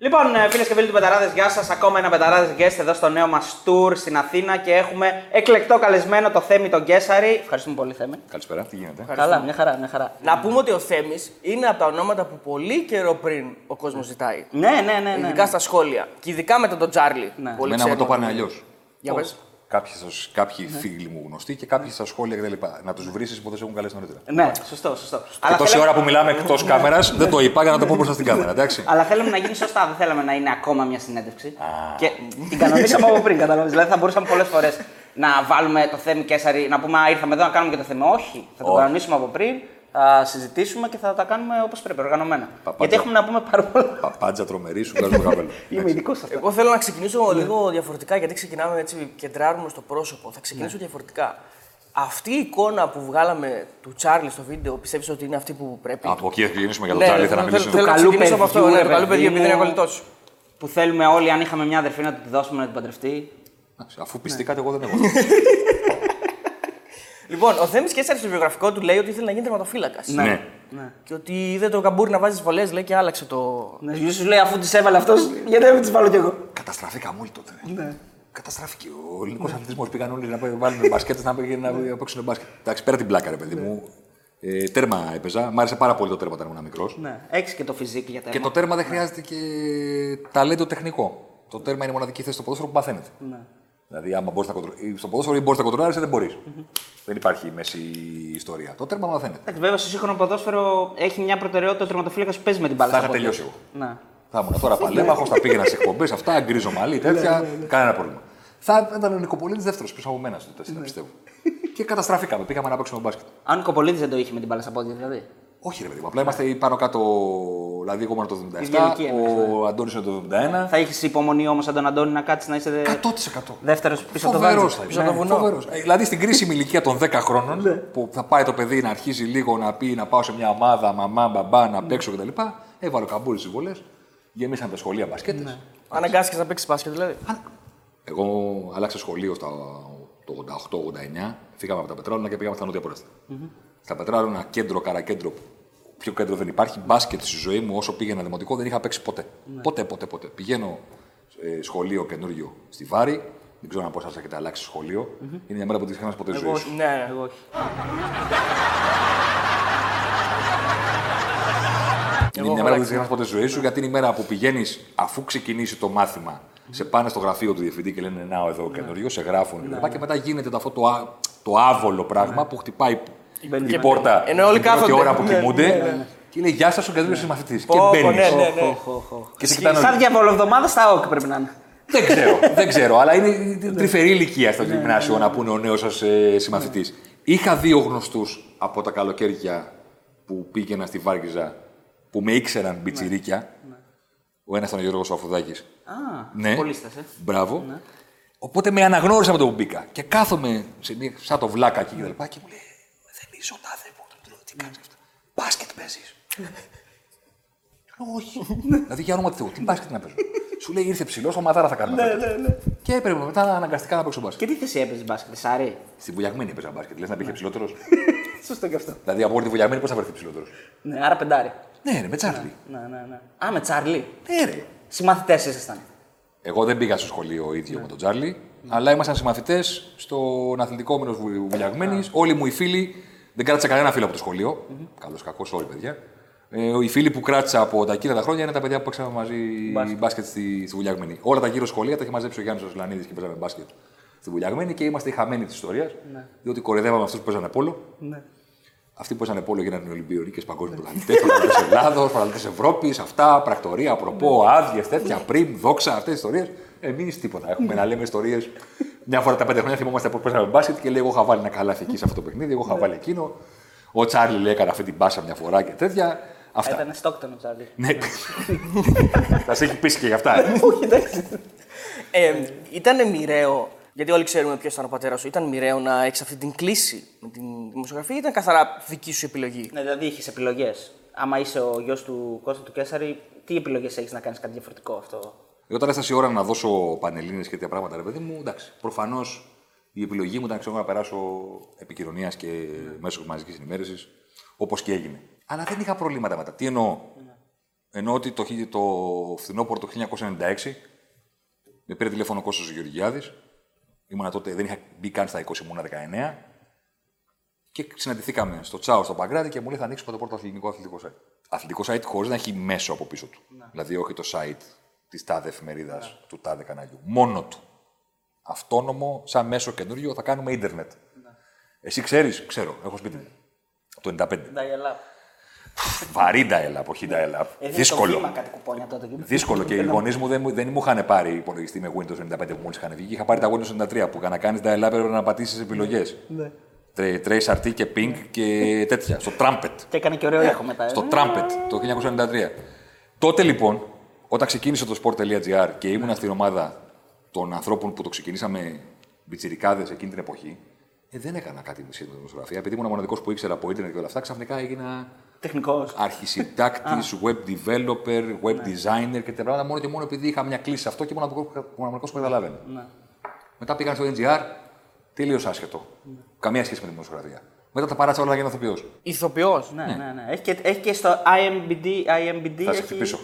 Λοιπόν, φίλες και φίλοι του Πεταράδες, γεια σας. Ακόμα ένα Πεταράδες guest εδώ στο νέο μας tour στην Αθήνα και έχουμε εκλεκτό καλεσμένο το Θέμη τον Γκέσαρη. Ευχαριστούμε πολύ, Θέμη. Καλησπέρα, τι γίνεται; Καλά, μια χαρά, μια χαρά. Να πούμε ότι ο Θέμης είναι από τα ονόματα που πολύ καιρό πριν ο κόσμος ζητάει. Ναι, ναι, ναι. ναι, Ειδικά στα σχόλια. Και ειδικά μετά τον Τζάρλι. Ναι. Πολύ Εμένα μου το ξέρουμε. πάνε αλλιώς. Για πες. Κάποιοι, σας- κάποιοι φίλοι μου γνωστοί και κάποιοι στα σχόλια κτλ. Να τους βρεις που δεν σε έχουν καλέσει νωρίτερα. Ναι, σωστό, σωστό. Και τόση θέλαμε- ώρα που μιλάμε εκτός κάμερας, δεν το είπα για να το πω μπροστά στην κάμερα, εντάξει. Αλλά θέλαμε να γίνει σωστά, δεν θέλαμε να είναι ακόμα μια συνέντευξη. Και την κανονίσαμε από πριν, καταλαβαίνεις. Δηλαδή θα μπορούσαμε πολλές φορές να βάλουμε το Θέμη Κέσαρη, να πούμε Α, ήρθαμε εδώ να κάνουμε και το Θέμη. Όχι, θα το Όχι. κανονίσουμε από πριν, θα συζητήσουμε και θα τα κάνουμε όπως πρέπει, οργανωμένα. Παπάτσα. Γιατί έχουμε να πούμε πάρα πολλά. Παπάντζα τρομερή, σου βγάζω το καπέλο. Είμαι ειδικός σε αυτά. Εγώ θέλω να ξεκινήσω λίγο διαφορετικά γιατί ξεκινάμε έτσι, κεντράρουμε στο πρόσωπο. Θα ξεκινήσω διαφορετικά. Αυτή η εικόνα που βγάλαμε του Τσάρλι στο βίντεο, πιστεύεις ότι είναι αυτή που πρέπει; Από εκεί θα ξεκινήσουμε για τον Ναι, Τσάρλι, θέλω, θα να θέλω, μιλήσουμε. θέλω να καλού ξεκινήσω από αυτό. παιδιού, Ναι, ρε το καλού παιδί παιδί, επειδή είναι μου. κολλητός σου. Που θέλουμε όλοι, αν είχαμε μια αδερφή, να του τη δώσουμε να την παντρευτεί. Αφού πιστήκατε, εγώ δεν έχω. Λοιπόν, ο Θέμης Κέσσαρη στο βιογραφικό του λέει ότι ήθελε να γίνει τερματοφύλακας. Ναι. Ναι. Και ότι είδε το καμπούρι να βάζει βολές, λέει και άλλαξε το. Ναι, σου λέει αφού τις έβαλε αυτός, γιατί δεν τις βάλω κι εγώ. Καταστραφήκαμε όλοι τότε. Ναι. Καταστράφηκε ο ελληνικός αθλητισμός. Πήγαν όλοι να βάλουν μπασκέτε να πήγαινε να παίξουν μπάσκετ. Εντάξει, πέρα την πλάκα, ρε παιδί μου. Ε, τέρμα έπαιζα. Μ' άρεσε πάρα πολύ το τέρμα όταν ήμουν μικρός. Ναι, έχεις και το φυσικό για τέρμα. Και το τέρμα δεν χρειάζεται και ταλέντο τεχνικό. Το τέρμα είναι η μοναδική θέση στο ποδόσφαιρο που μαθαίνετε. Ναι. Δηλαδή, άμα μπορείς να κοντρο... ή στο ποδόσφαιρο ή μπορείς να κοντρολάρεις, δεν μπορείς. Δεν υπάρχει μέση ιστορία. Το τέρμα μαθαίνετε. Εντάξει, βέβαια στο σύγχρονο ποδόσφαιρο έχει μια προτεραιότητα ο τερματοφύλακας που παίζει με την μπάλα. Θα στα είχα πόδια. τελειώσει εγώ. Ναι. Θα ήμουν τώρα παλέμαχος, θα πήγαινα σε εκπομπές, αυτά, γκρίζο μαλλί, τέτοια. Κανένα πρόβλημα. Θα ήταν ο Νικοπολίτης δεύτερος πίσω από μένα στο 4, πιστεύω. και καταστραφήκαμε. Πήγαμε να παίξουμε μπάσκετ. Αν ο Κοπολίδη δεν το είχε με την μπάλα στα πόδια, δηλαδή. Όχι, ρε παιδί μου. Απλά είμαστε πάνω κάτω. Δηλαδή, εγώ ήμουν το Ίδια ηλικία 77, ο Αντώνης είναι το 71. Θα είχες υπομονή όμως από τον Αντώνη να κάτσεις να είσαι 100%. δεύτερος πίσω από το Φοβερός δέντρο. θα Πίσω είναι. από το βουνό. Φοβερός. Ε, Δηλαδή στην κρίσιμη ηλικία των 10 χρόνων, που θα πάει το παιδί να αρχίσει λίγο να πει να πάω σε μια ομάδα, μαμά, μπαμπά, να παίξω κτλ. Έβαλε ο καμπούρι στις βολές, γεμίσαν τα σχολεία μπασκέτες. Αναγκάστηκες να παίξεις μπάσκετ, δηλαδή. Εγώ άλλαξα σχολείο στα, το 88-89, φύγαμε από τα Πετράλωνα και πήγαμε στα Νότια Πόρεστα. Στα Πετράλωνα, κέντρο, καρακέντρο, πιο κέντρο δεν υπάρχει. Μπάσκετ στη ζωή μου, όσο πήγαινα δημοτικό, δεν είχα παίξει ποτέ. Ποτέ, ποτέ, ποτέ. Πηγαίνω ε, σχολείο καινούριο στη Βάρη. Δεν ξέρω αν πώ σα έχετε αλλάξει σχολείο. Είναι μια μέρα που δεν ξεχνάς ποτέ της ζωής σου. Ναι, ναι. Εγώ όχι. Είναι μια μέρα που δεν ξεχνάς ποτέ της ζωής σου, γιατί είναι η μέρα που πηγαίνεις αφού ξεκινήσει το μάθημα. Σε πάνε στο γραφείο του διευθυντή και λένε Να, εδώ καινούριο, σε γράφουν κλπ. Και μετά γίνεται το, αυτό το, α- το άβολο πράγμα που χτυπάει η πόρτα Ενώ όλοι την πρώτη κάθονται. ώρα που Ναι, κοιμούνται. Και λέει Γεια σας, ο καινούριο μαθητή. Και Πω, πω, μπαίνει. ναι, ναι, ναι. Και σε κοιτάνε Σαν όλοι. διαβολοβδομάδα στα ΟΚ πρέπει να είναι. Δεν ξέρω, δεν ξέρω, αλλά είναι η τρυφερή ηλικία στο γυμνάσιο να πούνε ο νέος σας συμμαθητής. Είχα δύο γνωστούς από τα καλοκαίρια που πήγαινα στη Βάρκιζα που με ήξεραν μπιτσιρίκια. Ο ένας ήταν ο Γιώργος Αφουδάκη. Α, Ναι. πολίστας, ε. Μπράβο. Οπότε με αναγνώρισα με το που μπήκα. Και κάθομαι σε μια, σαν το βλάκα εκεί και τα λοιπά και μου λέει Δεν είσαι ο τάδε που του λέω, Τι κάνεις αυτά. Μπάσκετ παίζεις. Λέω, Όχι. δηλαδή για όνομα του Θεού, τι μπάσκετ να παίζω. Σου λέει ήρθε ψηλός, ομαδάρα θα κάνουμε. φέτος». Και έπρεπε μετά αναγκαστικά να παίξω μπάσκετ. Και τι θέση έπαιζες μπάσκετ, Σάρι. Στην βουλιαγμένη έπαιζα μπάσκετ. Λες να πήγε ψηλότερος. Σωστό και αυτό. δηλαδή από όλη τη βουλιαγμένη πώς θα βρεθεί ψηλότερος; Ναι, άρα πεντάρι. Ναι, ρε, με τσάρλι. Ναι, ναι, ναι. Α, με Τσάρλι. Ναι, ρε. Συμμαθητές ήσασταν. Εγώ δεν πήγα στο σχολείο ίδιο με τον Τζάρλι, αλλά ήμασταν συμμαθητές στον αθλητικό μήνο Βουλιαγμένης. Όλοι μου οι φίλοι, δεν κράτησα κανένα φίλο από το σχολείο. Καλό κακός όλοι, παιδιά. Ε, οι φίλοι που κράτησα από τα εκείνα τα χρόνια είναι τα παιδιά που παίξαμε μαζί μπάσκετ, στη, στη Βουλιαγμένη. Όλα τα γύρω σχολεία τα είχε μαζέψει ο Γιάννης Ροσλανίδης και παίζαμε μπάσκετ στη Βουλιαγμένη και είμαστε οι χαμένοι της ιστορίας. Διότι κοροϊδεύαμε αυτούς που παίζανε πόλο. Ναι. Αυτοί που παίζανε πόλο γίνανε Ολυμπιονίκες παγκόσμιοι πρωταθλητέ, πρωταθλητέ Ελλάδος, πρωταθλητέ Ευρώπης, αυτά, πρακτορία, προπό, άδειες, τέτοια, πριμ, δόξα, αυτές τις ιστορίες. Εμεί τίποτα. Έχουμε να λέμε ιστορίες. Μια φορά τα πέντε χρόνια θυμόμαστε που παίζαμε μπάσκετ και λέει: Εγώ είχα βάλει ένα καλάθι εκεί σε αυτό το παιχνίδι, εγώ είχα βάλει εκείνο. Ο Τσάρλι λέει: Έκανα αυτή την μπάσα μια φορά και τέτοια. Αυτά. Ήταν στόκτον ο Τσάρλι. Ναι. Θα σε έχει πείσει και γι' αυτά. ε. Όχι, εντάξει. Ε, ήταν μοιραίο, γιατί όλοι ξέρουμε ποιος ήταν ο πατέρας σου, ήταν μοιραίο να έχεις αυτή την κλίση με την δημοσιογραφία ή ήταν καθαρά δική σου επιλογή; Ναι, δηλαδή είχες επιλογές. Άμα είσαι ο γιος του Κώστα του Κέσσαρη, τι επιλογές έχεις να κάνεις κάτι διαφορετικό αυτό; Εγώ όταν έφτασε η ώρα να δώσω πανελίνε και τέτοια πράγματα, ρε παιδί μου, εντάξει. Προφανώς η επιλογή μου ήταν ξέρω, να περάσω επικοινωνίας και μέσω μαζικής ενημέρωσης, όπως και έγινε. Αλλά δεν είχα προβλήματα μετά. Τι εννοώ; Ενώ ότι το, χι- το φθινόπωρο το 1996 με πήρε τηλέφωνο ο Κώστας Γεωργιάδης. Ήμουνα τότε, δεν είχα μπει καν στα 20, ήμουνα 19. Και συναντηθήκαμε στο Τσάο στο Παγκράτη και μου λέει θα ανοίξουμε το πρώτο αθλητικό αθλητικό site. Αθλητικό site χωρίς να έχει μέσο από πίσω του. Δηλαδή, όχι το site της τάδε εφημερίδας του τάδε καναλιού. Μόνο του. Αυτόνομο, σαν μέσο καινούριο, θα κάνουμε ίντερνετ. Εσύ ξέρεις, ξέρω, έχω σπίτι μου. Από το 95. Βαρύ dial-up, όχι dial-up. Δύσκολο. κάτι κουπόνια τότε. και- Δύσκολο και οι γονείς μου δεν, μου- δεν μου είχαν πάρει υπολογιστή με Windows 95 που μόλις είχαν βγει. Είχα πάρει τα Windows 93 που για να κάνεις dial-up έπρεπε να πατήσεις επιλογές. Ναι. Trace RT και Pink και τέτοια. Στο Trumpet. Και έκανε και ωραίο ήχο μετά. ε. Στο Trumpet το 1993. Τότε λοιπόν, όταν ξεκίνησε το sport.gr και ήμουν στην ομάδα των ανθρώπων που το ξεκινήσαμε μπιτσιρικάδε εκείνη την εποχή, ε, δεν έκανα κάτι με σχέση με τη δημοσιογραφία. Επειδή ήμουν ο μοναδικός που ήξερα από Ιντερνετ και όλα αυτά, ξαφνικά έγινα Τεχνικός. αρχισυντάκτης, web developer, web designer και τέτοια πράγματα μόνο και μόνο επειδή είχα μια κλίση σε αυτό και ήμουν ο μοναδικός που καταλάβαινε. Μετά πήγαν στο NGR, τελείως άσχετο. Καμία σχέση με τη δημοσιογραφία. Μετά τα παράτησα όλα για να ηθοποιός. Ηθοποιός. Ναι, ναι, ναι. Έχει και, έχει και στο IMBD. IMBD Θα σε έχει... χτυπήσω.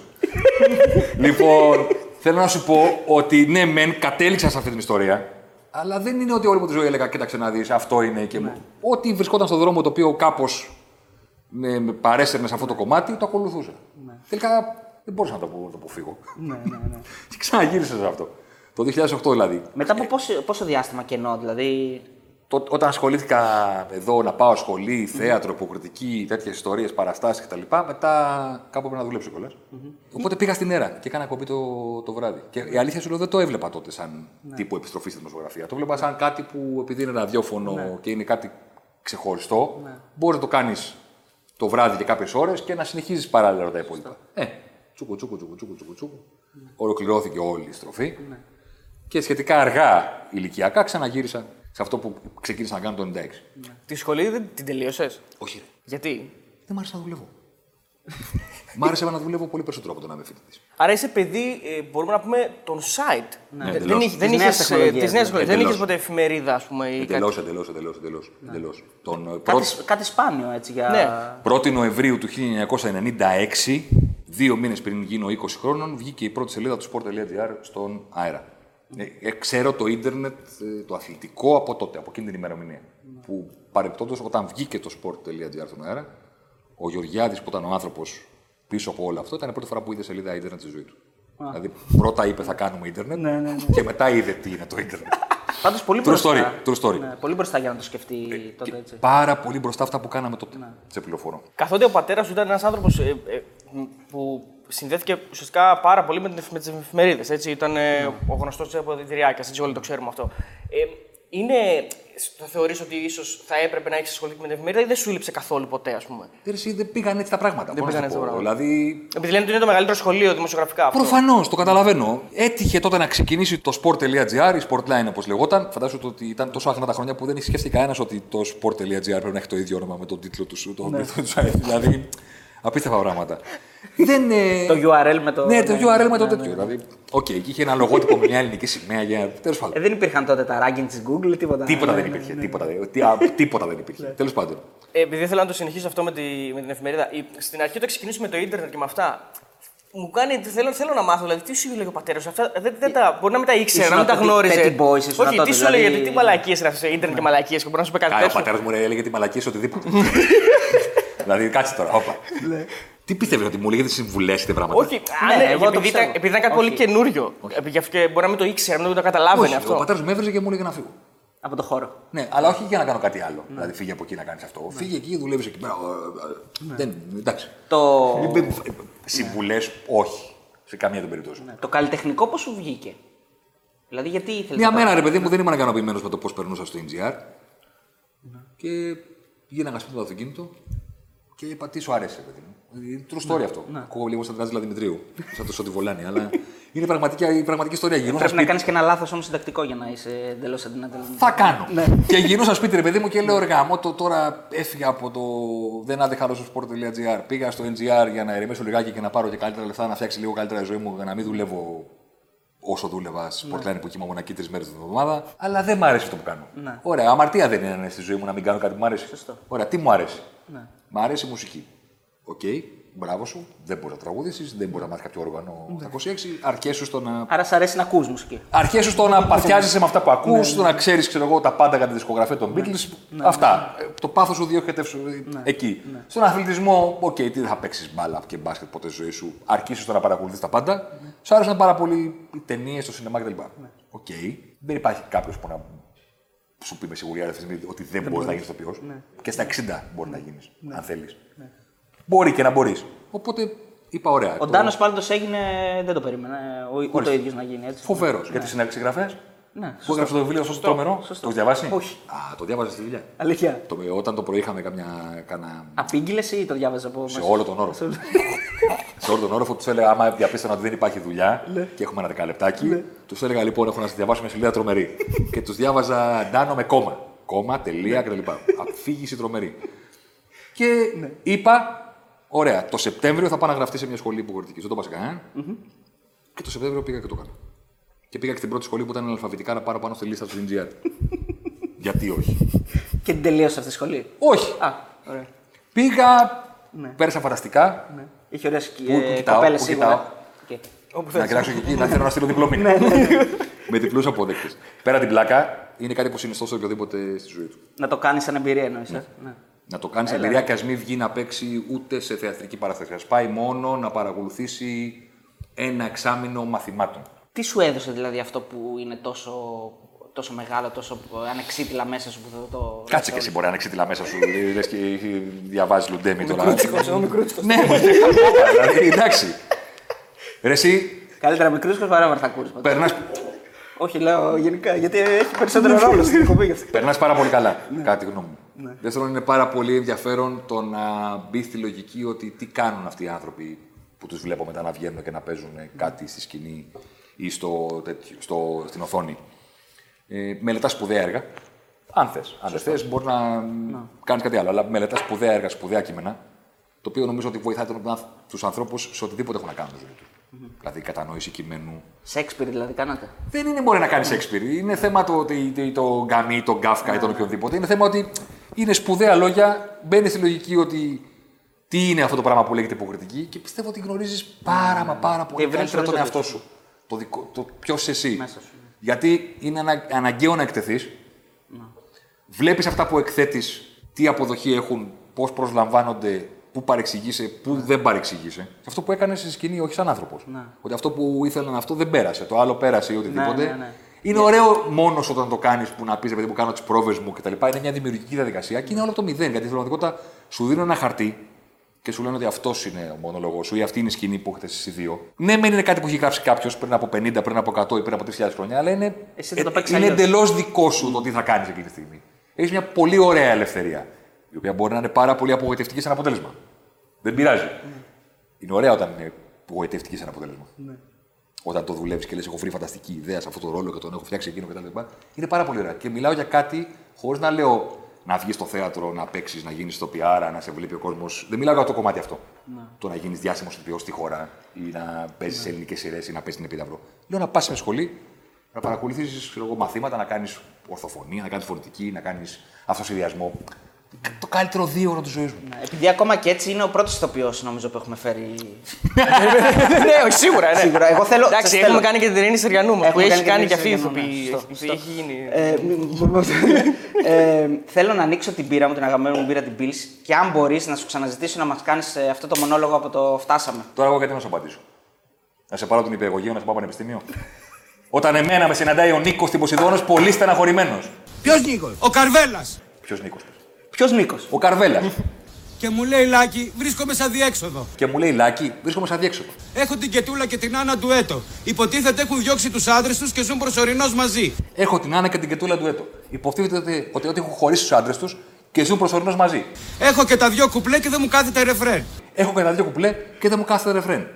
Λοιπόν, θέλω να σου πω ότι ναι, μεν κατέληξα σε αυτή την ιστορία, αλλά δεν είναι ότι όλη μου τη ζωή έλεγα: Κοίταξε να δεις, αυτό είναι και μου. Ό,τι βρισκόταν στον δρόμο το οποίο κάπως με, με παρέσαιρνε σε αυτό το κομμάτι, το ακολουθούσα. Τελικά δεν μπορούσα να το, απο- να το αποφύγω. Ναι, ναι, ναι. και ξαναγύρισα σε αυτό. Το 2008 δηλαδή. Μετά από πόσο, πόσο διάστημα κενό, δηλαδή. Τό- όταν ασχολήθηκα εδώ να πάω σχολή, θέατρο, υποκριτική, τέτοιες ιστορίες, παραστάσεις κτλ. Μετά κάπου έπρεπε να δουλέψω κιόλας. Οπότε πήγα στην αίρα και έκανα κομπή το, το βράδυ. Και η αλήθεια σου λέω δεν το έβλεπα τότε σαν τύπο επιστροφή στη δημοσιογραφία. Το έβλεπα σαν κάτι που επειδή είναι ραδιόφωνο και είναι κάτι ξεχωριστό, μπορείς να το κάνεις το βράδυ και κάποιες ώρες και να συνεχίζεις παράλληλα τα υπόλοιπα. Ε, τσούκου, τσούκου, τσούκου, τσούκου, τσούκου, τσούκου. Ολοκληρώθηκε όλη η στροφή. Και σχετικά αργά ηλικιακά ξαναγύρισα σε αυτό που ξεκίνησα να κάνω το 96. Τη σχολή δεν την τελείωσες; Όχι, ρε. Γιατί; Δεν μ' άρεσε να δουλεύω. μ' άρεσε να δουλεύω πολύ περισσότερο από το να είμαι φοιτητής. Άρα είσαι παιδί, ε, μπορούμε να πούμε, των site. Ναι, δεν εντελώς. είχε- δεν Της είχε νέας τεχνολογίας, της νέας ναι. τεχνολογίας. Δεν Εντελώς. είχε ποτέ εφημερίδα, ας πούμε. Ή Εντελώς, κάτι. εντελώς, εντελώς. Εντελώς, εντελώς. Τον ε, Κάτι, πρώτη- σ- κάτι σπάνιο έτσι για. Ναι. 1η Νοεμβρίου του 1996, δύο μήνες πριν γίνω 20 χρόνων, βγήκε η πρώτη σελίδα του sport.gr στον αέρα. Ε, ε, ξέρω το ίντερνετ, ε, το αθλητικό από τότε, από εκείνη την ημερομηνία. Που παρεπτόντω, όταν βγήκε το sport.gr στον αέρα, ο Γεωργιάδης που ήταν ο άνθρωπος πίσω από όλο αυτό, ήταν η πρώτη φορά που είδε σελίδα ίντερνετ στη ζωή του. Δηλαδή, πρώτα είπε θα κάνουμε ίντερνετ και μετά είδε τι είναι το ίντερνετ. Πάντως πολύ True μπροστά. story, true story. Ναι, πολύ μπροστά για να το σκεφτεί τότε Και έτσι. πάρα πολύ μπροστά αυτά που κάναμε τότε. Σε πληροφορώ. Καθότι ο πατέρας σου ήταν ένας άνθρωπος που συνδέθηκε ουσιαστικά πάρα πολύ με, την, εφ- με τις εφημερίδες. Ήταν ε, ο γνωστός τη αποδητηριάκια, έτσι όλοι το ξέρουμε αυτό. Ε, είναι, το θεωρείς ότι ίσως θα έπρεπε να έχεις ασχοληθεί με την εφημερίδα ή δεν σου ήλυψε καθόλου ποτέ, ας πούμε; Ε, Εσύ δεν πήγαν έτσι τα πράγματα. Δεν πώς να πήγαν σου έτσι τα πω. πράγματα. Δηλαδή, Επειδή λένε ότι είναι το μεγαλύτερο σχολείο δημοσιογραφικά αυτό. Προφανώς, το καταλαβαίνω. Έτυχε τότε να ξεκινήσει το sport.gr, η Sportline όπως λεγόταν. Φαντάζομαι ότι ήταν τόσο άγνα τα χρόνια που δεν είχε σκεφτεί κανένας ότι το sport.gr πρέπει να έχει το ίδιο όνομα με τον τίτλο του. Το, με το site. δηλαδή, απίστευτα πράγματα. δεν, ε, Το URL με το. ναι, το ναι, URL με το ναι, τέτοιο. Δηλαδή, οκ, εκεί είχε ένα λογότυπο με μια ελληνική σημαία για. Τέλος πάντων. Ε, δεν υπήρχαν τότε τα ranking της Google, τίποτα. Τίποτα Ναι, δεν ναι, υπήρχε. ναι. Τίποτα δεν- τι- α, Τίποτα δεν υπήρχε. Τέλος πάντων. Ε, επειδή θέλω να το συνεχίσω αυτό με, τη, με την εφημερίδα. Η- Στην αρχή όταν ξεκινήσουμε με το ίντερνετ και με αυτά, μου κάνει. Θέλω, θέλω να μάθω, δηλαδή, τι σου έλεγε ο πατέρας σου. Αυτά δεν, δεν τα, μπορεί να μην τα ήξερε, Ήσουν να μην τα από τη γνώριζε. petty boys, ήσουν Όχι, τότε, τι σου δηλαδή- έλεγε, τι μαλακίες είναι αυτέ, ίντερνετ και μαλακίες, και μπορεί να σου πει κάτι Καλά, ο τέτοιο. πατέρας μου ρε, έλεγε τη μαλακή σε οτιδήποτε. δηλαδή, κάτσε τώρα, όπα. Τι πιστεύει ότι μου λέγεται συμβουλές ή πράγματα; Όχι, Ναι, αν, εγώ το επειδή, ήταν, πιστεύω. επειδή ήταν κάτι πολύ Όχι. καινούριο. Γι' αυτό και μπορεί να μην το ήξερε, να μην το καταλάβαινε Όχι, αυτό. Ο πατέρας μου με έβριζε και μου έλεγε να φύγω. Από το χώρο. Ναι, αλλά όχι για να κάνω κάτι άλλο. Δηλαδή, φύγε από εκεί να κάνεις αυτό. Φύγε εκεί, δουλεύεις εκεί πέρα. Ε, ε, Δεν, εντάξει. Το, Συμβουλές, όχι. Σε καμία των περιπτώσεων. ναι, το καλλιτεχνικό πώς σου βγήκε; Δηλαδή, γιατί ήθελες. Μια μέρα, ρε παιδί μου, δεν ήμουν ικανοποιημένο με το πώς περνούσα στο NGR. Και γίναγα σπίτι το αυτοκίνητο και είπα τι σου άρεσε, παιδί μου; Είναι true story αυτό. Ακούω λίγο σαν Τράζιλα Δημητρίου. Σαν το Σότι Βολάνη. αλλά είναι πραγματική, η πραγματική ιστορία. Γυρνούσα Πρέπει να σπίτι. κάνεις και ένα λάθος όμως συντακτικό για να είσαι εντελώς αντινατελή. Θα κάνω. και γυρνούσα σπίτι, ρε παιδί μου, και λέω: Εργά, το τώρα έφυγα από το. Δεν άντεχα άλλο στο sport.gr. Πήγα στο NGR για να ερεμήσω λιγάκι και να πάρω και καλύτερα λεφτά, να φτιάξει λίγο καλύτερα η ζωή μου για να μην δουλεύω όσο δούλευα στη Sportline που ήμουνα εκεί τρεις μέρες την εβδομάδα. Αλλά δεν μ' αρέσει αυτό που κάνω. Ωραία, αμαρτία δεν είναι στη ζωή μου να μην κάνω κάτι που μου αρέσει. Σωστό. Ωραία, τι μου αρέσει. Μ' αρέσει η μουσική. Οκ. μπράβο σου, δεν μπορεί να τραγουδήσεις, δεν μπορεί να μάθει κάποιο όργανο στα 26. Αρκέσου στο να Άρα σ' αρέσει να ακούς μουσική. Αρκέσου στο να παθιάζεσαι με αυτά που ακούς, στο να ξέρεις τα πάντα για τη δισκογραφία των Beatles. Αυτά. Ε, Το πάθος σου διοχετεύει εκεί. Στον αθλητισμό, οκ, τι δεν θα παίξεις μπάλα και μπάσκετ ποτέ στη ζωή σου. Αρκεί στο να παρακολουθείς τα πάντα. Σου άρεσαν πάρα πολύ οι ταινίες, το σινεμά κτλ. Οκ. Δεν υπάρχει κάποιος που να σου πει με σιγουριά ρε Θέμη, ότι δεν μπορείς να γίνεις ηθοποιός. Και στα 60 μπορεί να γίνεις, αν θέλεις. Μπορεί και να μπορείς. Οπότε είπα ωραία. Ο Ντάνος πάντως έγινε. Δεν το περίμενε. Ο, ούτε ο ίδιος να γίνει έτσι. Φοβερός. Για τις συγγραφές; Ναι, Που έγραψε το βιβλίο αυτό το τρομερό. Το έχεις διαβάσει; Όχι. Α, το διάβαζες στη δουλειά. Αλήθεια. Το, όταν το πρωί είχαμε καμιά. Κάνα... Απήγγειλες ή το διάβαζες από Σε μέσα; όλο τον όροφο. σε όλο τον όροφο τους έλεγα, άμα διαπίστωνα ότι δεν υπάρχει δουλειά και έχουμε ένα δεκαλεπτάκι, τους έλεγα λοιπόν: Έχω να σας διαβάσω μια σελίδα τρομερή. και τους διάβαζα Ντάνο με κόμμα. Κόμμα, τελεία κτλ. Αφήγηση τρομερή. Και είπα, ωραία, το Σεπτέμβριο θα πάω να γραφτεί σε μια σχολή υποκριτική. Δεν το είπα σε κανέναν. Και το Σεπτέμβριο πήγα και το έκανα. Και πήγα και στην πρώτη σχολή που ήταν αλφαβητικά να πάρω πάνω στη λίστα του NGR. Γιατί όχι; Και την τελείωσε αυτή τη σχολή; όχι. Α, ωραία. Πήγα, πέρασα φανταστικά. Ναι. Είχε ωραίες Πού- πού κοιτάω, κοπέλες πού σίγουρα. κοιτάω. Εκεί. Να κοιτάξω και εκεί, να θέλω να στείλω διπλό μήνυμα. Με διπλούς αποδέκτες. Πέρα την πλάκα, είναι κάτι που συνιστώ σε οποιοδήποτε στη ζωή του. Να το κάνεις σαν εμπειρία εννοείς. Ναι. ναι. Να το κάνεις εμπειρία και ας μην βγει να παίξει ούτε σε θεατρική παράσταση. Α πάει μόνο να παρακολουθήσει ένα εξάμεινο μαθημάτων. Τι σου έδωσε δηλαδή αυτό που είναι τόσο, τόσο μεγάλο, τόσο ανεξίτηλα μέσα σου που θα το. Κάτσε και εσύ μπορεί να είναι εξίτηλα μέσα σου. Λες και διαβάζει Λουντέμι τώρα. Μικρούτσικος, ο μικρούτσικος. Ναι, δηλαδή εντάξει. Ρε εσύ, Καλύτερα μικρού παρά βαρθακούρου. περνάς, Όχι, λέω γενικά, γιατί έχει περισσότερο ρόλο στην εκπομπή γι' αυτό. περνάς πάρα πολύ καλά, κάτι γνώμη μου. Δεύτερον, είναι πάρα πολύ ενδιαφέρον το να μπει στη λογική ότι τι κάνουν αυτοί οι άνθρωποι που τους βλέπω μετά να βγαίνουν και να παίζουν κάτι στη σκηνή ή στο, τέτοιο, στο, στην οθόνη. Ε, μελετάς σπουδαία έργα. Αν θες. Αν δεν θες, μπορεί να κάνεις κάτι άλλο. Αλλά μελετάς σπουδαία έργα, σπουδαία κείμενα, το οποίο νομίζω ότι βοηθάει τον- τους ανθρώπους σε οτιδήποτε έχουν να κάνουν στη ζωή τους. Δηλαδή, κατανόηση κειμένου, Σέξπιρ δηλαδή κάνατε; δεν είναι μόνο να κάνεις Σέξπιρ. Είναι θέμα το, το, το, το Γκάμι, τον Γκάφκα ή τον οποιοδήποτε. Είναι θέμα ότι είναι σπουδαία λόγια, μπαίνει στη λογική ότι τι είναι αυτό το πράγμα που λέγεται υποκριτική και πιστεύω ότι γνωρίζεις πάρα μα πάρα πολύ Διευρύνεις καλύτερα τον το εαυτό σου. Το, δικό, το ποιος εσύ. Μέσα σου. Γιατί είναι ανα, αναγκαίο να εκτεθείς. Βλέπεις αυτά που εκθέτεις, τι αποδοχή έχουν, πώς προσλαμβάνονται, πού παρεξηγείσαι, πού δεν παρεξηγείσαι. Και αυτό που έκανες στη σκηνή, όχι σαν άνθρωπος. Ότι αυτό που ήθελαν αυτό δεν πέρασε. Το άλλο πέρασε ή οτιδήποτε. Ναι, ναι, ναι. Είναι ωραίο μόνος όταν το κάνεις που να πεις επειδή που κάνω τις πρόβες μου κτλ. Είναι μια δημιουργική διαδικασία και είναι όλο από το μηδέν. Γιατί στην πραγματικότητα σου δίνουν ένα χαρτί και σου λένε ότι αυτός είναι ο μονόλογο σου ή αυτή είναι η σκηνή που έχετε εσείς οι δύο. Ναι, μεν είναι κάτι που έχει γράψει κάποιος πριν από 50, πριν από 100 ή πριν από 3.000 χρόνια, αλλά είναι, Εσύ θα το ε, παίξεις είναι αλλιώς. εντελώς δικό σου το τι θα κάνεις εκείνη τη στιγμή. Έχεις μια πολύ ωραία ελευθερία, η οποία μπορεί να είναι πάρα πολύ απογοητευτική σαν αποτέλεσμα. Δεν πειράζει. Είναι ωραία όταν είναι απογοητευτική σαν αποτέλεσμα. Όταν το δουλεύεις και λες: Έχω βρει φανταστική ιδέα σε αυτό το ρόλο και τον έχω φτιάξει εκείνο κτλ. Είναι πάρα πολύ ωραία. Και μιλάω για κάτι χωρίς να λέω να βγεις στο θέατρο, να παίξεις, να γίνεις στο PR, να σε βλέπει ο κόσμος. Δεν μιλάω για το κομμάτι αυτό. Το να γίνεις διάσημος ηθοποιός στη χώρα ή να παίζεις σε ελληνικές σειρές ή να παίζεις την επίδαυρο. Λέω να πας σε σχολή, να παρακολουθήσεις μαθήματα, να κάνεις ορθοφωνία, να κάνεις φωνητική, να κάνεις αυτοσυδιασμό. Το καλύτερο δύο ώρα της ζωής μου. Ναι, Επειδή ακόμα και έτσι είναι ο πρώτος ηθοποιός νομίζω που έχουμε φέρει. ναι, όχι, σίγουρα. Ναι. Σίγουρα. Εγώ θέλω- Εντάξει, σας έχουμε θέλω. κάνει και την Ειρήνη Σεριανού μας, που Έχουμε έχει κάνει κάνει και και την αυτή η Ειρήνη ηθοποιή. Σεριανού, ναι. Αυτή Έχει γίνει. Ε, μ- ε, θέλω να ανοίξω την πύρα μου, την αγαπημένη μου πύρα την Pils και αν μπορείς να σου ξαναζητήσω να μας κάνεις αυτό το μονόλογο από το Φτάσαμε. Τώρα εγώ γιατί να σου απαντήσω; Να σε πάρω την υπηαγωγείο να σε πάω πανεπιστήμιο; Όταν εμένα με συναντάει ο Νίκος στην Ποσειδόνο, πολύ στεναχωρημένος. Ποιος Νίκος, ο Καρβέλας. Ποιος Νίκος. Ποιος Νίκος; Ο Καρβέλας. Και μου λέει Λάκη, βρίσκομαι σαν διέξοδο. και μου λέει Λάκη, βρίσκομαι σαν διέξοδο. Έχω την Κετούλα και την Άννα ντουέτο. Υποτίθεται έχουν διώξει τους άντρες τους και ζουν προσωρινώς μαζί. Έχω την Άννα και την Κετούλα του έτο. Υποτίθεται ότι, ότι, ότι έχουν χωρίσει τους άντρες τους και ζουν προσωρινώς μαζί. Έχω και τα δυο κουπλέ και δεν μου κάθεται ρεφρέν. Έχω και τα δύο κουπλέ και δεν μου κάθεται ρεφρέν.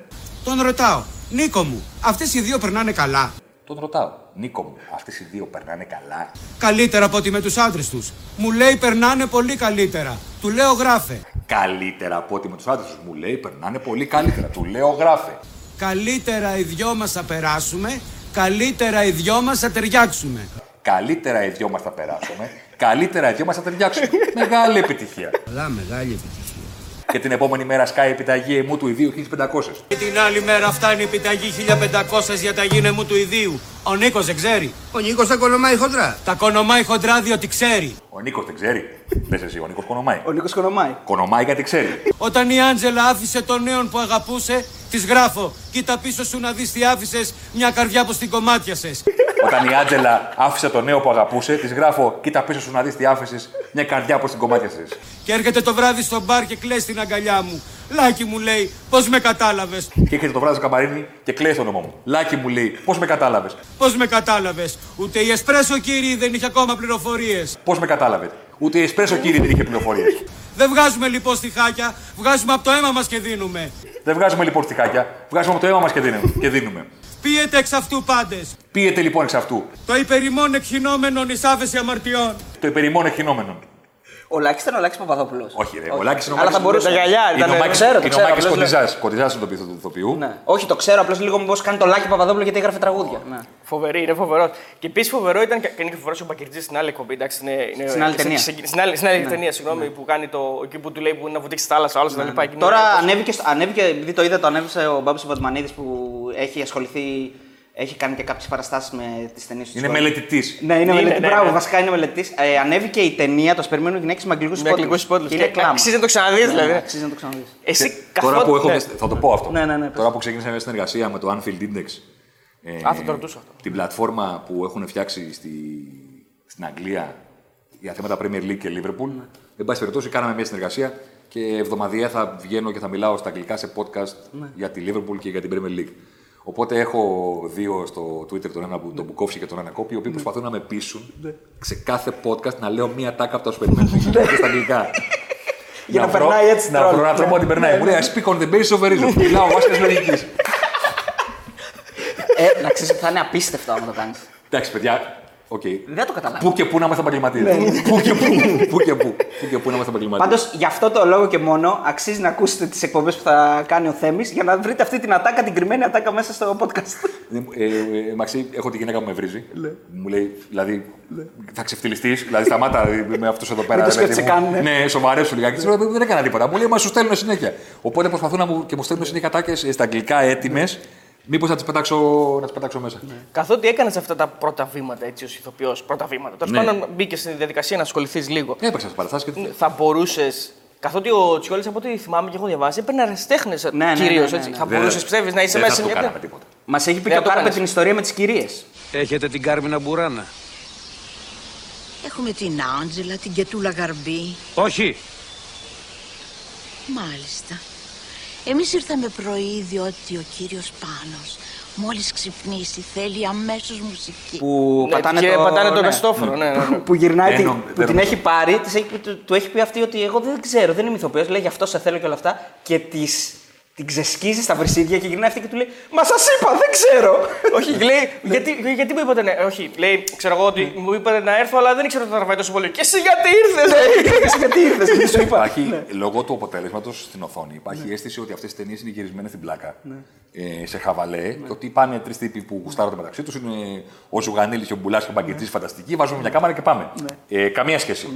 Τον ρωτάω, Νίκο μου, αυτές οι δύο περνάνε καλά; Τον ρωτάω, Νίκο μου, αυτές οι δύο περνάνε καλά. Καλύτερα από ότι με τους άντρες τους. Μου λέει περνάνε πολύ καλύτερα. Του λέω γράφε. Καλύτερα από ότι με τους άντρες τους μου λέει περνάνε πολύ καλύτερα. Του λέω γράφε. Καλύτερα οι δυο μας θα περάσουμε. Καλύτερα οι δυο μας θα ταιριάξουμε. Καλύτερα οι δυο μας θα περάσουμε. Καλύτερα οι δυο μας θα ταιριάξουμε. Μεγάλη επιτυχία. Καλά, μεγάλη επιτυχία. Και την επόμενη μέρα σκάει επιταγή μου του ιδίου 1500. Και την άλλη μέρα φτάνει η επιταγή 1500 για τα γίνε μου του ιδίου. Ο Νίκος δεν ξέρει. Ο Νίκος τα κονομάει χοντρά. Τα κονομάει χοντρά διότι ξέρει. Ο Νίκος δεν ξέρει. Λες εσύ, ο Νίκος κονομάει. Ο Νίκος Κονομάει. Κονομάει γιατί ξέρει. Όταν η Άντζελα άφησε τον νέον που αγαπούσε, της γράφω. Κοίτα πίσω σου να δεις τι άφησες, μια καρδιά που στην κομμάτιασε. Όταν η Άντζελα άφησε τον νέο που αγαπούσε, της γράφω: Κοίτα πίσω σου να δεις τι άφησες, μια καρδιά προ την κομμάτια τη. Και έρχεται το βράδυ στο μπαρ και κλαις την αγκαλιά μου. Λάκι μου λέει, πώς με κατάλαβες; Και έρχεται το βράδυ στο καμπαρίνι και κλαίει το όνομά μου. Λάκι μου λέει: Πώς με κατάλαβες; Πώς με κατάλαβες; Ούτε η Εσπρέσο κύριε δεν είχε ακόμα πληροφορίες. Πώς με κατάλαβες; Ούτε η Εσπρέσο κύριε δεν είχε πληροφορίες. Δεν βγάζουμε λοιπόν στιχάκια, βγάζουμε από το αίμα μας και δίνουμε. Δεν βγάζουμε λοιπόν στιχάκια, βγάζουμε από το αίμα μας και δίνουμε. Και δίνουμε. Πίετε εξ αυτού πάντες. Πίετε λοιπόν εξ αυτού Το υπερημών εκχυνόμενον εις άφεση αμαρτιών. το υπερημόν εκχυνόμενο. Ο Λάκης ήταν ο Λάκης Παπαδόπουλος. Όχι, ρε. Ο Λάκης είναι ο Αλλά Μάκης- θα μπορούσε. Τα γυαλιά Είναι ήταν, ο ε, Μάκης- ξέρω, το Είναι ο ξέρω, Μάκης απλώς λέω- Κοντιζάς. Κοντιζάς είναι το πίθο του ηθοποιού. Ναι. Όχι, το ξέρω, απλώς λίγο μήπως κάνει το Λάκη Παπαδόπουλο γιατί έγραφε τραγούδια. Ναι. Φοβερή, είναι φοβερός. Και επίσης φοβερό ήταν και είναι και φοβερός ο Μπακερτζή στην άλλη εκπομπή. Εντάξει, είναι, είναι, Στην άλλη σε- ταινία. σε- Στην άλλη, στην άλλη ταινία, συγγνώμη, που κάνει το. εκεί που του λέει που είναι να βουτήξει στη θάλασσα, άλλος κτλ. Εκεί είναι Τώρα ωραίο. ανέβηκε, στο- ανέβηκε, επειδή το είδα, το ανέβησε ο Μπάμπης Βατμανίδη που έχει ασχοληθεί, έχει κάνει και κάποιες παραστάσεις με τις ταινίες του. Είναι μελετητής. Ναι, είναι Είναι, μελετητής. ναι, Μπράβο, ναι. βασικά είναι μελετητής. Ε, ανέβηκε η ταινία, το σπερμένο γυναίκε με αγγλικούς Με αγγλικούς υπότιτλους. Είναι Και κλάμα. αξίζει να το ξαναδείς, Ναι, ναι, δηλαδή. Αξίζει να το ξαναδείς. Εσύ Τώρα καθότι- που έχω. ναι. Θα το πω αυτό. Ναι, ναι, ναι, πες. Τώρα που ξεκίνησα μια συνεργασία με το Anfield Index. ε, Α, θα το ρωτούσα αυτό. Την πλατφόρμα που έχουν φτιάξει στη, στην Αγγλία για θέματα Premier League και Liverpool. Ναι. Εν πάση περιπτώσει, κάναμε μια συνεργασία και εβδομαδιαία θα βγαίνω και θα μιλάω στα αγγλικά σε podcast Ναι. για τη Liverpool και για την Premier League. Οπότε έχω δύο στο Twitter, τον ένα που τον Μπουκόφσκι και τον ένα Κόπη, οι Ναι. οποίοι προσπαθούν να με πείσουν σε κάθε podcast να λέω μία τάκα από τα σπερμένα και στα αγγλικά. Για να βρω- περνάει έτσι Να τρόλ. βρω έναν τρόπο να την περνάει. Μου λέει I speak on the basis of a reason. Μιλάω βάσει τη λογικής. Ε, να ξέρεις ότι θα είναι απίστευτο άμα το κάνεις. Εντάξει, παιδιά, οκ. Δεν το καταλάβω. Πού και πού να είμαστε επαγγελματίες. Πού και πού. Πού και πού. Πού και πού να είμαστε επαγγελματίες. Πάντως, γι' αυτό το λόγο και μόνο αξίζει να ακούσετε τις εκπομπές που θα κάνει ο Θέμης για να βρείτε αυτή την ατάκα, την κρυμμένη ατάκα μέσα στο podcast. Ε, ε, Μαξί, έχω τη γυναίκα που με βρίζει. Μου λέει, δηλαδή, θα ξεφτιλιστείς, δηλαδή σταμάτα με αυτό εδώ πέρα. το ρε παιδί σκέφτεσαι μου. καν, ναι. Ναι, σοβαρέψου λιγάκι. Της λέω, Δεν έκανα τίποτα. Μου λέει, Μα σου στέλνουν συνέχεια. Οπότε προσπαθούν να μου, και μου στέλνουν συνέχεια ατάκες στα αγγλικά έτοιμες. Μήπως να τις πετάξω, να τις πετάξω μέσα. Καθότι έκανες αυτά τα πρώτα βήματα έτσι ως ηθοποιός, πρώτα βήματα. Τέλος Ναι. πάντων μπήκες στη διαδικασία να ασχοληθείς λίγο. Έπαιξα στι παραστάσει και. Θα μπορούσες. Καθότι ο Τσιόλης, από ό,τι θυμάμαι και έχω διαβάσει, έπαιρνε αριστέχνες Ναι, ναι, κυρίως. ναι, ναι, ναι. Θα Δεν- μπορούσε, πιστεύει, να είσαι δεν μέσα θα σε το μια. κάναμε τίποτα. Μας έχει πει Δεν και ο το Κάρπε κάνεις. την ιστορία με τις κυρίες. Έχετε την Κάρμινα Μπουράνα; Έχουμε την Άντζελα, την Κετούλα Γαρμπή. Όχι. Μάλιστα. Εμείς ήρθαμε πρωί διότι ο κύριος Πάνος μόλις ξυπνήσει θέλει αμέσως μουσική. Που Ναι, πατάνε και το, πατάνε το ναι. Χριστόφορο, ναι, ναι, ναι. που γυρνάει, Δεν την- νο- που δεν την νομίζω. έχει πάρει, της έχει, πει- του, του έχει πει αυτή ότι εγώ δεν ξέρω, δεν είμαι ηθοποιός. Λέει γι' αυτό σε θέλω και όλα αυτά. Και της, την ξεσκίζει στα βρυσίδια και γυρνάει αυτή και του λέει Μα σας είπα, δεν ξέρω. Όχι, λέει, γιατί, γιατί μου είπατε να. Όχι, λέει, ξέρω εγώ ότι μου είπατε να έρθω, αλλά δεν ήξερα ότι θα τραβάει τόσο πολύ. Και εσύ γιατί ήρθες! Εσύ γιατί ήρθες, δεν σου είπα. Υπάρχει, λόγω του αποτέλεσματος στην οθόνη, υπάρχει αίσθηση ότι αυτές τι ταινίες είναι γυρισμένες στην πλάκα. Ε, σε χαβαλέ. Και ότι πάνε τρεις τύποι που γουστάρονται μεταξύ τους. Είναι ο Ζουγανίλης και ο Μπουλάς και ο Μπαγκετζής φανταστικοί. Βάζουμε μια κάμερα και πάμε. Ε, καμία σχέση.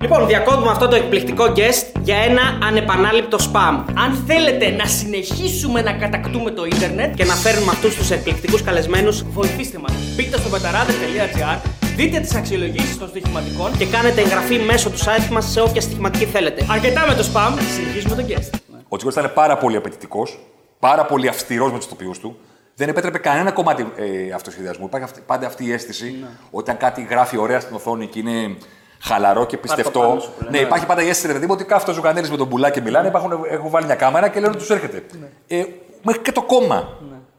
Λοιπόν, διακόπτουμε αυτό το εκπληκτικό guest για ένα ανεπανάληπτο spam. Αν θέλετε να συνεχίσουμε να κατακτούμε το ίντερνετ Και να φέρνουμε αυτούς τους εκπληκτικούς καλεσμένους βοηθήστε μας. Μπείτε στο πεταράδε.gr, δείτε τις αξιολογήσεις των στοιχηματικών και κάνετε εγγραφή μέσω του site μας σε όποια στοιχηματική θέλετε. αρκετά με το spam, συνεχίζουμε τον guest. Ο Τσίκο ήταν πάρα πολύ απαιτητικός, πάρα πολύ αυστηρός με τους τοπιούς του. Δεν επέτρεπε κανένα κομμάτι ε, αυτοσχεδιασμού. Υπάρχει αυτή, πάντα αυτή η αίσθηση όταν κάτι γράφει ωραία στην οθόνη και είναι χαλαρό και πιστευτό. πάνω σου, που λένε. ναι, υπάρχει πάντα η αίσθηση ρε παιδί μου ότι κάθεται ο Ζουγανέλη με τον Μπουλά και μιλάνε. Υπάρχουν, έχουν βάλει μια κάμερα και λένε ότι τους έρχεται. Ε, μέχρι και το κόμμα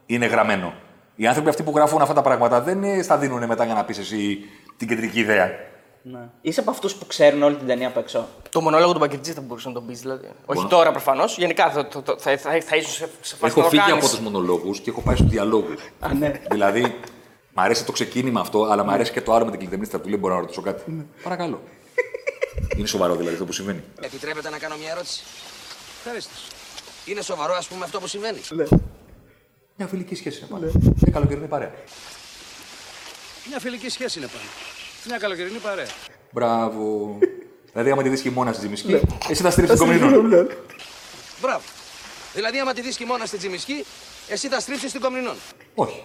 είναι γραμμένο. Οι άνθρωποι αυτοί που γράφουν αυτά τα πράγματα δεν ε, στα δίνουν μετά για να πεις εσύ την κεντρική ιδέα. Είσαι από αυτούς που ξέρουν όλη την ταινία απ' έξω; Το μονόλογο του Μπακερτζή θα μπορούσε να τον πεις, δηλαδή. Όχι τώρα προφανώς. Γενικά θα, θα, θα, θα, θα, θα ίσω σε, σε φάση Έχω να το φύγει κάνεις. από τους μονολόγους και έχω πάει στους διαλόγους. δηλαδή, μ' αρέσει το ξεκίνημα αυτό, αλλά μ' αρέσει και το άλλο με την κλειδεμίστρα του λέει: Μπορώ να ρωτήσω κάτι. Παρακαλώ. Είναι σοβαρό δηλαδή αυτό που συμβαίνει. Επιτρέπετε να κάνω μια ερώτηση; Ευχαριστώ. Είναι σοβαρό, ας πούμε, αυτό που συμβαίνει; Μια φιλική σχέση είναι πάλι. Μια καλοκαιρινή παρέα. Μια φιλική σχέση είναι πάνω. Μια καλοκαιρινή παρέα. Μπράβο. δηλαδή, άμα τη δεις χειμώνα στη Τζιμισκή, εσύ θα στρίψει την κομμενή. Μπράβο. Δηλαδή, άμα τη δεις χειμώνα στην Τσιμισκή, εσύ θα στρίψεις στην Κομνηνών. Όχι.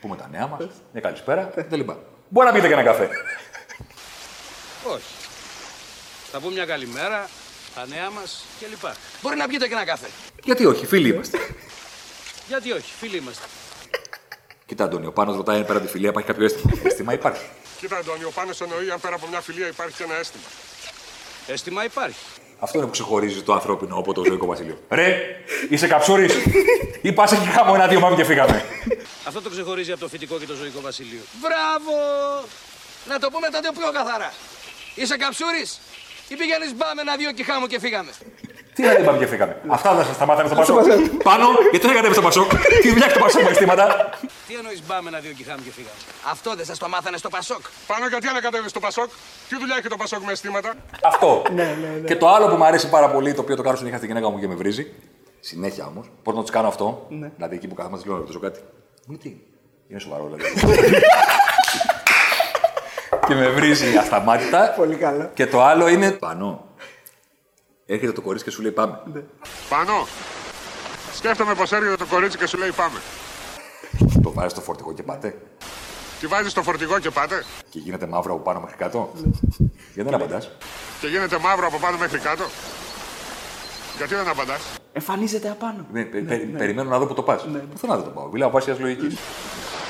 Πούμε τα νέα μας, μια καλησπέρα κτλ. Μπορεί να πείτε και ένα καφέ. Όχι. Θα πούμε μια καλημέρα, τα νέα μας κλπ. Μπορεί να πιείτε και ένα καφέ. Γιατί όχι, φίλοι είμαστε. Γιατί όχι, φίλοι είμαστε. Κοίτα, Αντώνη, ο Πάνος ρωτάει αν πέρα από τη φιλία υπάρχει κάποιο αίσθημα. αίσθημα υπάρχει. Κοίτα, Αντώνη, ο Πάνος εννοεί αν πέρα από μια φιλία υπάρχει και ένα αίσθημα. Αίσθημα υπάρχει. Αυτό είναι που ξεχωρίζει το ανθρώπινο από το ζωικό βασίλειο. Ρε, είσαι καψούρης. ή πας εκεί χάμω ένα-δύο πάμε και φύγαμε. Αυτό το ξεχωρίζει από το φυτικό και το ζωικό βασίλειο. Μπράβο! Να το πούμε τότε πιο καθαρά. Είσαι καψούρης ή πηγαίνεις μπάμε ένα δύο και χάμω και φύγαμε. Τι να δεν πάμε και φύγαμε. Αυτά δεν σας τα μάθανε στο Πασόκ. Πάνω, γιατί δεν κατέβει στο Πασόκ. Τι δουλειά έχει το Πασόκ με αισθήματα. Τι εννοείς μπάμε ένα δύο και χάμε και φύγαμε. Αυτό δεν σας το μάθανε στο Πασόκ. Πάνω γιατί ανακατεύει στο Πασόκ; Τι δουλειά έχει το Πασόκ με αισθήματα; Αυτό. Και το άλλο που μου αρέσει πάρα πολύ, το οποίο το κάνω συνέχεια στη γυναίκα μου και με βρίζει. Συνέχεια όμως. Πώς να τους κάνω αυτό. Δηλαδή εκεί που κάθομαι τη λέω να ρωτήσω κάτι. Μου λέει τι. Είναι σοβαρό δηλαδή. και με βρίζει ασταμάτητα. Πολύ καλά. Και το άλλο είναι. Πανώ. Έρχεται το κορίτσι και σου λέει πάμε. Πάνω. Σκέφτομαι πως έρχεται το κορίτσι και σου λέει πάμε. Το βάζεις στο φορτηγό και πάτε. Τη βάζεις στο φορτηγό και πάτε. Και γίνεται μαύρο από πάνω μέχρι κάτω. Γιατί δεν απαντάς; Και γίνεται μαύρο από πάνω μέχρι κάτω. Γιατί δεν απαντάς; Εμφανίζεται απάνω. Ναι, πε- πε- Περιμένω να δω που το πας. Πού θέλω να το πάω. Μιλάω βάσει λογικής.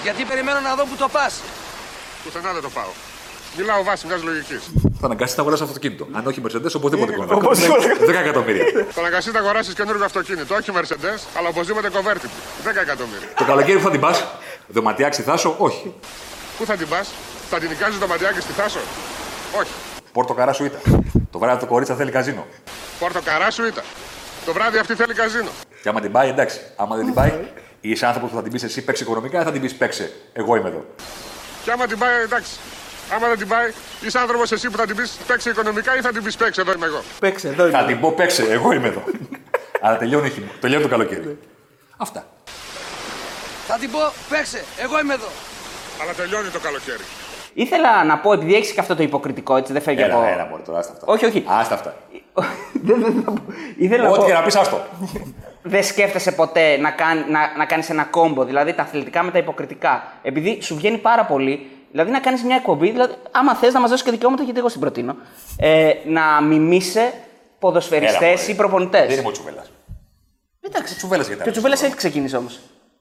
Γιατί περιμένω να δω που το πας. Πουθενά δεν το πάω. Μιλάω βάσει μια λογική. Θα αναγκάσει να αγοράσεις αυτοκίνητο. Αν όχι Mercedes, οπωσδήποτε κονδύλια. 10 εκατομμύρια. Θα αναγκαστείς να αγοράσεις καινούργιο αυτοκίνητο. Όχι Mercedes, αλλά οπωσδήποτε convertible. 10 εκατομμύρια. Το καλοκαίρι που θα την πας, δωματιά ξυθάσω, όχι. Πού θα την πας, θα την νοικιάζεις το μαντιάκι στη Θάσο. Όχι. Πόρτο καρά σου ήταν. Το βράδυ το κορίτσι θα θέλει καζίνο. Πόρτο καρά σου ήταν. Το βράδυ αυτή θέλει καζίνο. Και άμα την πάει, εντάξει. Άμα δεν την πάει, ή είσαι άνθρωπος που θα την πεις εσύ παίξει οικονομικά, ή θα την πεις παίξε. Εγώ είμαι εδώ. Και άμα την πάει, εντάξει. Άμα δεν την πάει, είσαι άνθρωπος εσύ που θα την πεις παίξει οικονομικά ή θα την πεις παίξει, εδώ είμαι εγώ. Παίξε, εδώ Θα την πω παίξε. Εγώ είμαι εδώ. Αλλά τελειώνει, η χειμώνα. τελειώνει το καλοκαίρι. Αυτά. Θα την πω, παίξε, εγώ είμαι εδώ. Αλλά τελειώνει το καλοκαίρι. Ήθελα να πω, επειδή έχεις και αυτό το υποκριτικό, έτσι δεν φεύγει από. Έλα, έλα, μωρέ, τώρα άστα αυτά. Όχι, όχι. Άστα αυτά. δεν, δεν θα πω. Ήθελα να Ό,τι πω. και να πεις, άστο. Δεν σκέφτεσαι ποτέ να, κάνει, να, να κάνεις ένα κόμπο, δηλαδή τα αθλητικά με τα υποκριτικά. Επειδή σου βγαίνει πάρα πολύ, δηλαδή να κάνεις μια εκπομπή, δηλαδή, άμα θες να μας δώσεις και δικαιώματα, γιατί εγώ στην προτείνω, ε, να μιμήσει Έλα, ποδοσφαιριστές μωρέ. ή προπονητές. Δεν είμαι ο Τσουβέλλα. Εντάξει. Τσουβέλλα γιατί. Και ο Τσουβέλλα έχει ξεκινήσει όμως.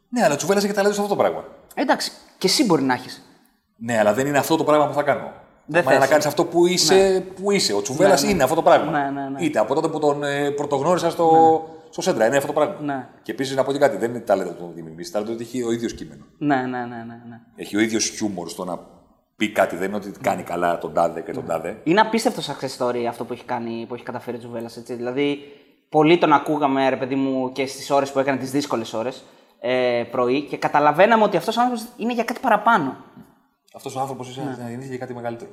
Ναι, αλλά Τσουβέλλα έχει ταλέντο σε αυτό το πράγμα. Εντάξει. Και εσύ μπορεί να έχεις. Ναι, αλλά δεν είναι αυτό το πράγμα που θα κάνω. Δεν Μα είναι θες. να κάνεις αυτό που είσαι, που είσαι. Ο Τσουβέλλα Ναι, ναι. είναι αυτό το πράγμα. Ναι, ναι, ναι. Είτε από τότε που τον ε, πρωτογνώρισα στο, στο Σέντρα. Είναι αυτό το πράγμα. Ναι. Και επίσης να πω και κάτι. Δεν είναι ταλέντο του να δημιουργήσει. Ταλέντο ότι έχει ο ίδιος κείμενο. Ναι, ναι, ναι, ναι, ναι. Έχει ο ίδιος χιούμορ στο να πει κάτι. Δεν είναι ότι κάνει καλά τον τάδε και τον Ναι. τάδε. Είναι απίστευτο success story αυτό που έχει, κάνει, που έχει καταφέρει ο Τζουβέλλα. Δηλαδή, πολλοί τον ακούγαμε, ρε παιδί μου, και στις ώρες που έκανε τις δύσκολες ώρες ε, πρωί και καταλαβαίναμε ότι αυτός ο άνθρωπος είναι για κάτι παραπάνω. Αυτός ο άνθρωπος είναι Ναι. είναι για κάτι μεγαλύτερο.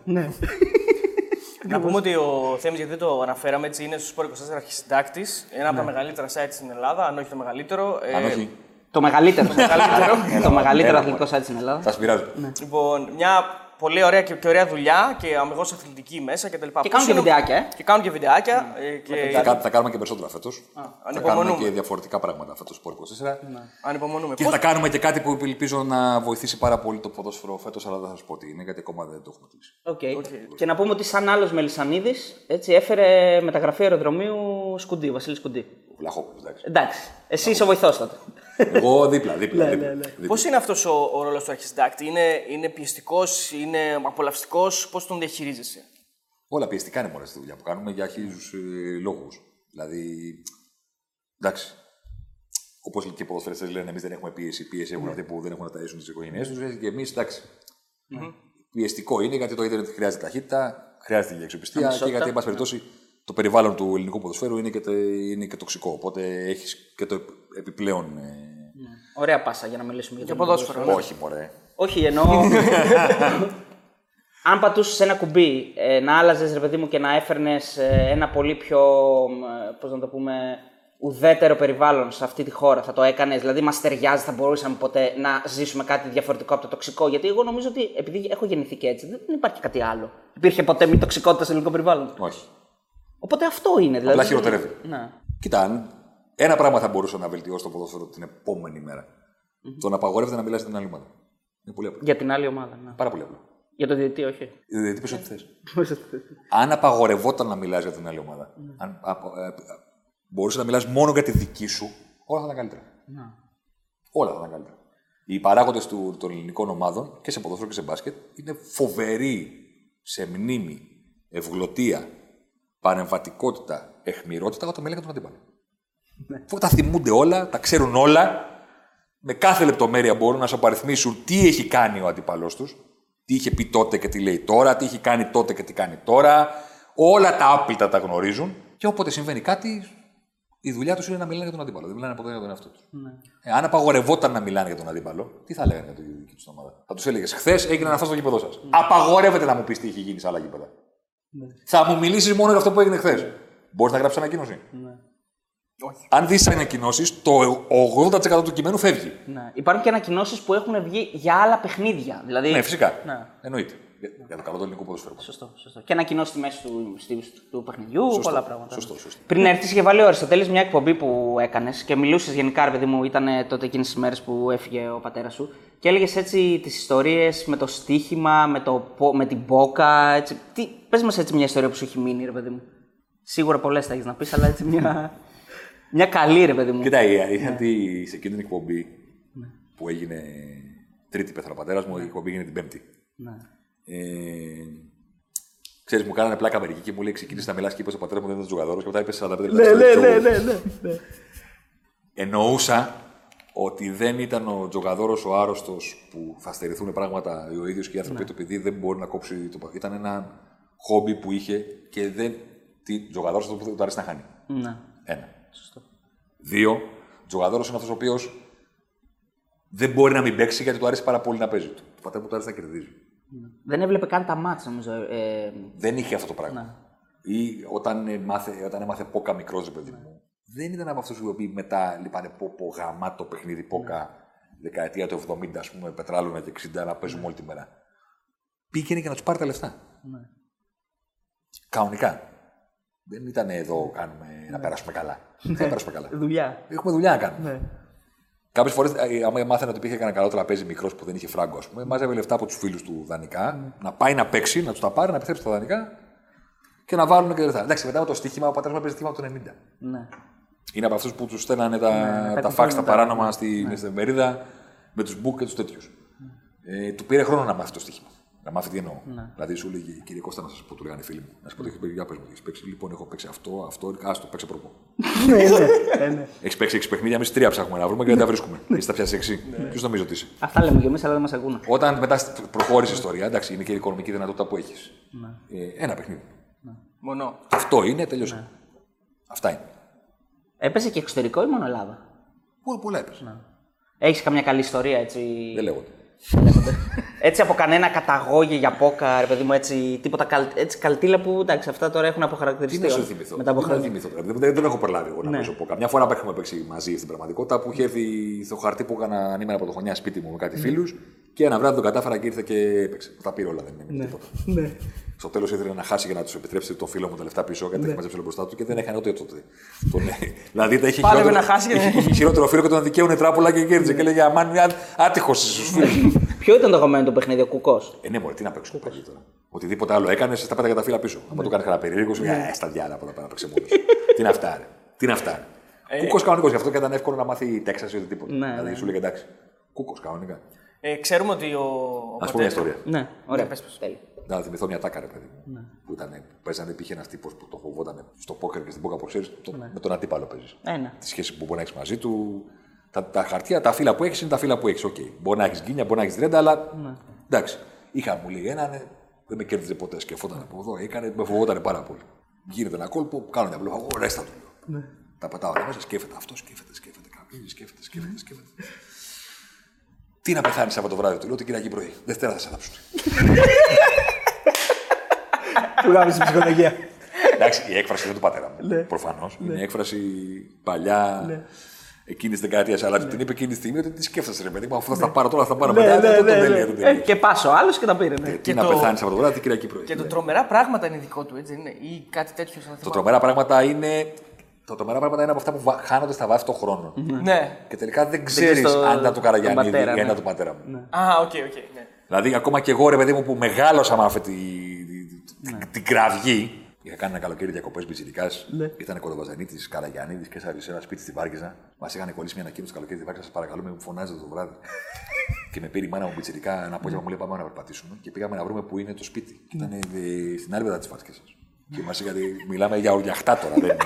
Να πούμε ότι ο Θέμης, γιατί δεν το αναφέραμε έτσι, είναι στο Sport 24 αρχισυντάκτης, ένα από τα μεγαλύτερα site στην Ελλάδα, αν όχι το μεγαλύτερο. Ε, Αν όχι, Το μεγαλύτερο. μεγαλύτερο. το μεγαλύτερο Έλα, αθλητικό μωρέ. site στην Ελλάδα. θα σπειράζω. Λοιπόν, μια πολύ ωραία και, και ωραία δουλειά και αμυγός αθλητική μέσα κτλ. Και Πώς κάνουν και είναι- βιντεάκια, ε. Και κάνουν και βιντεάκια. ε, και... Θα, κα- θα κάνουμε και περισσότερα φέτος. Θα κάνουμε ανυπομονούμε. και διαφορετικά πράγματα φέτος Sport 24. Ανυπομονούμε. Και Πώς- θα κάνουμε και κάτι που ελπίζω να βοηθήσει πάρα πολύ το ποδόσφαιρο φέτος, αλλά δεν θα σας πω τι είναι, γιατί ακόμα δεν το έχουμε κλείσει. Οκ. Και να πούμε ότι σαν άλλος Μελισανίδης έφερε μεταγραφή αεροδρομίου Σκουντή, Βασίλης Σκουντή. Βλαχόπουλος, εντάξει. Εντάξει. Εσύ είσαι ο βοηθός τότε. Εγώ δίπλα, δίπλα. Ναι, δίπλα, ναι, ναι. δίπλα. Πώς είναι αυτός ο, ο ρόλος του αρχισυντάκτη, είναι, είναι πιεστικός, είναι απολαυστικός, πώς τον διαχειρίζεσαι; Όλα πιεστικά είναι μόλι στη δουλειά που κάνουμε για χίλιου ε, λόγους. Δηλαδή, εντάξει. Όπως και οι ποδοσφαιριστές λένε, εμείς δεν έχουμε πίεση. Πίεση Ναι. έχουν αυτοί που δεν έχουν να ταΐσουν τις οικογένειές τους. Και εμείς, εντάξει. Πιεστικό είναι γιατί το Ιντερνετ χρειάζεται ταχύτητα, χρειάζεται η αξιοπιστία και Αμεσότητα. γιατί, εν πάση περιπτώσει, το περιβάλλον του ελληνικού ποδοσφαίρου είναι και, τε- είναι και τοξικό. Οπότε έχεις και το επιπλέον. ε, Ωραία πάσα για να μιλήσουμε για Για το ποδόσφαιρο. ναι. Όχι, μωρέ. Όχι, εννοώ. αν πατούσες ένα κουμπί, ε, να άλλαζες ρε παιδί μου και να έφερνες ένα πολύ πιο. Πώς να το πούμε. ουδέτερο περιβάλλον σε αυτή τη χώρα, θα το έκανες. Δηλαδή, μας ταιριάζει, θα μπορούσαμε ποτέ να ζήσουμε κάτι διαφορετικό από το τοξικό. Γιατί εγώ νομίζω ότι επειδή έχω γεννηθεί και έτσι, δεν υπάρχει κάτι άλλο. Υπήρχε ποτέ μη τοξικότητα σε ελληνικό περιβάλλον; Όχι. Οπότε αυτό είναι. Δηλαδή, Απλά χειροτερεύει. Ναι. Κοίτα, αν Ένα πράγμα θα μπορούσε να βελτιώσει το ποδόσφαιρο την επόμενη μέρα. Το να απαγορεύεται να μιλάς στην άλλη ομάδα. Είναι πολύ απλό. Για την άλλη ομάδα. Ναι. Πάρα πολύ απλό. Για το διαιτητή, όχι. Δηλαδή, πες ό,τι θες. αν απαγορευόταν να μιλάς για την άλλη ομάδα, αν απο- ε, ε, μπορούσες να μιλάς μόνο για τη δική σου, όλα θα ήταν καλύτερα. Όλα θα ήταν καλύτερα. Οι παράγοντες των ελληνικών ομάδων και σε ποδόσφαιρο και σε μπάσκετ είναι φοβεροί σε μνήμη, ευγλωτία, παρεμβατικότητα, εχμηρότητα όταν μιλάει για τον αντίπαλο. Αφού τα θυμούνται όλα, τα ξέρουν όλα, με κάθε λεπτομέρεια μπορούν να σου απαριθμίσουν τι έχει κάνει ο αντίπαλό τους, τι είχε πει τότε και τι λέει τώρα, τι είχε κάνει τότε και τι κάνει τώρα. Όλα τα άπλυτα τα γνωρίζουν και όποτε συμβαίνει κάτι, η δουλειά τους είναι να μιλάνε για τον αντίπαλο. Δεν μιλάνε ποτέ για τον εαυτό τους. Ε, αν απαγορευόταν να μιλάνε για τον αντίπαλο, τι θα λέγανε για τη δική τους ομάδα; Θα τους έλεγες Χθες έγιναν αυτά στο γήπεδο σας. Απαγορεύεται να μου πεις τι έχει γίνει σε άλλα γήπεδα. Θα μου μιλήσεις μόνο για αυτό που έγινε χθες. Μπορείς να γράψεις ανακοίνωση. Αν δεις ανακοινώσεις, το 80% του κειμένου φεύγει. Ναι. Υπάρχουν και ανακοινώσεις που έχουν βγει για άλλα παιχνίδια. Δηλαδή... Ναι, φυσικά. Ναι. Εννοείται. Για, για το καλό του ελληνικού ποδοσφαίρου. Σωστό, σωστό. Και ανακοινώσεις στη μέση του, στη- του παιχνιδιού, Σωστό, πολλά πράγματα. σωστό, σωστό. Πριν έρθεις, είχε βάλει ο Αριστοτέλης μια εκπομπή που έκανες και μιλούσες γενικά, ρε παιδί μου, ήταν τότε εκείνες τις μέρες που έφυγε ο πατέρας σου. Και έλεγες έτσι τις ιστορίες με το στοίχημα, με, το, πο- με την πόκα. Έτσι. Τι, πες μας έτσι μια ιστορία που σου έχει μείνει, ρε παιδί μου. Σίγουρα πολλές θα έχεις να πεις, αλλά έτσι μια, μια καλή, ρε παιδί μου. Κοίτα, η αλήθεια είναι ότι σε εκείνη την εκπομπή που έγινε τρίτη πέθανε ο πατέρας μου, η εκπομπή έγινε την πέμπτη. Ναι. Ε, Ξέρεις, μου κάνανε πλάκα μερικοί και μου λέει: Ξεκίνησες να μιλάς και είπες ο πατέρας μου δεν ήταν τζογαδόρος και μετά είπε 45 λεπτά. Ναι, στο ναι, ίδιο ναι, τζόγο. ναι, ναι, ναι. Εννοούσα ότι δεν ήταν ο τζογαδόρος ο άρρωστος που θα στερηθούν πράγματα ο ίδιος και οι άνθρωποι του επειδή δεν μπορεί να κόψει το πα- Ήταν ένα χόμπι που είχε και δεν. Τι τζογαδόρος αυτό που του αρέσει να χάνει. Ναι. Ένα. Σωστό. Δύο, τζογαδόρος είναι αυτός ο οποίος δεν μπορεί να μην παίξει γιατί του αρέσει πάρα πολύ να παίζει. Του πατέρα μου του αρέσει να κερδίζει. Δεν έβλεπε καν τα μάτια, νομίζω. Ε, Δεν είχε αυτό το πράγμα. Ναι. Ή όταν, ε, μάθε, όταν έμαθε πόκα μικρός, ρε παιδί μου, δεν ήταν από αυτούς οι οποίοι μετά λυπάνε πω, πω γαμά το παιχνίδι πόκα δεκαετία του 70, ας πούμε, πετράλωνα και 60 να παίζουμε όλη τη μέρα. Πήγαινε για να τους πάρει τα λεφτά. Ναι. Κανονικά. Δεν ήταν εδώ κάνουμε να περάσουμε καλά. Δεν θα περάσουμε καλά. δουλειά. Έχουμε δουλειά να κάνουμε. Ναι. Κάποιες φορές, άμα μάθαινα ότι υπήρχε κανένα καλό τραπέζι μικρός που δεν είχε φράγκο, ας πούμε, μάζευε λεφτά από τους φίλους του δανεικά, να πάει να παίξει, να τους τα πάρει, να επιστρέψει τα δανεικά και να βάλουν και τα λεφτά. Εντάξει, μετά με το στοίχημα, ο πατέρας μου παίζει στοίχημα από το 90. Ναι. Είναι από αυτούς που τους στέλνανε τα, Ναι, τα τα φάξ, κουπόνια τα τα- παράνομα στη, στην εφημερίδα με τους μπουκ και τους τέτοιους. Ε, του πήρε χρόνο να μάθει το στοίχημα. Να μάθει τι εννοώ. Ναι. Δηλαδή σου λέγει, κύριε Κώστα, να σας πω, του λέγανε φίλοι μου. Να σα πω τι έχει παίξει, για πες μου, τι έχεις παίξει. Λοιπόν, έχω παίξει αυτό, αυτό, άστο, παίξε προπό. Ναι, ναι, ναι. Έχεις παίξει έξι παιχνίδια, εμείς τρία ψάχνουμε να βρούμε και δεν τα βρίσκουμε. Εσύ τα πιάσεις έξι. Ποιος νομίζω ότι είσαι; Αυτά λέμε κι εμείς, αλλά δεν μας ακούνε. Όταν μετά προχώρησες η ιστορία, εντάξει, είναι και η οικονομική δυνατότητα που έχεις. Ναι. Ε, ένα παιχνίδι. Μονό. Αυτό είναι, τελείωσε. Αυτά είναι. Έπαιζε και εξωτερικό ή μόνο Ελλάδα; Πολλά, πολλά έπαιζε. Έχεις καμιά καλή ιστορία έτσι; Δεν λέγονται. Έτσι από κανένα καταγόγη για πόκα, ρε παιδί μου, έτσι, τίποτα καλ, έτσι καλτήλα που εντάξει, αυτά τώρα έχουν Τι αποχαρακτηριστεί. να σου όλα. θυμηθώ; Μετά από Τι να χρόνια. θυμηθώ τώρα; Δεν, δεν, δεν έχω προλάβει εγώ να Ναι. παίζω πόκα. Μια φορά που έχουμε παίξει μαζί στην πραγματικότητα που είχε έρθει στο χαρτί που έκανα ανήμερα από το χρονιά σπίτι μου με κάτι φίλους και ένα βράδυ τον κατάφερα και ήρθε και έπαιξε. Τα πήρε όλα, δεν έμεινε τίποτα. Ναι. Στο τέλος ήθελε να χάσει για να τους επιτρέψει τον φίλο μου τα λεφτά πίσω, γιατί τα είχε μαζέψει όλα μπροστά του και δεν έκανε ούτε τότε. Τον, δηλαδή τα είχε Πάλευε χειρότερο, να χάσει και- είχε, είχε χειρότερο φίλο και τον δικαίωνε τράπουλα και κέρδιζε. Και έλεγε Αμάν, άτυχος στου φίλου. Ποιο ήταν το αγαπημένο του παιχνίδι, ο Κουκός; Ε, ναι, μωρέ, τι να παίξω πάλι τώρα. Οτιδήποτε άλλο έκανες, τα πέταγε τα φύλλα πίσω. Ναι. Αν το κάνει κανένα περίεργος, σου ε, στα διάλα από τα πέρα παίξε μόνο. Τι είναι αυτά, ρε. Τι είναι αυτά. Κούκο κανονικός, γι' αυτό και ήταν εύκολο να μάθει Τέξα ή οτιδήποτε. Ναι, δηλαδή ναι. σου λέγε εντάξει. Κούκο κανονικά. Ε, ξέρουμε ότι ο. ο Α πούμε μια ιστορία. Ναι, ωραία. πες, πες. Τέλεια. Να θυμηθώ μια τάκα, ρε παιδί μου. Ναι. Που ήταν, που παίζανε, υπήρχε ένας τύπος που το φοβόταν στο πόκερ και στην πόκα, όπως ξέρεις, Ναι. με τον αντίπαλο παίζεις. Ένα. Τη σχέση που μπορεί να έχεις μαζί του. Τα, τα χαρτιά, τα φύλλα που έχεις είναι τα φύλλα που έχεις. Okay. Μπορεί να έχεις γκίνια, μπορεί να έχεις ρέντα, αλλά Ναι. εντάξει. Είχα μου λέει έναν, ε, δεν με κέρδιζε ποτέ. Σκεφτόταν από εδώ, έκανε, με φοβόταν πάρα πολύ. Γίνεται ένα κόλπο, κάνω μια βλόγα, ρέστα του. λέω. Ναι. Τα πατάω όλα μέσα, σκέφτεται αυτό, σκέφτεται, σκέφτεται, καμπίζει, σκέφτεται, σκέφτεται, σκέφτεται. Τι να πεθάνεις από το βράδυ του, λέω την Κυριακή πρωί. Δευτέρα θα σε θάψουν. Του γάμισε ψυχολογία. Εντάξει, η έκφραση είναι του πατέρα μου. Ναι. Προφανώς. Είναι έκφραση παλιά. Εκείνης τη δεκαετία, αλλά την είπε εκείνη τη στιγμή ότι τι σκέφτεσαι, ρε παιδί μου, αφού θα τα πάρω τώρα, θα τα πάρω Ναι, μετά. ναι, δεν τον ναι, τελεία, ναι. τον Ε, τελεία. Και πάσο άλλος και τα πήρε. ναι. Τι Και να το- πεθάνεις από το βράδυ την Κυριακή πρωί. Και το Ναι. τρομερά πράγματα είναι δικό του, έτσι δεν είναι. Ή κάτι τέτοιο σαν Το τρομερά πράγματα είναι Τα τρομερά πράγματα είναι από αυτά που βα- χάνονται στα βάθη των χρόνων. Ναι. Και τελικά δεν ξέρεις ξέρεις το- αν ήταν του Καραγιαννίδη τον πατέρα, ή αν ναι. ήταν του πατέρα μου. Α, οκ, οκ. ναι. Δηλαδή, ακόμα και εγώ, ρε παιδί μου, που μεγάλωσα με αυτή τη, τη- Ναι. τη- την κραυγή. Είχα κάνει ένα καλοκαίρι διακοπές Μπιζιλικάς. Ναι. Ήταν Κολοβαζανίτης, Καραγιανίδη και σε ένα σπίτι στη Βάρκιζα. Μας είχαν κολλήσει μια ανακοίνωση το καλοκαίρι στη Βάρκιζα. Σας παρακαλώ, με μου φωνάζετε το βράδυ. και με πήρε η μάνα μου Μπιζιλικά ένα απόγευμα μου λέει πάμε να περπατήσουμε. Και πήγαμε να βρούμε που είναι το σπίτι. Και ήταν ε, στην άλλη πλευρά της Βάρκιζα. Και μας είχατε, μιλάμε για οριακτά τώρα. Δεν, είναι-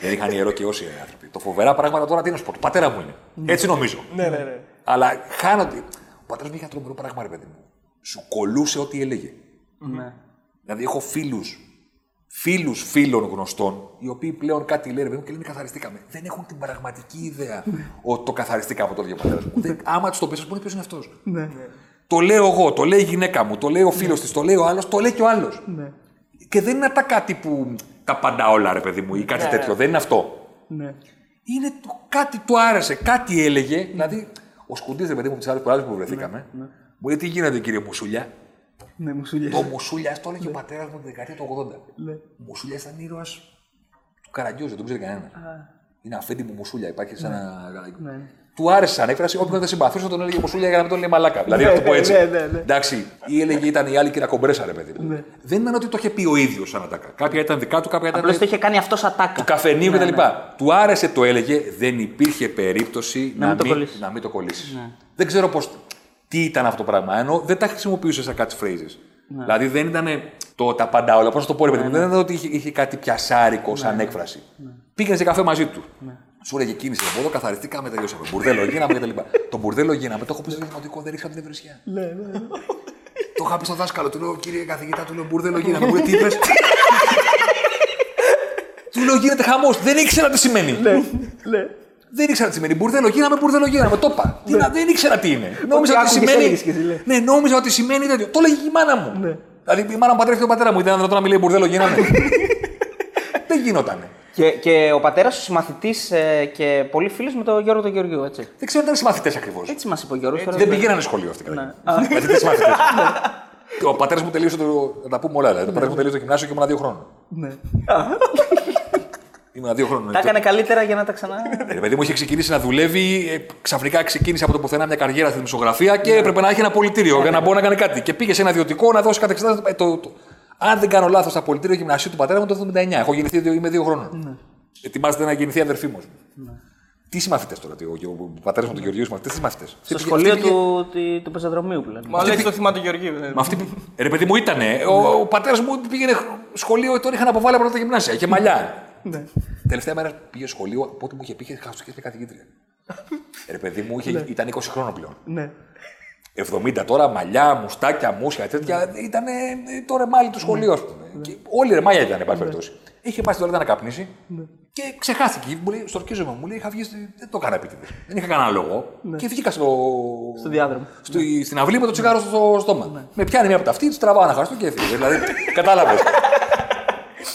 δεν είχαν ιερό και όσοι οι άνθρωποι. Το φοβερά πράγματα τώρα τι είναι σπορ. Πατέρα μου είναι. Έτσι νομίζω. Ναι, ναι, ναι. Αλλά χάνονται. Ο πατέρας μου είχε ένα τρομερό πράγμα, ρε παιδί μου. Σου κολούσε ό,τι έλεγε. Ναι. Δηλαδή, έχω φίλους, φίλους φίλων γνωστών, οι οποίοι πλέον κάτι λένε, ρε παιδί μου, και λένε καθαριστήκαμε. Δεν έχουν την πραγματική ιδέα ότι το καθαριστήκαμε το ίδιο πατέρας μου. Δεν- Άμα τους το πεις, ας ποιος είναι αυτός; Ναι. Το λέω εγώ, το λέει η γυναίκα μου, το λέει ο φίλος της, το λέει ο άλλος, το λέει και ο άλλος. Ναι. Και δεν είναι τα κάτι που τα πάντα όλα, ρε παιδί μου, ή κάτι Ναι, τέτοιο. ναι. Δεν είναι αυτό. Ναι. Είναι το, κάτι του άρεσε, κάτι έλεγε. Δηλαδή, ο Σκουντής, ρε παιδί μου, τι άλλε φορέ που βρεθήκαμε, μου λέει τι γίνεται, κύριε Μουσούλια; Ναι, μου σου λέει. Το Μουσούλια, το έλεγε ο πατέρας μου τη δεκαετία του 80. Ναι. Ο Μουσούλια ήταν ήρωας του Καραγκιόζη, δεν τον ξέρει κανένας. Είναι αφέντη μου Μουσούλια, υπάρχει σαν ένα. Ναι. Του άρεσε σαν έκφραση, όποιον δεν συμπαθούσε τον έλεγε Μουσούλια για να μην τον λέει μαλάκα. Δηλαδή, να το πω ναι, έτσι. ναι, ναι, ναι. Εντάξει, ή έλεγε ήταν η άλλη κυρία Κομπρέσα, ρε παιδί μου. Ναι. Δεν ήταν ότι το είχε πει ο ίδιος σαν ατάκα. Κάποια ήταν δικά του, κάποια ήταν. Απλώς το είχε κάνει αυτός ατάκα. του καφενείου Ναι, κτλ. ναι. Του άρεσε, το έλεγε, δεν υπήρχε περίπτωση Να να, μην το μην, κολλήσεις. να μην το κολλήσεις. Ναι. Δεν ξέρω πώς, τι ήταν αυτό το πράγμα. Ενώ δεν τα χρησιμοποιούσες σαν catchphrases. Ναι. Δηλαδή δεν ήταν το τα πάντα όλα. Πώς να το πω, ρε παιδί μου, δεν ήταν ότι είχε, είχε κάτι πιασάρικο σαν Ναι. έκφραση. Πήγαινε σε καφέ μαζί του. Σου έλεγε κίνηση από εδώ, καθαριστήκαμε, τελειώσαμε. Μπουρδέλο γίναμε κτλ. το μπουρδέλο γίναμε, το έχω πει στο δημοτικό, δεν ρίξα την ευρεσιά. Ναι, ναι. Το είχα πει στον δάσκαλο, του λέω κύριε καθηγητά, του λέω μπουρδέλο γίναμε. Μου λέει τι είπες; του λέω γίνεται χαμός. Δεν ήξερα τι σημαίνει. Ναι, ναι. Δεν ήξερα τι σημαίνει. Μπουρδέλο γίναμε, μπουρδέλο γίναμε. Το είπα. Τι να- Δεν ήξερα τι είναι. Νόμιζα ότι άκουγες, σημαίνει. έλεγες και εσύ, λέει. Ναι, νόμιζα ότι σημαίνει τέτοιο. Το έλεγε και η μάνα μου. Ναι. Δηλαδή η μάνα μου παντρεύτηκε τον πατέρας μου. Ήταν δυνατόν να μιλάει μπουρδέλο γίναμε. Δεν γινότανε. Και, και ο πατέρας σου συμμαθητής και πολύ φίλο με τον Γιώργο τον Γεωργίου, έτσι. Δεν ξέρω αν ήταν συμμαθητές ακριβώς. Έτσι μας είπε ο Γιώργος. Δεν πηγαίνανε σχολείο αυτή κατά Ναι. Δηλαδή δεν συμμαθητές. Ο πατέρας μου τελείωσε το. Να τα πούμε όλα. Δηλαδή. Ο πατέρας μου τελείωσε το γυμνάσιο και ήμουν δύο χρόνων. Ναι. Ήμουν δύο χρόνων. Τα έκανε καλύτερα για να τα ξανά. Ε, Ρε παιδί μου είχε ξεκινήσει να δουλεύει, ε, ξαφνικά ξεκίνησε από το πουθενά μια καριέρα στη δημοσιογραφία και έπρεπε να έχει ένα πολιτήριο για να μπορεί να κάνει κάτι. Και πήγε σε ένα ιδιωτικό να δώσει κάτι εξετάσει. Ε, το, το, αν δεν κάνω λάθος, στα πολιτήριο γυμνασίου του πατέρα μου το 79. Έχω γεννηθεί, δύο- είμαι δύο χρόνων. Ετοιμάζεται να γεννηθεί η αδερφή μου. Τι συμμαθητές τώρα, τι, ο, ο, ο πατέρας μου του Γεωργίου συμμαθητές, τι συμμαθητές. Στο σχολείο του, του, του πεζοδρομίου που λένε. Μα λέει το θυμάται του Γεωργίου. ε. Με αυτή, ρε παιδί μου ήτανε. Ο, ο πατέρας μου πήγαινε σχολείο, τον είχαν αποβάλει από τα γυμνάσια. Είχε μαλλιά. Ναι. Τελευταία μέρα πήγε σχολείο, από ό,τι μου είχε πει, είχε χάσει και καθηγήτρια. ρε παιδί μου είχε, ήταν 20 χρόνων πλέον. Ναι. 70 τώρα, μαλλιά, μουστάκια, μουσια, τέτοια. Ήταν το ρεμάλι του σχολείου, ας πούμε. Και όλοι ρεμάλια ήταν, εν πάση περιπτώσει. Είχε πάει στην τουαλέτα να καπνίσει και ξεχάστηκε. Μου λέει, στορκίζομαι, μου λέει, είχα βγει, στη- δεν το έκανα επίτηδες. Δεν είχα κανένα λόγο. Και βγήκα στο, Στο διάδρομο. στο, στην αυλή με το τσιγάρο στο στόμα. Με πιάνει μία από τα αυτή, τη τραβάω ένα χαστό και έφυγε. δηλαδή, κατάλαβες.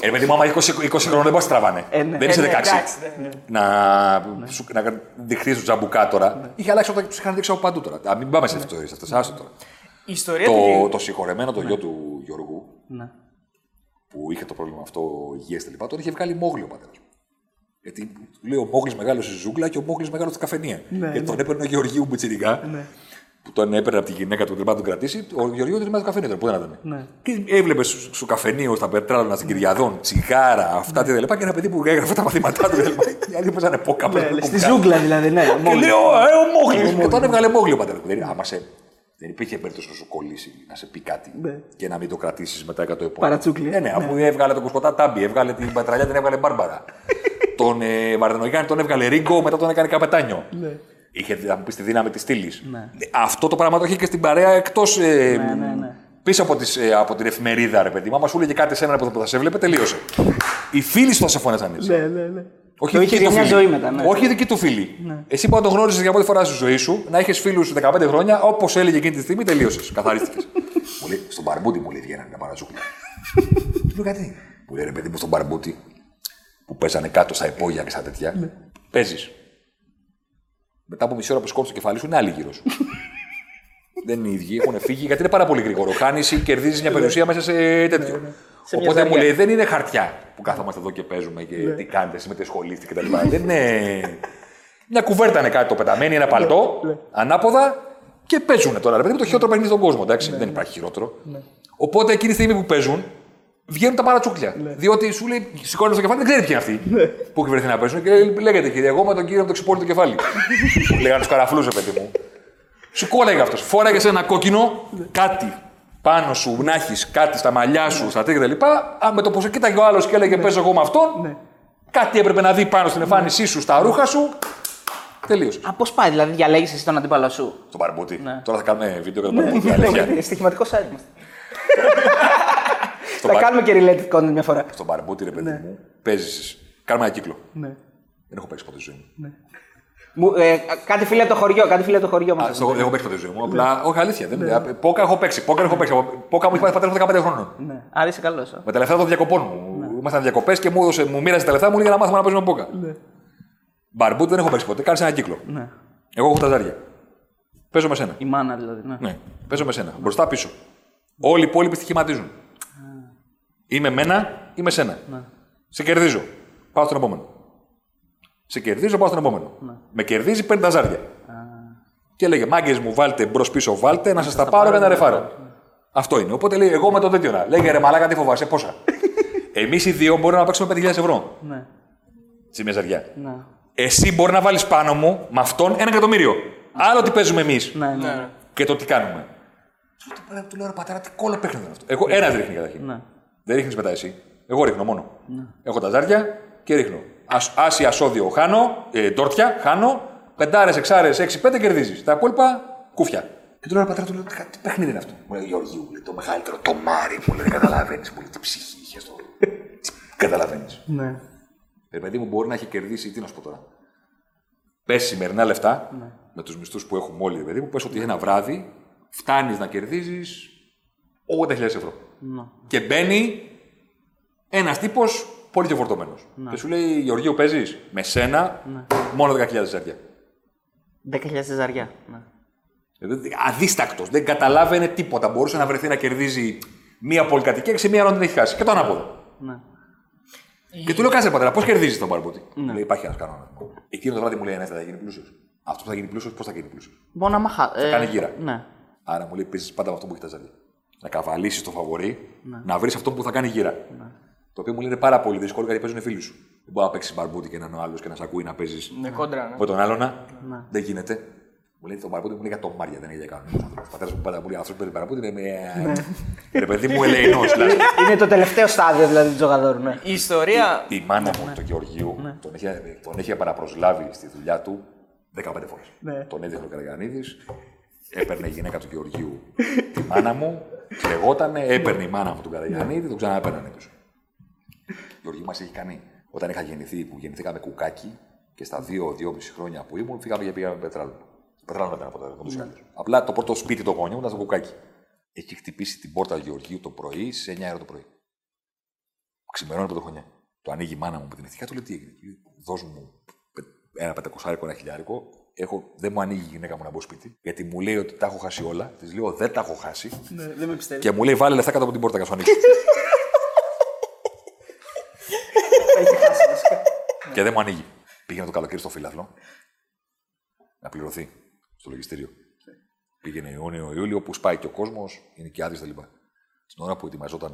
Ε, παιδί μου, άμα 20, 20 χρόνια δεν μπορείς να τραβάνε. Ε, ναι. Δεν είσαι 16. ναι, εντάξει, ναι. Να, σου, να δειχθεί του τζαμπουκά τώρα. Είχε αλλάξει όταν τους είχαν δείξει από παντού τώρα. Α, μην πάμε σε αυτό, σε αυτές, άστο τώρα. Η ιστορία Το, του. το συγχωρεμένο το γιο του Γιώργου, Ναι. που είχε το πρόβλημα αυτό υγείας κλπ., τον είχε βγάλει μόγλι ο πατέρας. Γιατί του λέει ο Μόγλη μεγάλο στη ζούγκλα και ο Μόγλη μεγάλο στη καφενεία. Ναι, Γιατί ναι. τον έπαιρνε ο Γεωργίου Μπουτσιρικά, που τον έπαιρνε από τη γυναίκα του που να τον κρατήσει. Ο Γεωργίου δεν το καφενείο, πού δεν ήταν. Ναι. Και έβλεπες στο, στο καφενείο, στα πετράλωνα, στην Κυριαδών, τσιγάρα, αυτά τα λοιπά. Και ένα παιδί που έγραφε τα μαθήματά του. κλπ. Οι άλλοι παίζανε πόκα. Ναι, παίζανε Στη κουμπιά. ζούγκλα δηλαδή, ναι. Και μόλις. λέει, «Ω, ε, ο Μόγλης. Και τον έβγαλε Μόγλη ο πατέρα. Δηλαδή, άμα σε. Δεν υπήρχε περίπτωση να σου κολλήσει, να σε πει κάτι Ναι. και να μην το κρατήσεις μετά 100 επόμενα. Παρατσούκλι. Ναι, ναι, αφού έβγαλε τον Κουσκοτά Τάμπι, έβγαλε την Πατραλιά, την έβγαλε Μπάρμπαρα. τον ε, Βαρδενογιάννη τον έβγαλε Ρίγκο, μετά τον έκανε Καπετάνιο. Ναι. Είχε, θα μου πεις, τη δύναμη της στήλης. Ναι. Αυτό το πράγμα το είχε και στην παρέα εκτός. Ε, Ναι, ναι, ναι. Πίσω από, τις, ε, από την εφημερίδα, ρε παιδί μου. Άμα σου έλεγε κάτι σε έναν που θα σε έβλεπε, τελείωσε. Οι φίλοι σου θα σε φώναζαν έτσι. Ναι, ναι, ναι. Όχι Το η είχε δική για του μια φίλη. ζωή μετά, ναι. Όχι η δική του φίλη. Εσύ που αν τον γνώριζες για πρώτη φορά στη ζωή σου, να έχει φίλους 15 χρόνια, όπως έλεγε εκείνη τη στιγμή, τελείωσες. Καθαρίστηκες. μου λέει, στον μπαρμπούτι μου λέει βγαίνανε να παραζούκλα. Του λέω γιατί; Μου λέει ρε παιδί μου στον μπαρμπούτι που παίζανε κάτω στα υπόγεια και στα τέτοια. Ναι. Παίζεις. Μετά από μισή ώρα που σκόψει το κεφάλι σου είναι άλλοι γύρω σου. Δεν είναι οι ίδιοι, έχουν φύγει γιατί είναι πάρα πολύ γρήγορο. Χάνεις ή κερδίζεις μια περιουσία μέσα σε τέτοιο. Σε μια Οπότε μου ζαριά. λέει δεν είναι χαρτιά που κάθομαστε εδώ και παίζουμε και τι κάνετε, εσύ με τι σχολείστε κτλ. δεν είναι. Μια κουβέρτα είναι κάτι το πεταμένη, ένα παλτό, ανάποδα και παίζουν τώρα. Ρε παιδί μου, το χειρότερο παιχνίδι στον κόσμο. Εντάξει, δεν υπάρχει χειρότερο. Οπότε εκείνη τη στιγμή που παίζουν, βγαίνουν τα παρατσούκλια. Διότι σου λέει, σηκώνει το κεφάλι, δεν ξέρει ποιοι είναι αυτοί που έχει βρεθεί να παίζουν. Και λέγεται, κύριε, εγώ με τον κύριο με το ξυπόλυτο κεφάλι. Λέγανε τους καραφλού, ρε παιδί μου. Σου κόλλαγε αυτός. Φόραγες σε ένα κόκκινο κάτι πάνω σου, να έχεις κάτι στα μαλλιά σου, στα τέτοια κτλ. Α, με το που σε κοίταγε ο άλλος και έλεγε Παίζω εγώ με αυτόν, κάτι έπρεπε να δει πάνω στην εμφάνισή σου, στα ρούχα σου. Τελείωσε. Α, πώς πάει, δηλαδή διαλέγεις εσύ τον αντίπαλο σου; Στον παρμπούτι. Ναι. Τώρα θα κάνουμε βίντεο για τον παρμπούτι. αλήθεια. Στοιχηματικός site μα. Στον Θα παρ- κάνουμε και related content μια φορά. Στον παρμπούτι, ρε παιδί Ναι. μου, παίζεις. Κάνουμε ένα κύκλο. Ναι. Δεν έχω παίξει ποτέ στη ζωή μου. Μου, ε, κάτι φίλε από το χωριό, κάτι φίλε από το χωριό Α, μα. στο- Δεν έχω παίξει ποτέ στη ζωή μου. Απλά, όχι αλήθεια. Δεν, ε, Πόκα έχω παίξει. Πόκα έχω παίξει. Πόκα μου έχει πάει πατέρα μου 15 χρόνων. Ναι. Άρα είσαι καλός. Με τα λεφτά των διακοπών μου. Ναι. Ήμασταν διακοπές και μου, έδωσε, μου μοίρασε τα λεφτά μου για να μάθουμε να παίζουμε πόκα. Μπαρμπούτι δεν έχω παίξει ποτέ. Κάνεις ένα κύκλο. Ναι. Εγώ έχω τα ζάρια. Παίζω με σένα. Η μάνα δηλαδή. Ναι. Ναι, παίζω με σένα. Μπροστά πίσω. Όλοι οι υπόλοιποι στοιχηματίζουν. Είμαι μένα ή με σένα. Ναι. Σε κερδίζω. Πάω στον επόμενο. Σε κερδίζω, πάω στον επόμενο. Ναι. Με κερδίζει, παίρνει τα ζάρια. Και λέγε, μάγκες μου, βάλτε μπρος πίσω, βάλτε, να σας τα πάρω και να ρεφάρω. Αυτό είναι. Οπότε λέει, εγώ με το τέτοιο να. Λέγε ρε μαλάκα, τι φοβάσαι, πόσα. Εμείς οι δύο μπορούμε να παίξουμε 5.000 ευρώ. Ναι. Σε μια ζαριά. Ναι. Εσύ μπορεί να βάλεις πάνω μου με αυτόν ένα εκατομμύριο. Άλλο τι παίζουμε εμείς Ναι, ναι. και το τι κάνουμε. Του λέω, του λέω ρε πατέρα, τι κόλλο παιχνίδι είναι αυτό. Εγώ ένα ρίχνει καταρχήν. Ναι. Δεν ρίχνεις μετά εσύ. Εγώ ρίχνω μόνο. Έχω τα ζάρια και ρίχνω. Ας, άση ασώδιο χάνω, ε, τόρτια χάνω, πεντάρες, εξάρες, έξι, πέντε κερδίζεις. Τα υπόλοιπα κούφια. Και του λέω ρε πατέρα, του λέω, τι τι παιχνίδι είναι αυτό; Μου λέει Γεωργίου, μου λέει, το μεγαλύτερο, το μάρι, μου λέει, δεν καταλαβαίνεις. Μου λέει, τι ψυχή είχε αυτό. Καταλαβαίνεις. Ναι. Ε, παιδί μου μπορεί να έχει κερδίσει, τι να σου πω τώρα. Πες σημερινά λεφτά, με τους μισθούς που έχουμε όλοι, ρε παιδί μου, πες ότι ένα βράδυ φτάνεις να κερδίζεις 80.000 ευρώ. Ναι. Και μπαίνει ένας τύπος πολύ πιο φορτωμένο. Και σου λέει: Γεωργίου, παίζεις με σένα μόνο 10.000 ζάρια. 10.000 ζαριά. Ναι. Αδίστακτος. Δεν καταλάβαινε τίποτα. Μπορούσε να βρεθεί να κερδίζει μία πολυκατοικία και σε μία ώρα δεν έχει χάσει. Και το ανάποδο. Ναι. Και του λέω: Κάτσε πατέρα, πώς κερδίζεις τον παρμπούτι. Μου λέει: Υπάρχει ένας κανόνας. Εκείνο το βράδυ μου λέει: Ναι, θα γίνει πλούσιος. Αυτό που θα γίνει πλούσιος, πώς θα γίνει πλούσιος; Μόνο άμα χα... Θα κάνει γύρα. Ναι. Άρα μου λέει: Παίζεις πάντα με αυτό που έχεις τα ζάρια. Να καβαλήσεις το φαβορή, να βρεις αυτό που θα κάνει γύρα. Το οποίο μου λέει είναι πάρα πολύ δύσκολο γιατί παίζουν φίλοι σου. Δεν μπορεί να παίξεις μπαρμπούτι και να είναι ο άλλος και να σε ακούει να παίζεις Ναι, κόντρα. Ναι. με τον άλλον. Δεν γίνεται. Μου λέει το μπαρμπούτι μου λέει για το Μάρια, δεν είναι για κανένα άνθρωπο. Ο πατέρας μου πάντα μου λέει αυτό που παίζει μπαρμπούτι είναι με. Ρε παιδί μου, ελεηνός δηλαδή. Είναι το τελευταίο στάδιο δηλαδή του τζογαδόρου. Ναι. Η ιστορία. Η μάνα μου, τον Γεωργίου, τον είχε, τον είχε παραπροσλάβει στη δουλειά του 15 φορές. Ναι. Τον έδειχνε ο Καραγανίδη, έπαιρνε η γυναίκα του Γεωργίου τη μάνα μου, κλεγότανε, έπαιρνε η μάνα μου τον Καραγανίδη, τον ξαναέπαιρνανε του. Γεωργίου μας έχει κάνει, όταν είχα γεννηθεί, που γεννηθήκαμε κουκάκι και στα δύο-δυόμιση χρόνια που ήμουν, φύγαμε και πήγαμε πετράλαιο. Πετράλαιο δεν ήταν ποτέ, ούτω ή άλλω. Απλά το πρώτο σπίτι το γόνιο μου ήταν στο κουκάκι. Έχει χτυπήσει την πόρτα του Γεωργίου το πρωί σε 9 ώρα το πρωί. Ξημερώνει πρωτοχρονιά. Το ανοίγει η μάνα μου με την ηθικά, του λέει τι έγινε. Δώσ' μου πε- ένα πεντακοσάρικο, ένα χιλιάρικο. Έχω, δεν μου ανοίγει η γυναίκα μου να μπω σπίτι. Γιατί μου λέει ότι τα έχω χάσει όλα. Της λέω δεν τα έχω χάσει. Ναι, δεν με πιστεύεις. και μου λέει βάλε λεφτά κάτω από την πόρτα και θα σου ανοίξω. και δεν μου ανοίγει. Πήγαινε το καλοκαίρι στο φιλάθλο να πληρωθεί στο λογιστήριο. Πήγαινε Ιούνιο, Ιούλιο, που σπάει και ο κόσμος, είναι και άδειες κλπ. Στην ώρα που ετοιμαζόταν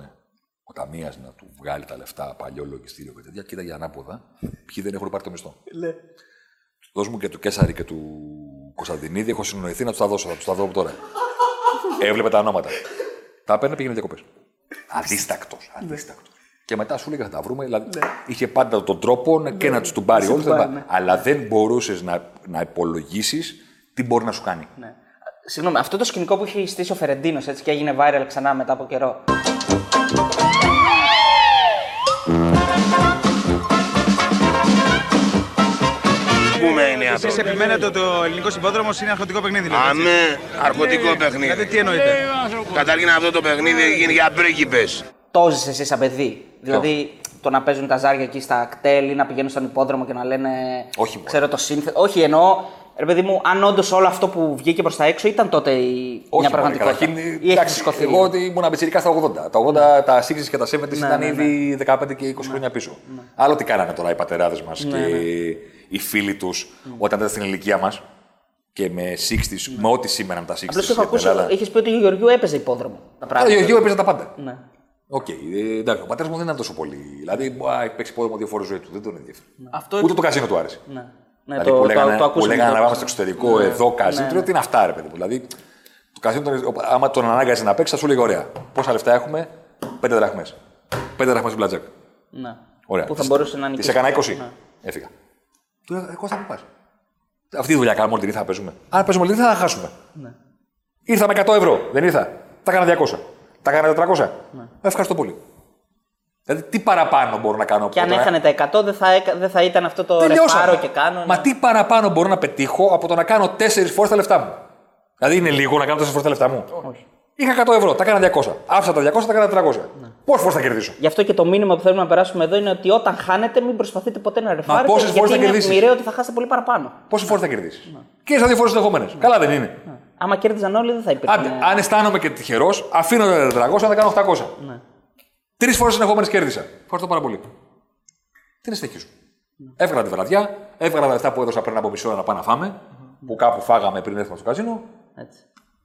ο ταμείας να του βγάλει τα λεφτά, παλιό λογιστήριο και τέτοια, κοίταγε ανάποδα, ποιοι δεν έχουν πάρει το μισθό. Ναι. Δώσ' μου και του Κέσσαρη και του Κωνσταντινίδη, έχω συνοηθεί να τους τα δώσω, θα τους τα δω από τώρα. Έβλεπε τα ονόματα. Τα παίρνει, πήγαινε διακοπές. Αδίστακτος, αδίστακτος. Και μετά σου λέγανε θα τα βρούμε. Δηλαδή, είχε πάντα τον τρόπο να- και να τους του πάρει τους όλου. πάρει, ναι. Αλλά δεν μπορούσες να, να υπολογίσεις τι μπορεί να σου κάνει. Ναι. Συγγνώμη, αυτό το σκηνικό που είχε στήσει ο Φερεντίνος έτσι και έγινε viral ξανά μετά από καιρό. Πούμε είναι αυτό. Εσείς επιμένετε ότι ο ελληνικός υπόδρομος είναι αρχοντικό παιχνίδι. λέτε, έτσι. Αμέ, αρχοντικό Δηλαδή, παιχνίδι. τι εννοείτε; Καταρχήν αυτό το παιχνίδι γίνει για πρίγκιπες. Το ζεις εσύ σαν παιδί. Δηλαδή το να παίζουν τα ζάρια εκεί στα κτέλ ή να πηγαίνουν στον υπόδρομο και να λένε. Όχι μόνο. Ξέρω το σύνθετο. Όχι, εννοώ Ρε παιδί μου, αν όντως όλο αυτό που βγήκε προς τα έξω ήταν τότε η... μια μωρέ, πραγματικότητα. καταρχήν, Ή έχει εντάξει, σηκωθεί. εγώ ότι ήμουν αμπετσίρικα στα 80. Τα 80, τα 60 και τα 70 Ναι, ήταν ναι, ήδη 15 και 20 χρόνια πίσω. Άλλο τι κάνανε τώρα οι πατεράδες μας Ναι, και ναι. Οι φίλοι τους όταν ήταν στην ηλικία μας και με 60s, με ό,τι σήμεραν τα 60s. Απλώς στην έχω ακούσει, Ελλάδα. είχε πει ότι ο Γεωργιού έπαιζε υπόδρομο. Τα Ο πράγματα. Γεωργίου έπαιζε τα πάντα. Ναι. Οκ, ε, εντάξει, ο πατέρας μου δεν ήταν τόσο πολύ. Δηλαδή, μπορεί να έχει παίξει πόδι δύο φορές ζωή του, δεν τον ενδιαφέρει. Αυτό Ούτε το καζίνο του άρεσε. Ναι. Ναι, δηλαδή, το, που το, λέγανε, το, που ακούσαμε λέγανε το να πάμε στο ακούσαμε. εξωτερικό, Ναι. εδώ καζίνο. Ναι, Ναι, Τι είναι αυτά, ρε παιδί μου. Δηλαδή, το καζίνο, τον- άμα τον ανάγκαζε να παίξει, θα σου λέγε ωραία. Πόσα λεφτά έχουμε, πέντε δραχμές. Πέντε δραχμές μπλατζάκ. Ναι. Ωραία. Που θα μπορούσε να Τη νικήσει. έκανα 20. Ναι. Έφυγα. Του έλεγα, εγώ θα πού πα. Αυτή τη δουλειά κάνουμε όλη την νύχτα να παίζουμε. Αν παίζουμε όλη την νύχτα θα χάσουμε. Ναι. Ήρθα με 100 ευρώ, δεν ήρθα. Τα έκανα 200. Τα έκανα 400. Ναι. Ευχαριστώ πολύ. Δηλαδή, τι παραπάνω μπορώ να κάνω Και αν από το να- έχανε τα 100, δεν θα, έκα- δεν θα ήταν αυτό το Τελειώσαμε. ρεφάρο και κάνω. Μα τι παραπάνω μπορώ να πετύχω από το να κάνω 4 φορές τα λεφτά μου; Δηλαδή, είναι λίγο να κάνω 4 φορές τα λεφτά μου; Όχι. Είχα 100 ευρώ, τα έκανα 200. Άφησα τα 200, τα έκανα 300. Ναι. Πόσες φορές θα κερδίσω; Γι' αυτό και το μήνυμα που θέλουμε να περάσουμε εδώ είναι ότι όταν χάνετε, μην προσπαθείτε ποτέ να ρεφάρετε. πόσες γιατί φορές θα είναι κερδίσεις; μοιραίο ότι θα χάσετε πολύ παραπάνω. Πόσες φορές θα κερδίσεις; Ναι. Και ήρθα δύο φορές συνεχόμενε. Καλά δεν είναι. Άμα κέρδιζαν όλοι, δεν θα υπήρχε. Άντε, αν αισθάνομαι και τυχερός, αφήνω τα 400 να τα κάνω 800. Ναι. Τρεις φορές συνεχόμενε κέρδισα. Ευχαριστώ πάρα πολύ. Τι είναι συνεχίζω. Έβγαλα τη βραδιά, έβγαλα τα λεφτά που έδωσα πριν από μισή ώρα να πάμε να φάμε, που κάπου φάγαμε πριν έρθουμε στο καζίνο. Έτσι.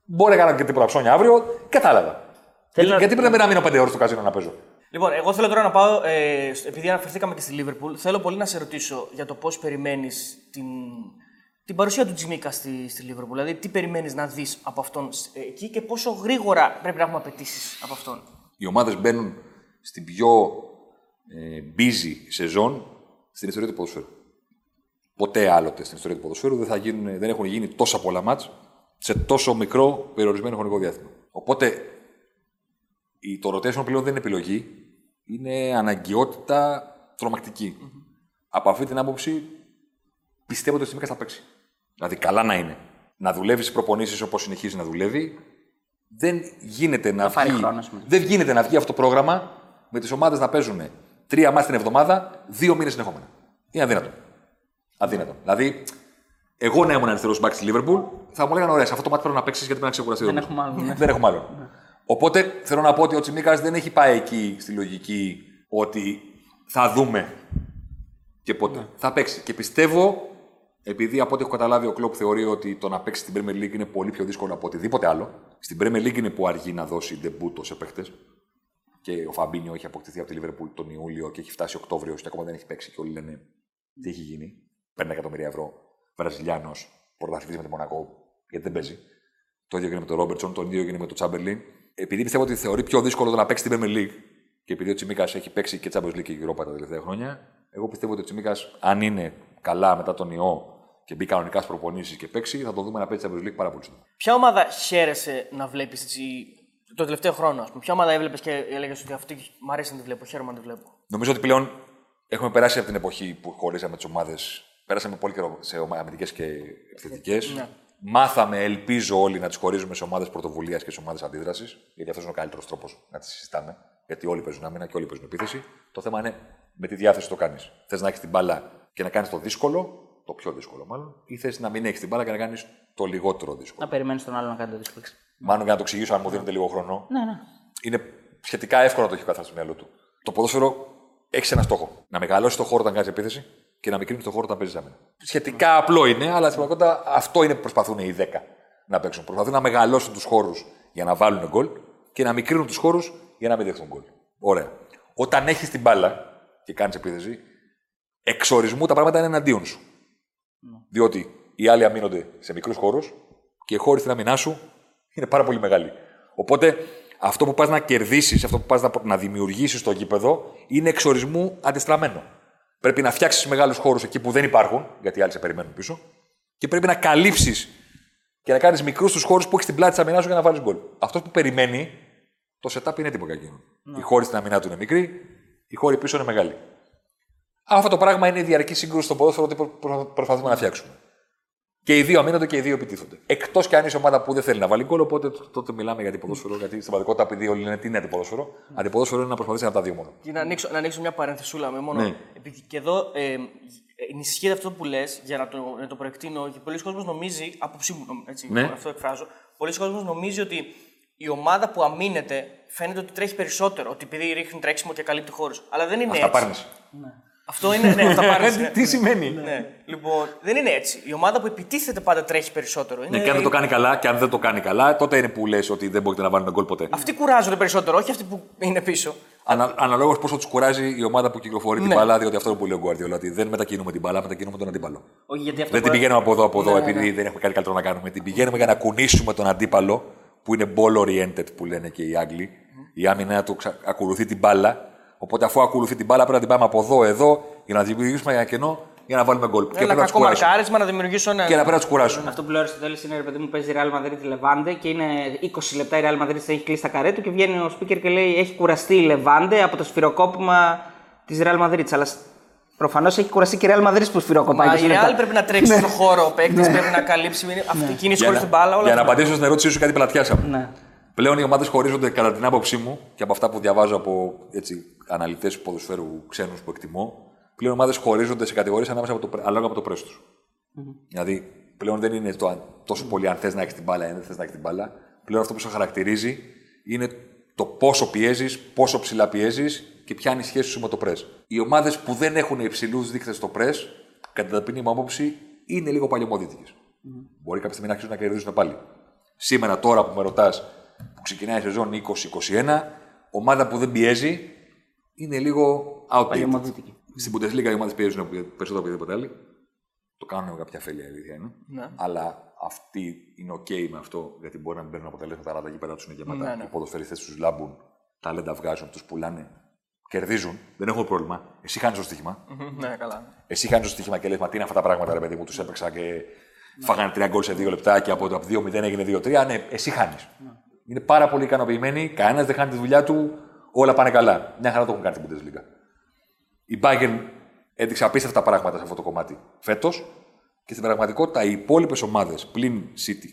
Μπορεί να κάνω και τίποτα ψώνια αύριο. Κατάλαβα. Θέλω Γιατί, να- γιατί πρέπει να μείνω 5 ώρες στο καζίνο να παίζω; Λοιπόν, εγώ θέλω τώρα να πάω, ε, στο- επειδή αναφερθήκαμε και στη Λίβερπουλ, θέλω πολύ να σε ρωτήσω για το πώς περιμένεις την, την παρουσία του Τζιμίκα στη, στη Λίβερπουλ. Δηλαδή, τι περιμένεις να δεις από αυτόν ε, εκεί και πόσο γρήγορα πρέπει να έχουμε απαιτήσεις από αυτόν. Οι ομάδες μπαίνουν στην πιο ε, busy σεζόν στην ιστορία του ποδοσφαίρου. Ποτέ άλλοτε στην ιστορία του ποδοσφαίρου δεν, θα γίνουν, δεν έχουν γίνει τόσα πολλά μάτς σε τόσο μικρό περιορισμένο χρονικό διάστημα. Οπότε η, το rotation πλέον δεν είναι επιλογή, είναι αναγκαιότητα τρομακτική. Από αυτή την άποψη πιστεύω ότι ο Τσιμίκα θα παίξει. Δηλαδή καλά να είναι. Να δουλεύει στι προπονήσεις όπως συνεχίζει να δουλεύει. Δεν γίνεται να πάρει βγει, χρόνο, ας πούμε. δεν γίνεται να βγει αυτό το πρόγραμμα με τις ομάδες να παίζουν τρία μάτια την εβδομάδα, δύο μήνες συνεχόμενα. Είναι αδύνατο. Αδύνατο. Δηλαδή, εγώ να ήμουν αριστερός μπακς στη Λίβερπουλ, θα μου λέγανε ωραία, σε αυτό το μάτι πρέπει να παίξεις γιατί πρέπει να ξεκουραστεί. Δεν ο έχουμε άλλο, ναι. Δεν έχουμε άλλο. Οπότε θέλω να πω ότι ο Τσιμίκας δεν έχει πάει εκεί στη λογική ότι θα δούμε και πότε. Ναι. Θα παίξει. Και πιστεύω, επειδή από ό,τι έχω καταλάβει ο Κλοπ θεωρεί ότι το να παίξει στην Premier League είναι πολύ πιο δύσκολο από οτιδήποτε άλλο. Στην Premier League είναι που αργεί να δώσει ντεμπούτο σε παίχτε. Και ο Φαμπίνιο έχει αποκτηθεί από τη Λίβερπουλ τον Ιούλιο και έχει φτάσει Οκτώβριο και ακόμα δεν έχει παίξει. Και όλοι λένε τι έχει γίνει. Παίρνει εκατομμύρια ευρώ. Βραζιλιάνος, πρωταθλητής με τη Μονακό, γιατί δεν παίζει. Το ίδιο έγινε με τον Ρόμπερτσον, το ίδιο έγινε με τον Τσάμπερλιν. Επειδή πιστεύω ότι θεωρεί πιο δύσκολο το να παίξει στην Premier League και επειδή ο Τσιμίκας έχει παίξει και Champions League και Europa τα τελευταία χρόνια, εγώ πιστεύω ότι ο Τσιμίκας, αν είναι καλά μετά τον ιό και μπει κανονικά στις προπονήσεις και παίξει, θα το δούμε να παίξει Champions League πάρα πολύ σύντομα. Ποια ομάδα χαίρεσαι να βλέπεις έτσι το τελευταίο χρόνο, ας πούμε; Ποια ομάδα έβλεπες και έλεγες ότι αυτή μου αρέσει να τη βλέπω, χαίρομαι να τη βλέπω; Νομίζω ότι πλέον έχουμε περάσει από την εποχή που χωρίσαμε τις ομάδες. Πέρασαμε πολύ καιρό σε αμυντικές και επιθετικές. Ναι. Μάθαμε, ελπίζω όλοι, να τις χωρίζουμε σε ομάδες πρωτοβουλίας και σε ομάδες αντίδρασης. Γιατί αυτός είναι ο καλύτερος τρόπος να τις συζητάμε. Γιατί όλοι παίζουν άμυνα και όλοι παίζουν επίθεση. Το θέμα είναι με τη διάθεση το κάνεις. Θες να έχεις την μπάλα και να κάνεις το δύσκολο, το πιο δύσκολο μάλλον, ή θες να μην έχεις την μπάλα και να κάνεις το λιγότερο δύσκολο. Να περιμένεις τον άλλο να κάνει το δύσκολο. Μάλλον για να το εξηγήσω, αν μου δίνετε λίγο χρόνο, Ναι, ναι. είναι σχετικά εύκολο να το έχει ο καθένα στο μυαλό του. Το ποδόσφαιρο έχει ένα στόχο. Να μεγαλώσει το χώρο όταν κάνει επίθεση και να μικρύνει το χώρο όταν παίζει άμυνα. Σχετικά απλό είναι, αλλά στην πραγματικότητα αυτό είναι που προσπαθούν οι 10 να παίξουν. Προσπαθούν να μεγαλώσουν τους χώρους για να βάλουν γκολ και να μικρύνουν τους χώρους για να μην δεχτούν γκολ. Ωραία. Όταν έχεις την μπάλα και κάνεις επίθεση, εξορισμού τα πράγματα είναι εναντίον σου. Διότι οι άλλοι αμήνονται σε μικρούς χώρους και οι χώροι στην άμυνά σου είναι πάρα πολύ μεγάλοι. Οπότε αυτό που πας να κερδίσεις, αυτό που πας να, να δημιουργήσεις στο γήπεδο είναι εξορισμού αντιστραμμένο. Πρέπει να φτιάξεις μεγάλους χώρους εκεί που δεν υπάρχουν, γιατί οι άλλοι σε περιμένουν πίσω, και πρέπει να καλύψεις και να κάνεις μικρούς τους χώρους που έχεις στην πλάτη της αμυνάς σου για να βάλεις γκολ. Αυτός που περιμένει, το setup είναι έτοιμο για εκείνον. Οι χώροι στην αμυνά του είναι μικροί, οι χώροι πίσω είναι μεγάλοι. Αυτό το πράγμα είναι η διαρκή σύγκρουση στο ποδόσφαιρο ότι προ- προ- προσπαθούμε να φτιάξουμε. Και οι δύο αμήνονται και οι δύο επιτίθονται. Εκτός κι αν είσαι ομάδα που δεν θέλει να βάλει γκολ, οπότε τότε μιλάμε για αντιποδόσφαιρο. Γιατί στην πραγματικότητα, επειδή όλοι λένε τι είναι αντιποδόσφαιρο, αντιποδόσφαιρο είναι να προσπαθήσει να τα δύο μόνο. Και να ανοίξω, να ανοίξω μια παρένθεσούλα με μόνο. Ναι. Επειδή και εδώ ε, ε, ενισχύεται αυτό που λες για να το, να το προεκτείνω και πολλοί κόσμοι νομίζει, άποψή μου νομ- έτσι, Ναι. αυτό εκφράζω, πολλοί κόσμοι νομίζει ότι η ομάδα που αμήνεται φαίνεται ότι τρέχει περισσότερο, ότι επειδή ρίχνει τρέξιμο και καλύπτει χώρου. Αλλά δεν είναι Αυτά έτσι. πάρνεις. Αυτό είναι. Ναι, αυτά πάρνεις, ναι. Τι σημαίνει; Ναι. Λοιπόν, δεν είναι έτσι. Η ομάδα που επιτίθεται πάντα τρέχει περισσότερο. Είναι... Ναι, και αν δεν το κάνει καλά, και αν δεν το κάνει καλά, τότε είναι που λες ότι δεν μπορείτε να βάλουν γκολ ποτέ. Αυτοί κουράζονται περισσότερο, όχι αυτοί που είναι πίσω. Ανα, Αναλόγως πόσο τους κουράζει η ομάδα που κυκλοφορεί την Ναι. μπάλα, διότι αυτό είναι που λέει ο Guardiola, ότι δεν μετακινούμε την μπάλα, μετακινούμε τον αντίπαλο. Όχι, γιατί αυτό Δεν την που- πηγαίνουμε από εδώ, από εδώ, Ναι, επειδή ναι. δεν έχουμε κάτι καλύτερο να κάνουμε. Την πηγαίνουμε για να κουνήσουμε τον αντίπαλο, που είναι ball oriented, που λένε και οι Άγγλοι. Η άμυνα του ξα- ακολουθεί την μπάλα. Οπότε αφού ακολουθεί την μπάλα, πρέπει να την πάμε από εδώ, εδώ, για να δημιουργήσουμε ένα κενό για να βάλουμε γκολ. Και Ένα πρέπει να τους κακό κουράσουμε. μαρκάρισμα να δημιουργήσω ένα. Και να πρέπει να τους κουράσουμε. Αυτό που λέω Αριστοτέλης είναι ρε παιδί μου παίζει Real Madrid Levante και είναι 20 λεπτά η Real Madrid έχει κλείσει τα καρέ του και βγαίνει ο speaker και λέει έχει κουραστεί η Levante από το σφυροκόπημα της Real Madrid. Αλλά προφανώς έχει κουραστεί και η Real Madrid που σφυροκοπάει. Μα 20 η λεπτά. Real πρέπει να τρέξει Ναι. στον χώρο, ο παίκτης Ναι. πρέπει να καλύψει. είναι Αυτή η κίνηση Για χωρίς να, την μπάλα, όλα για να αυτά. απαντήσω στην ερώτησή σου, κάτι πλατιάσαμε. Ναι. Πλέον οι ομάδες χωρίζονται κατά την άποψή μου και από αυτά που διαβάζω από έτσι, αναλυτές ποδοσφαίρου ξένους που εκτιμώ. Πλέον οι ομάδες χωρίζονται σε κατηγορίες ανάμεσα από το, πρέ- ανάλογα με το πρέσβο τους. Δηλαδή, πλέον δεν είναι το, αν- τόσο πολύ αν θες να έχεις την μπάλα ή αν δεν θες να έχεις την μπάλα. Πλέον αυτό που σε χαρακτηρίζει είναι το πόσο πιέζεις, πόσο ψηλά πιέζεις και ποια είναι η σχέση σου με το πρέσ. Οι ομάδες που δεν έχουν υψηλούς δείκτες στο πρέσ, κατά την ταπεινή μου άποψη, είναι λίγο παλαιομοδίτικε. Μπορεί κάποια στιγμή να αρχίσουν να κερδίσουν πάλι. Σήμερα, τώρα που με ρωτάς, που ξεκινάει η σεζόν 20-21, ομάδα που δεν πιέζει είναι λίγο outdated. Παλαιομοδίτικη. Στην Bundesliga οι ομάδες πιέζουν περισσότερο από οποιοδήποτε άλλη. Το κάνουν με κάποια αφέλεια, η αλήθεια είναι. Ναι. Αλλά αυτοί είναι OK με αυτό, γιατί μπορεί να μην παίρνουν αποτελέσματα, αλλά τα γήπεδα τους είναι γεμάτα. Ναι, ναι. Οι ποδοσφαιριστές τους λάμπουν, ταλέντα βγάζουν, τους πουλάνε. Κερδίζουν, δεν έχουν πρόβλημα. Εσύ χάνεις το στοίχημα. Μμμ, Ναι, καλά. Εσύ χάνεις το στοίχημα και λες: Μα τι είναι αυτά τα πράγματα, ρε παιδί μου, τους έπαιξα και φάγανε τρία γκολ σε δύο λεπτά και από το 2-0 έγινε 2-3. Ναι, εσύ χάνεις. Είναι πάρα πολύ ικανοποιημένοι, κανένας δεν χάνει τη δουλειά του, όλα πάνε καλά. Μια χαρά το έχουν κάνει στην Bundesliga. Η Bayern έδειξε απίστευτα πράγματα σε αυτό το κομμάτι φέτος και στην πραγματικότητα οι υπόλοιπες ομάδες πλην City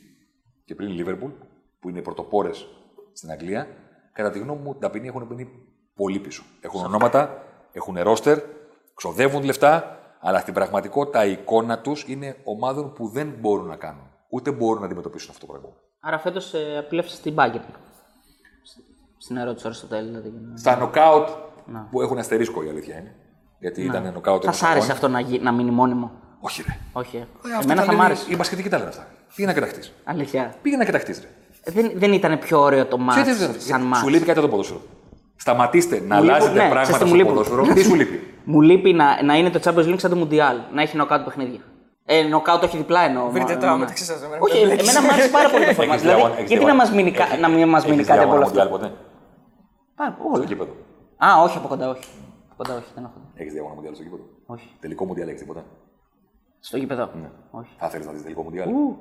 και πλην Liverpool, που είναι οι πρωτοπόρες στην Αγγλία, κατά τη γνώμη μου την ταπεινή έχουν μείνει πολύ πίσω. Έχουν ονόματα, έχουν ρόστερ, ξοδεύουν λεφτά, αλλά στην πραγματικότητα η εικόνα τους είναι ομάδων που δεν μπορούν να κάνουν. Ούτε μπορούν να αντιμετωπίσουν αυτό το πράγμα. Άρα φέτος ε, απειλεύσε την Bayern. Στην ερώτηση του Αριστοτέλη. Δηλαδή, για να- Στα νοκάουτ Να. που έχουν αστερίσκο η αλήθεια είναι. Γιατί Να. ήταν νοκάουτ. Θα ενός σ' άρεσε αγώνα. αυτό να, γι- να μείνει μόνιμο; Όχι, ρε. Όχι. ε. Ε, αυτό Εμένα τα θα λένε- μ' άρεσε. Οι μπασκετικοί τα λένε αυτά. Πήγαινε να κατακτήσει. Αλήθεια. Πήγαινε να κατακτήσει, ρε. Ε, Δεν, δεν ήταν πιο ωραίο το μάτς Τι- τι- τι- σαν μάτς; Σου λείπει κάτι από το ποδόσφαιρο. Σταματήστε να Μου λείπουν- αλλάζετε ναι, ξέρεις πράγματα τι μου στο λείπουν. ποδόσφαιρο. Τι σου λείπει; Μου λείπει να, να είναι το Champions League σαν το Mundial. Να έχει νοκάουτ παιχνίδια. Ε, νοκάουτ όχι διπλά εννοώ. Βρείτε μα- τα μα- μεταξύ σας, εμένα Όχι, μην τα εμένα λέξεις. μου άρεσε πάρα πολύ το format. Έχεις Δηλαδή, δει αγώνα- έχεις γιατί να, δει αγώνα- μας μείνει, κα- έχεις- να μην μας μείνει έχεις κάτι από διαγώνα όλο αυτό. Μουντιάλ ποτέ. Πάρα Στο όλα. γήπεδο. Α, όχι από κοντά, όχι. Από κοντά, όχι. Δεν έχω. δει. Έχεις δει αγώνα Μουντιάλ στο γήπεδο. Όχι. Τελικό Μουντιάλ έχεις τίποτα. Στο γήπεδο. Ναι. Όχι. Θα θέλεις να δεις τελικό Μουντιάλ; Ου.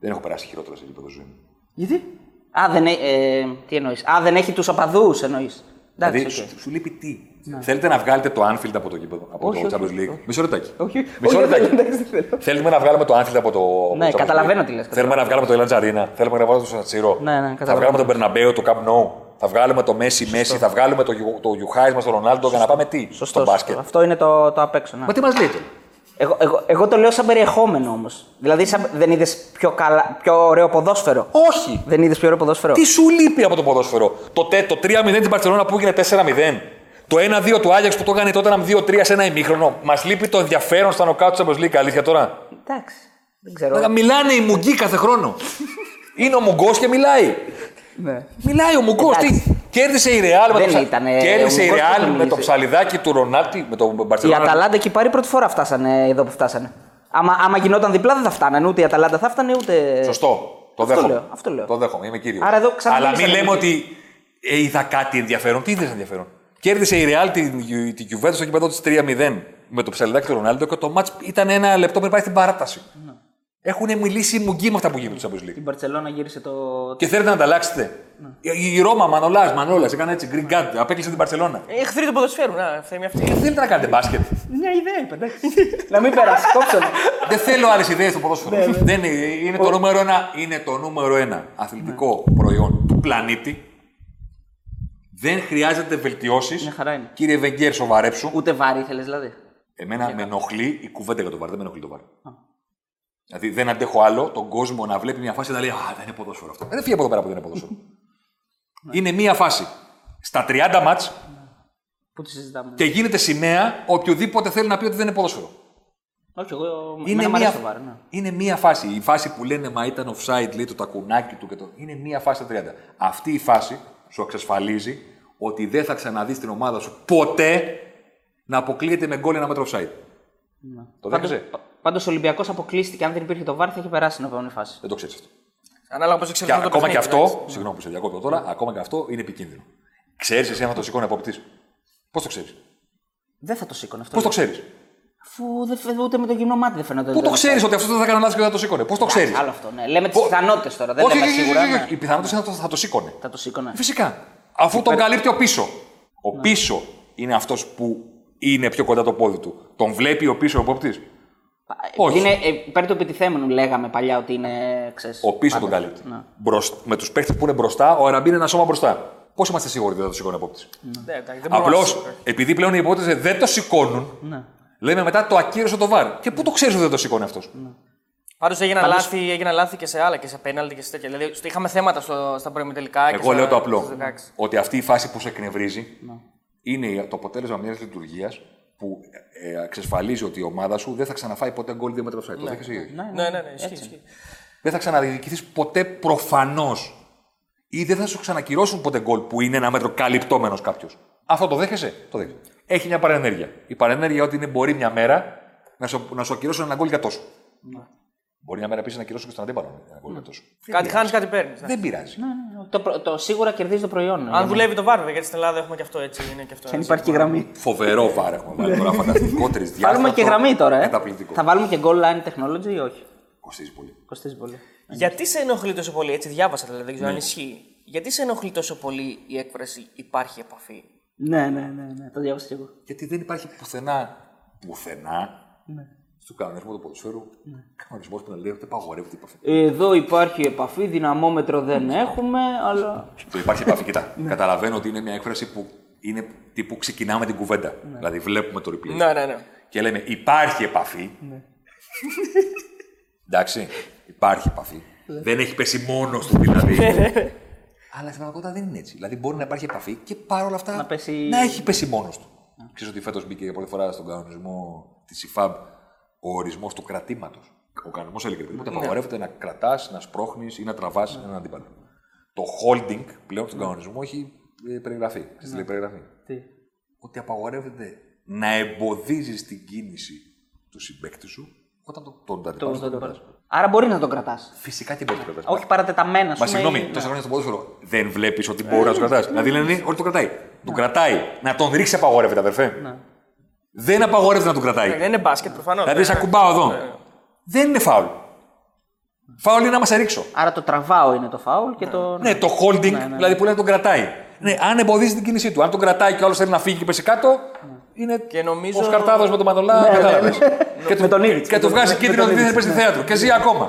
Δεν έχω περάσει χειρότερα σε γήπεδο ζωή μου. Γιατί; Α, δεν, έ- ε, τι εννοείς; Α, δεν έχει τους οπαδούς εννοείς. Εντάξει, Δηλαδή, οκ. σου, σου λείπει τι; Ναι. Θέλετε να βγάλετε το Anfield από το γήπεδο, από Όχι, το όχι, Champions όχι, League; Μισό λεπτάκι. Όχι, Μισό όχι, λεπτάκι. εντάξει, δεν θέλω. Θέλουμε να βγάλουμε το Anfield από το. από Ναι, το Champions καταλαβαίνω League. τι λες, Θέλουμε να βγάλουμε το Elan Arena. Θέλουμε να βγάλουμε το Σατσίρο. Ναι, ναι, Θα καταλαβαίνω. βγάλουμε τον Bernabeu, το Camp Nou. Θα βγάλουμε το Messi, Messi. Θα βγάλουμε το, Γιου- το Γιουχάισμα στο Ρονάλντο για να πάμε τι. Σωστό, στο σωστό. μπάσκετ. Αυτό είναι το, το απ' έξω. Ναι. Μα τι μας λέτε. Εγώ, εγώ, εγώ το λέω σαν περιεχόμενο όμως. Δηλαδή, σαν, δεν είδες πιο, καλά, πιο ωραίο ποδόσφαιρο; Όχι. Δεν είδες πιο ωραίο ποδόσφαιρο; Τι σου λείπει από το ποδόσφαιρο; Το, τε- το 3-0 της Μπαρσελόνα που έγινε 4-0. Το 1-2 του Άγιαξ που το έκανε τότε 2-3 σε ένα ημίχρονο. Μας λείπει το ενδιαφέρον στα νοκάτ του Champions League, αλήθεια τώρα; Εντάξει. Δεν ξέρω. Λέγα, Μιλάνε οι μουγκοί κάθε χρόνο. Είναι ο μουγκός και μιλάει. Ναι. Μιλάει ο μουγκός. Τι. Κέρδισε η Ρεάλ με, Δεν το, ψα- ήτανε- κέρδισε ο η Μουγκός Real δεν με μίλησε. το ψαλιδάκι του Ρονάλτη, με τον Η Μπαρσελόνα. Αταλάντα εκεί πάρει πρώτη φορά φτάσανε εδώ που φτάσανε. Άμα, άμα γινόταν διπλά δεν θα φτάνανε. Ούτε η Αταλάντα θα φτάνε ούτε. Σωστό. Το Αυτό δέχομαι. λέω, αυτό λέω. Το δέχομαι, είμαι κύριος. Άρα εδώ Αλλά ξαναμίλησαμε μην λέμε και- ότι ε, είδα κάτι ενδιαφέρον. Τι είδες ενδιαφέρον; Κέρδισε η Real την, την Juventus στο κήπεδο τη 3-0 με το ψαλιδάκι του Ρονάλντο και το μάτς ήταν ένα λεπτό πριν πάει στην παράταση. Έχουν μιλήσει οι μουγκοί με αυτά που γίνονται στο Champions League. Η Μπαρσελόνα γύρισε το. Και θέλετε να τα αλλάξετε. Η, η Ρώμα, Μανολάς, Μανόλας, έκανε έτσι. Green Guard, απέκλεισε την Παρσελόνα. Εχθροί του ποδοσφαίρου, να, θα είμαι αυτή. Ε, θέλετε να κάνετε μπάσκετ. Μια ιδέα είπα, εντάξει. να μην περάσει, κόψω. Δεν θέλω άλλες ιδέες στο ποδόσφαιρο. Δεν είναι, είναι, το νούμερο ένα, είναι το νούμερο ένα αθλητικό προϊόν του πλανήτη. Δεν χρειάζεται βελτιώσεις. Μια χαρά είναι. Κύριε Βεγγέρ, σοβαρέψου. Ούτε βάρη ήθελε δηλαδή. Εμένα με ενοχλεί η κουβέντα για το βαρ. Δεν με ενοχλεί το βαρ. Δηλαδή δεν αντέχω άλλο τον κόσμο να βλέπει μια φάση και να λέει Α, δεν είναι ποδόσφαιρο αυτό. Ε, Δεν φύγει από εδώ πέρα που δεν είναι ποδόσφαιρο. είναι μια φάση στα 30 μάτς Πού τη συζητάμε. και γίνεται σημαία οποιοδήποτε θέλει να πει ότι δεν είναι ποδόσφαιρο. Όχι, εγώ. Είναι εμένα μου μία, αρέσει το βαρ, ναι. είναι μία φάση. Η φάση που λένε Μα ήταν offside, λέει το τακουνάκι του και το. Είναι μία φάση στα 30. Αυτή η φάση σου εξασφαλίζει ότι δεν θα ξαναδείς την ομάδα σου ποτέ να αποκλείεται με γκολ ένα μέτρο offside. Το δέχεσαι; Πάντως ο Ολυμπιακός αποκλείστηκε. Αν δεν υπήρχε το βαρ, θα είχε περάσει την επόμενη φάση. Δεν το ξέρεις αυτό. Ανάλογα πώς Και εξελιχθεί το ακόμα και παιχνίδι, αυτό, εντάξει. συγγνώμη που σε διακόπτω τώρα, ακόμα και αυτό είναι επικίνδυνο. Ξέρεις εσύ αν θα το σηκώνει απόπτη. Πώς το ξέρεις; Δεν θα το σήκωνε αυτό. Πώς το ξέρεις; Αφού δεν φε- ούτε με το γυμνό μάτι δεν φαίνεται. Πού το ξέρεις ότι αυτό δεν θα κάνει λάθος και δεν θα το σήκωνε; Πώς το ξέρεις; Άλλο αυτό, ναι. Λέμε τις πιθανότητες τώρα. Δεν Όχι, λέμε όχι, όχι, σίγουρα. όχι, ναι. όχι. Η πιθανότητα είναι ότι θα το σήκωνε. Θα το σήκωνε. Φυσικά. Αφού τον καλύπτει ο πίσω. Ο πίσω είναι αυτός που είναι πιο κοντά το πόδι του. Τον βλέπει ο πίσω ο επόπτης; Όχι. Είναι ε, υπέρ του επιτιθέμενου, λέγαμε παλιά ότι είναι. Ξέρεις, Ο πίσω τον πάντα. καλύπτει. Ναι. Μπροσ- Με τους παίχτε που είναι μπροστά, ο Αραμπί είναι ένα σώμα μπροστά. Πώς είμαστε σίγουροι ότι δεν θα το σηκώνει ο επόπτη. Ναι, εντάξει, δεν μπορούμε Απλώς να σηκώνουμε. επειδή πλέον οι υπότε δεν το σηκώνουν, Ναι. λέμε μετά το ακύρωσε το βάρ. Και πού το ξέρεις ότι δεν το σηκώνει αυτός; Πάντως έγιναν, Πάντως- λάθη, έγιναν λάθη και σε άλλα και σε πέναλτι και σε τέτοια. Δηλαδή στο- είχαμε θέματα στο, στα προημιτελικά. και Εγώ στα- λέω το απλό. στις 16. Ότι αυτή η φάση που σε εκνευρίζει Ναι. είναι το αποτέλεσμα μιας λειτουργίας που ε, εξασφαλίζει ότι η ομάδα σου δεν θα ξαναφάει ποτέ γκολ δύο μέτρα offside. Το δέχεσαι ή όχι; Ναι, ναι, ναι, ισχύει. ισχύει. Δεν θα ξαναδιοικηθείς ποτέ προφανώς. Ή δεν θα σου ξανακυρώσουν ποτέ γκολ που είναι ένα μέτρο καλυπτόμενος κάποιος. Αυτό το δέχεσαι; Το δέχεσαι. Έχει μια παρενέργεια. Η παρενέργεια ότι είναι μπορεί μια μέρα να σου, να σου ακυρώσουν ένα γκολ για τόσο. Μπορεί μια μέρα επίση να ακυρώσουν και στον αντίπαλο ένα γκολ για τόσο. Κάτι χάνεις, κάτι παίρνεις. Δεν πειράζει. Το, προ- το, σίγουρα κερδίζει το προϊόν. Αν δουλεύει το βάρ, βέβαια, γιατί στην Ελλάδα έχουμε και αυτό έτσι. Είναι και αυτό Και αν έτσι. υπάρχει και γραμμή. Φοβερό βάρ έχουμε βάλει τώρα. Φανταστικό τρισδιάστατο. Βάλουμε και γραμμή τώρα, ε. Καταπληκτικό. Θα βάλουμε και goal line technology ή όχι; Κοστίζει πολύ. Κοστίζει πολύ. Γιατί σε ενοχλεί τόσο πολύ, έτσι διάβασα δηλαδή, δεν ξέρω Ναι. αν ισχύει. Γιατί σε ενοχλεί τόσο πολύ η έκφραση υπάρχει επαφή; Ναι, ναι, ναι, ναι. Το διάβασα κι εγώ. Γιατί δεν υπάρχει πουθενά, πουθενά, Ναι. Στο κανονισμό του ποδοσφαίρου, κανονισμός που να λέει ότι απαγορεύεται η επαφή. Εδώ υπάρχει επαφή, δυναμόμετρο δεν έχουμε, αλλά. Το υπάρχει επαφή. Κοίτα, καταλαβαίνω ότι είναι μια έκφραση που είναι τύπου ξεκινάμε την κουβέντα. Δηλαδή βλέπουμε το replay. Ναι, ναι, ναι. Και λέμε υπάρχει επαφή. Εντάξει, υπάρχει επαφή. δεν έχει πέσει μόνος του δηλαδή. Αλλά στην πραγματικότητα δεν είναι έτσι. Δηλαδή μπορεί να υπάρχει επαφή και παρόλα αυτά Να πέσει- να έχει πέσει μόνος του. Ξέρεις ότι φέτος μπήκε για πρώτη φορά στον κανονισμό της ΙΦΑΜ ο ορισμός του κρατήματος. Ο κανονισμός έλεγε παιδί μου ότι απαγορεύεται να κρατάς, να σπρώχνεις ή να τραβάς έναν αντίπαλο. Το holding πλέον στον κανονισμό έχει ε, περιγραφεί. Ξέρεις τι λέει περιγραφή. Τι; Ότι απαγορεύεται να εμποδίζεις την κίνηση του συμπέκτη σου όταν τον, τον, τον, Το, αντίπαλο το, τον το, κρατάς. Άρα μπορεί να τον κρατάς. Φυσικά και μπορεί να τον κρατάς. Όχι παρατεταμένα. ας Μα πούμε, συγγνώμη, ή- τόσα ναι. χρόνια στο ποδόσφαιρο δεν βλέπεις ότι μπορεί να του κρατάς. Δηλαδή λένε ότι τον κρατάει. Τον κρατάει. Να τον ρίξει απαγορεύεται, αδερφέ. Δεν απαγορεύεται να τον κρατάει. Δεν είναι μπάσκετ προφανώς. Δηλαδή, σε ακουμπάω εδώ. Δεν είναι φάουλ. Φάουλ είναι να μα ρίξω. Άρα το τραβάω είναι το φάουλ και το. Ναι, το holding, δηλαδή που λένε τον κρατάει. Ναι, αν εμποδίζει την κίνησή του. Αν τον κρατάει και ο άλλος θέλει να φύγει και πέσει κάτω, είναι Και νομίζω. ο Σκαρτάδος με τον Μανολά. Ναι, ναι, κατάλαβες. ναι. Και του- Με τον Ήλιτς. Και του βγάζει Με κίτρινο τον ότι δεν Ήλιτς. πέσει στη θέατρο. Και ζει ακόμα.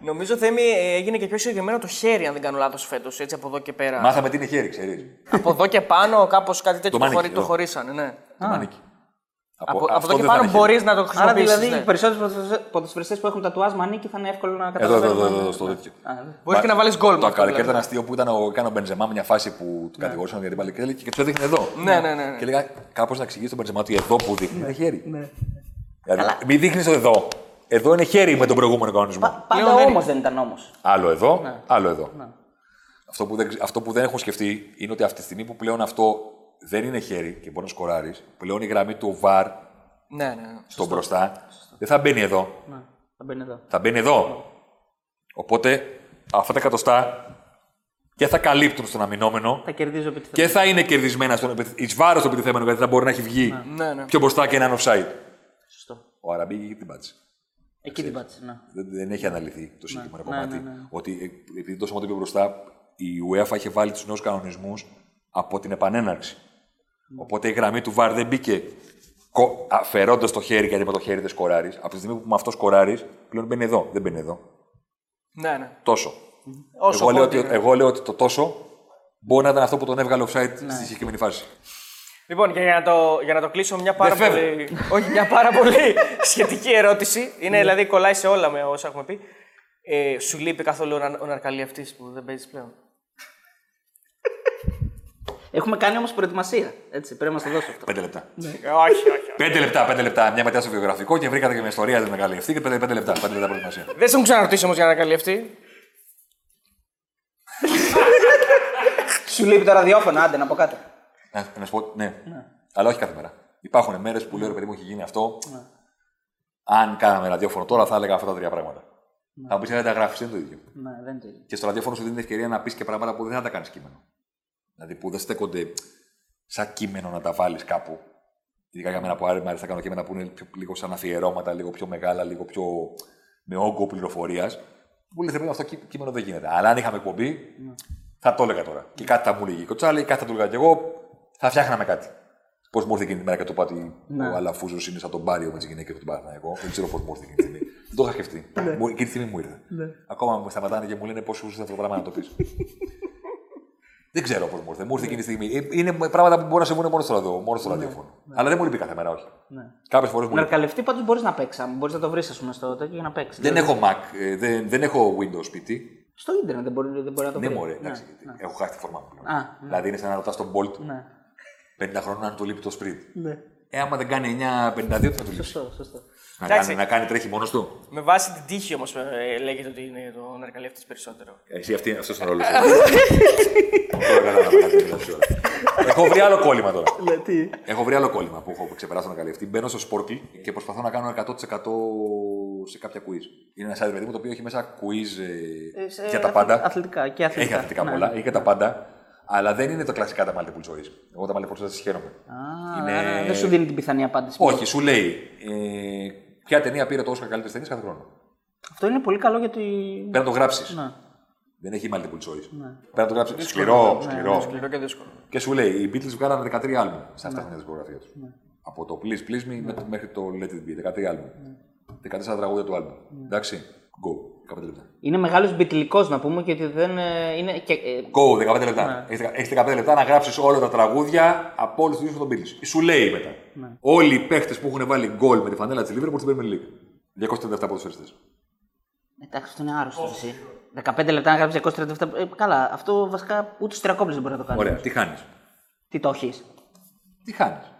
Νομίζω Θέμη ε, έγινε και πιο συγκεκριμένο το χέρι, αν δεν κάνω λάθος φέτος. Έτσι από εδώ και πέρα. Μάθαμε τι είναι χέρι, ξέρεις. από εδώ και πάνω κάπως κάτι τέτοιο Το το, μάνικι, χωρί, το εδώ. χωρίσανε. Ναι. Το μανίκι. Από, από αυτό εδώ και δεν θα πάνω είναι χέρι. μπορείς να το Άρα χρησιμοποιήσει. δηλαδή οι ναι. περισσότεροι ποδοσφαιριστές που έχουν τατουάζ μανίκι θα είναι εύκολο να Εδώ, εδώ, καταλάβουν. εδώ, εδώ, στο τέτοιο. Μπορείς και να βάλεις γκολ. με Το αυτό, καλοκαίρι δηλαδή. ήταν αστείο που ήταν ο, έκανε ο Μπενζεμά μια φάση που του κατηγορούσαν για την παλιά και έλεγε- και του έδειχνε εδώ. Ναι, ναι, ναι, ναι. Και έλεγα κάπως να εξηγήσει τον Μπενζεμά ότι εδώ που δείχνει είναι χέρι. Δηλαδή, μην δείχνεις το εδώ. Εδώ είναι χέρι με τον προηγούμενο κανονισμό. Πάντα Πλέον δεν όμω δεν ήταν όμως. Άλλο εδώ, άλλο εδώ. Αυτό, που δεν, αυτό που δεν έχουν σκεφτεί είναι ότι αυτή τη στιγμή που πλέον αυτό δεν είναι χέρι και μπορεί να σκοράρεις, πλέον η γραμμή του VAR Ναι, ναι. ναι. στο μπροστά δεν θα μπαίνει εδώ. Ναι, θα μπαίνει εδώ. Θα μπαίνει εδώ. Οπότε αυτά τα εκατοστά και θα καλύπτουν στον αμυνόμενο Θα κερδίζω επιτυχία. και θα είναι κερδισμένα στον επιθ... εις βάρος του επιτιθέμενου γιατί θα μπορεί να έχει βγει Ναι, ναι. πιο μπροστά και έναν offside. Σωστό. Ο Αραμπί είχε την πάτησε. Εκεί την πάτησε. Ναι. Δεν, δεν έχει αναλυθεί το συγκεκριμένο ναι, κομμάτι. ναι, ναι. Ότι ε, επειδή τόσο μόνο το είπε μπροστά, η UEFA είχε βάλει τους νέους κανονισμούς από την επανέναρξη. Οπότε η γραμμή του VAR δεν μπήκε αφαιρώντας το χέρι, γιατί με το χέρι δεν σκοράρεις. Από τη στιγμή που με αυτό σκοράρεις, πλέον μπαίνει εδώ. Δεν μπαίνει εδώ. ναι, ναι. Τόσο. Όσο Εγώ λέω, holding, ότι, ναι. εγώ λέω ότι το τόσο μπορεί να ήταν αυτό που τον έβγαλε offside Ναι. στη συγκεκριμένη φάση. Λοιπόν, και για να το, για να το κλείσω μια πάρα Δεν πολύ, όχι, μια πάρα πολύ σχετική ερώτηση. Είναι δηλαδή κολλάει σε όλα με όσα έχουμε πει. Ε, σου λείπει καθόλου ο, να- ο ναρκαλιευτής που δεν παίζεις πλέον; Έχουμε κάνει όμως προετοιμασία. Έτσι, πρέπει να μας το δώσω αυτό. Πέντε λεπτά. όχι, όχι. Πέντε λεπτά, πέντε λεπτά. Μια μετά στο βιογραφικό και βρήκατε και μια ιστορία δεν μεγάλη αυτή και πέντε, πέντε λεπτά. Πέντε λεπτά προετοιμασία. Δεν σε έχουν ξαναρωτήσει όμως για ναρκαλιευτή. Σου λείπει το ραδιόφωνο, άντε να πω κάτι. Να, να σου πω, ναι. Αλλά όχι κάθε μέρα. Υπάρχουν μέρες που λέω ρε παιδί μου έχει γίνει αυτό. Αν κάναμε ραδιόφωνο τώρα θα έλεγα αυτά τα τρία πράγματα. Θα μου πεις δεν τα γράφεις, δεν είναι το ίδιο. Ναι, δεν είναι το ίδιο. Και στο ραδιόφωνο σου δίνει την ευκαιρία να πεις και πράγματα που δεν θα τα κάνεις κείμενο. Δηλαδή που δεν στέκονται σαν κείμενο να τα βάλεις κάπου. Ειδικά για μένα που άρεσε να κάνω κείμενα που είναι πιο, λίγο σαν αφιερώματα, λίγο πιο μεγάλα, λίγο πιο με όγκο πληροφορίας. Που λε, αυτό κεί- κείμενο δεν γίνεται. Αλλά αν είχαμε εκπομπή, θα το έλεγα τώρα. Και κάτι θα μου έλεγε η Κοτσάλη, κάτι θα του έλεγα κι εγώ, θα φτιάχναμε κάτι. Πώς μου ήρθε εκείνη τη μέρα και το είπα ότι Ναι. ο Αλαφούζος είναι σαν τον Μπάριο με τις γυναίκες του Παναθηναϊκού. Δεν ξέρω πώς μου ήρθε εκείνη τη στιγμή. Δεν το είχα σκεφτεί. Ναι. Μου- Εκείνη τη στιγμή μου ήρθε. Ναι. Ακόμα μου σταματάνε και μου λένε πώ σου ήρθε αυτό το πράγμα να το πεις. Δεν ξέρω πώς μου ήρθε. Μου ήρθε εκείνη τη στιγμή. Ε, Είναι πράγματα που μπορεί να συμβούν μόνο στο, ραδιο, μόνο στο ραδιόφωνο. Αλλά δεν μου λείπει κάθε μέρα, όχι. Ναι. Κάποιες φορές μου λείπει. Ναρκαλευτή πάντως μπορείς να παίξεις. Μπορείς να το βρεις, ας πούμε, στο τέτοιο για να παίξεις. Δεν έχω Mac, ε, δεν, δεν έχω Windows σπίτι. Στο ίντερνετ δεν μπορεί, δεν μπορεί να το Ναι, βρεις. μωρέ, εντάξει. ναι. Έχω χάσει τη φόρμα μου πλέον. Α, ναι. Δηλαδή είναι σαν να ρωτάς τον Bolt Ναι. 50 χρόνων αν του λείπει το σπριντ. Ναι. Ε, άμα δεν κάνει 9,52, τι θα του λείψει. Σωστό, σωστό. Να Εντάξει. κάνει, να κάνει τρέχει μόνος του. Με βάση την τύχη όμως λέγεται ότι είναι το ναρκαλιευτή περισσότερο. Εσύ αυτή, αυτός είναι ο ρόλος σου. Τώρα κατάλαβα κάτι είναι αυτή η ώρα. Έχω βρει άλλο κόλλημα τώρα. τι; Έχω βρει άλλο κόλλημα που έχω ξεπεράσει τον καλυφτή. Μπαίνω στο Sporkle και προσπαθώ να κάνω 100% σε κάποια quiz. Είναι ένα site παιδί μου το οποίο έχει μέσα quiz ε, Ε, σε για τα αθλη- πάντα. Αθλητικά και αθλητικά. Έχει αθλητικά Ναι. πολλά, έχει και τα πάντα. Αλλά δεν είναι το κλασικά τα multiple choice. Εγώ τα multiple choice χαίρομαι. Α, Είναι- άρα Δεν σου δίνει την πιθανή απάντηση. Όχι, σου λέει ε, ποια ταινία πήρε το Oscar καλύτερη ταινία κάθε χρόνο. Αυτό είναι πολύ καλό γιατί. Πρέπει να το γράψεις. Ναι. Δεν έχει multiple choice. Ναι. Πρέπει να το γράψεις. Σκληρό, Ναι, σκληρό. ναι, Σκληρό και δύσκολο. Και σου λέει, οι Beatles βγάλανε 13 άλμπουμ σε αυτά Ναι. τα χρόνια της δισκογραφία τους. Από το Please Please Me με- μέχρι το Let It Be, 13 άλμπουμ. 14 τραγούδια του άλμπουμ. Εντάξει, go, 15 λεπτά. Είναι μεγάλος μπιτλικός να πούμε και ότι δεν ε, είναι. Και, ε, Go, 15 λεπτά. Ναι. Έχεις δεκα- Έχεις 15 λεπτά να γράψεις όλα τα τραγούδια από όλου του ίδιου των Beatles. Σου λέει μετά. Ναι. Όλοι οι παίχτες που έχουν βάλει γκολ με τη φανέλα της Liverpool στην Premier League. 237 ποδοσφαιριστές. Εντάξει, αυτό είναι άρρωστο εσύ. 15 λεπτά να γράψεις 237. Ε, καλά, αυτό βασικά ούτε ο Στριακόπουλο δεν μπορεί να το κάνεις. Ωραία, τι χάνεις; Τι το έχεις; Τι χάνεις;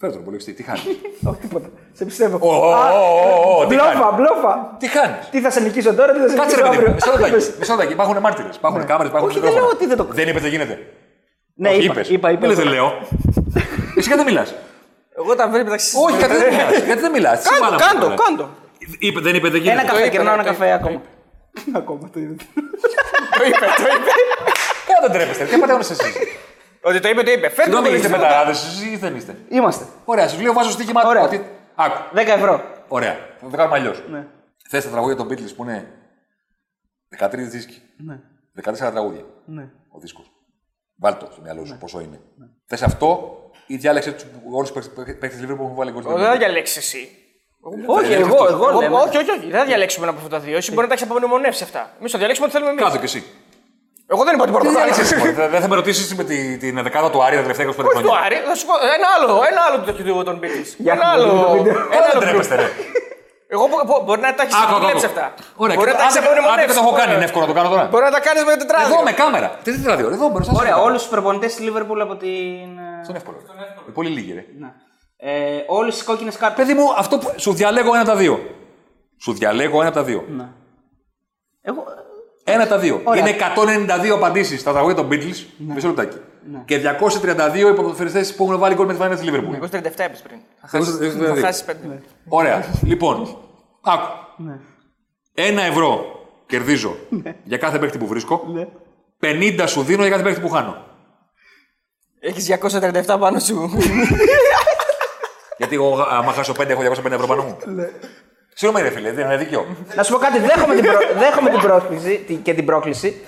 Φέρε τον υπολογιστή, τι χάνεις; Όχι τίποτα. Σε πιστεύω. Ω, ω, ω, ω, τι Μπλόφα, κάνει. μπλόφα. Τι χάνεις; Τι θα σε νικήσω τώρα, τι θα σε Κάτσε νικήσω ρε παιδί μου, αύριο. μισό λεπτάκι. Μισό λεπτάκι. Υπάρχουν μάρτυρες. Υπάρχουν κάμερες, υπάρχουν Όχι, δεν μικρόφωνα. λέω ότι δεν το- Δεν είπε, δεν γίνεται. Ναι, Όχι, είπα, είπες. είπα, είπα. Μην λες, δεν λέω. Εσύ γιατί δεν μιλάς; Εγώ τα βρει μεταξύ Όχι, γιατί δεν μιλάς. Γιατί δεν μιλάς. Κάντο, κάντο, κάντο. Είπε, δεν είπε, δεν Ένα γίνεται. καφέ, είπε, κερνάω ένα το καφέ είπε, ακόμα. Ακόμα το είδε. Το είπε, το είπε. Κάτω δεν τρέπεστε. Τι πατέρα εσεί. Ότι το είπε, το είπε. Φέρτε το Συγγνώμη, είστε κολλήσει. μεταγάδε εσείς ή δεν είστε. Είμαστε. Ωραία, σου λέω βάζω στοίχημα. Ωραία. ότι- Άκου. 10 ευρώ. Ωραία. Θα το κάνουμε αλλιώς. Ναι. Θες τα τραγούδια των Beatles που είναι 13 δίσκοι. Ναι. 14 τραγούδια. Ναι. Ο δίσκος. Βάλτο στο μυαλό σου πόσο είναι. Θες αυτό ή διάλεξε όλους τους παίκτε Liverpool που έχουν βάλει γκολ. στην Δεν θα Premier League. διαλέξεις εσύ. Όχι, διαλέξεις εγώ, αυτό. εγώ Εγώ- λέμε. Όχι, όχι, όχι. Δεν θα διαλέξουμε ένα από αυτά τα δύο. Εσύ μπορεί να τα έχεις απομνημονεύσει αυτά. Εμείς θα διαλέξουμε ό,τι θέλουμε εμείς. Κάτω κι εσύ. Εγώ δεν είπα ότι μπορεί Τι να το διάλεξες, κάνει. μωρέ. Δεν δεν θα με ρωτήσεις με τη- την δεκάδα του Άρη τα τελευταία 25 Όχι το χρόνια. Άρη, θα σου πω ένα άλλο, ένα άλλο του τέτοιου των Beatles. Για Ένα να άλλο. δούμε το βίντεο. Ένα Δεν άλλο τρέπεστε, ρε. Εγώ μπο- μπο- μπορεί να τα έχεις Άκου, άκου, δουλέψει άκου. αυτά. Ωραία, Μπορεί και να τα έχεις άντε- άντε και απομνημονεύσει. το έχω κάνει. Είναι εύκολο να το κάνω τώρα. Μπορεί να τα κάνεις με τετράδιο. Εδώ με κάμερα. Τι τετράδιο, εδώ μπροστά σου. Ωραία, όλους τους προπονητές της Liverpool από την. ε, Αυτό είναι εύκολο. Είναι πολύ λίγοι, ρε. Ναι. Ε, Όλες τις κόκκινες κάρτες. Παιδί μου, αυτό που σου διαλέγω ένα από τα δύο. Σου διαλέγω ένα από τα δύο. Ναι. Εγώ. Ένα από τα δύο. Ωραία. Είναι 192 απαντήσεις στα τραγούδια των Beatles. Μισό λεπτάκι. Και 232 υποδοφεριστέ που έχουν βάλει γκολ με τη φανέλα της Liverpool. Εγώ 37 έπεισε πριν. Θα Εγώ 37. χάσει- Θα χάσεις πέντε. Ωραία. λοιπόν, άκου. Ναι. Ένα ευρώ κερδίζω για κάθε παίκτη που βρίσκω. Ναι. 50 σου δίνω για κάθε παίκτη που χάνω. Έχεις 237 πάνω σου. Γιατί εγώ, άμα χάσω 5, έχω 250 ευρώ πάνω μου. Συγγνώμη, ρε φίλε, δεν είναι δίκιο. Να σου πω κάτι, δέχομαι την, προ... δέχομαι την πρόσκληση τη- και την πρόκληση.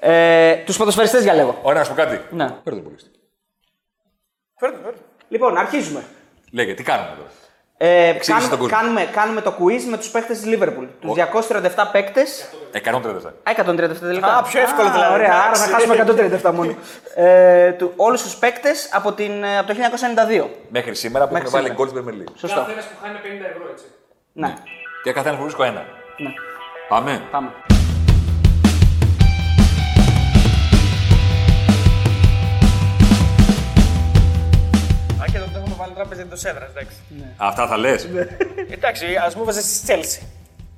Ε, τους ποδοσφαιριστές διαλέγω. Ωραία, να σου πω κάτι. Ναι. Φέρε το πολύ. Φέρτε, φέρτε. Λοιπόν, αρχίζουμε. Λέγε, τι κάνουμε τώρα; Ε, Εξήγησε κάνουμε, τον κόσμο. κάνουμε, κάνουμε το quiz με τους παίκτε της Liverpool. Τους 237 παίκτες. 137. 137 τελικά. Α, πιο εύκολο δηλαδή. Ωραία, άρα θα Εντάξει. χάσουμε 137 μόνο. ε, του, όλους τους παίκτες από, την, ε, από το 1992. Μέχρι σήμερα που Μέχρι έχουν βάλει σήμερα. γκολ στην Premier League. Σωστό. Κάθε ένας που χάνει 50 ευρώ, έτσι. Ναι. Και καθένα που βρίσκω ένα. ναι. Πάμε. Πάμε. Α, και εδώ που έχουμε βάλει τράπεζα εντό έδρα, εντάξει. Αυτά θα λες. Εντάξει, ας μου βάζε στη Chelsea.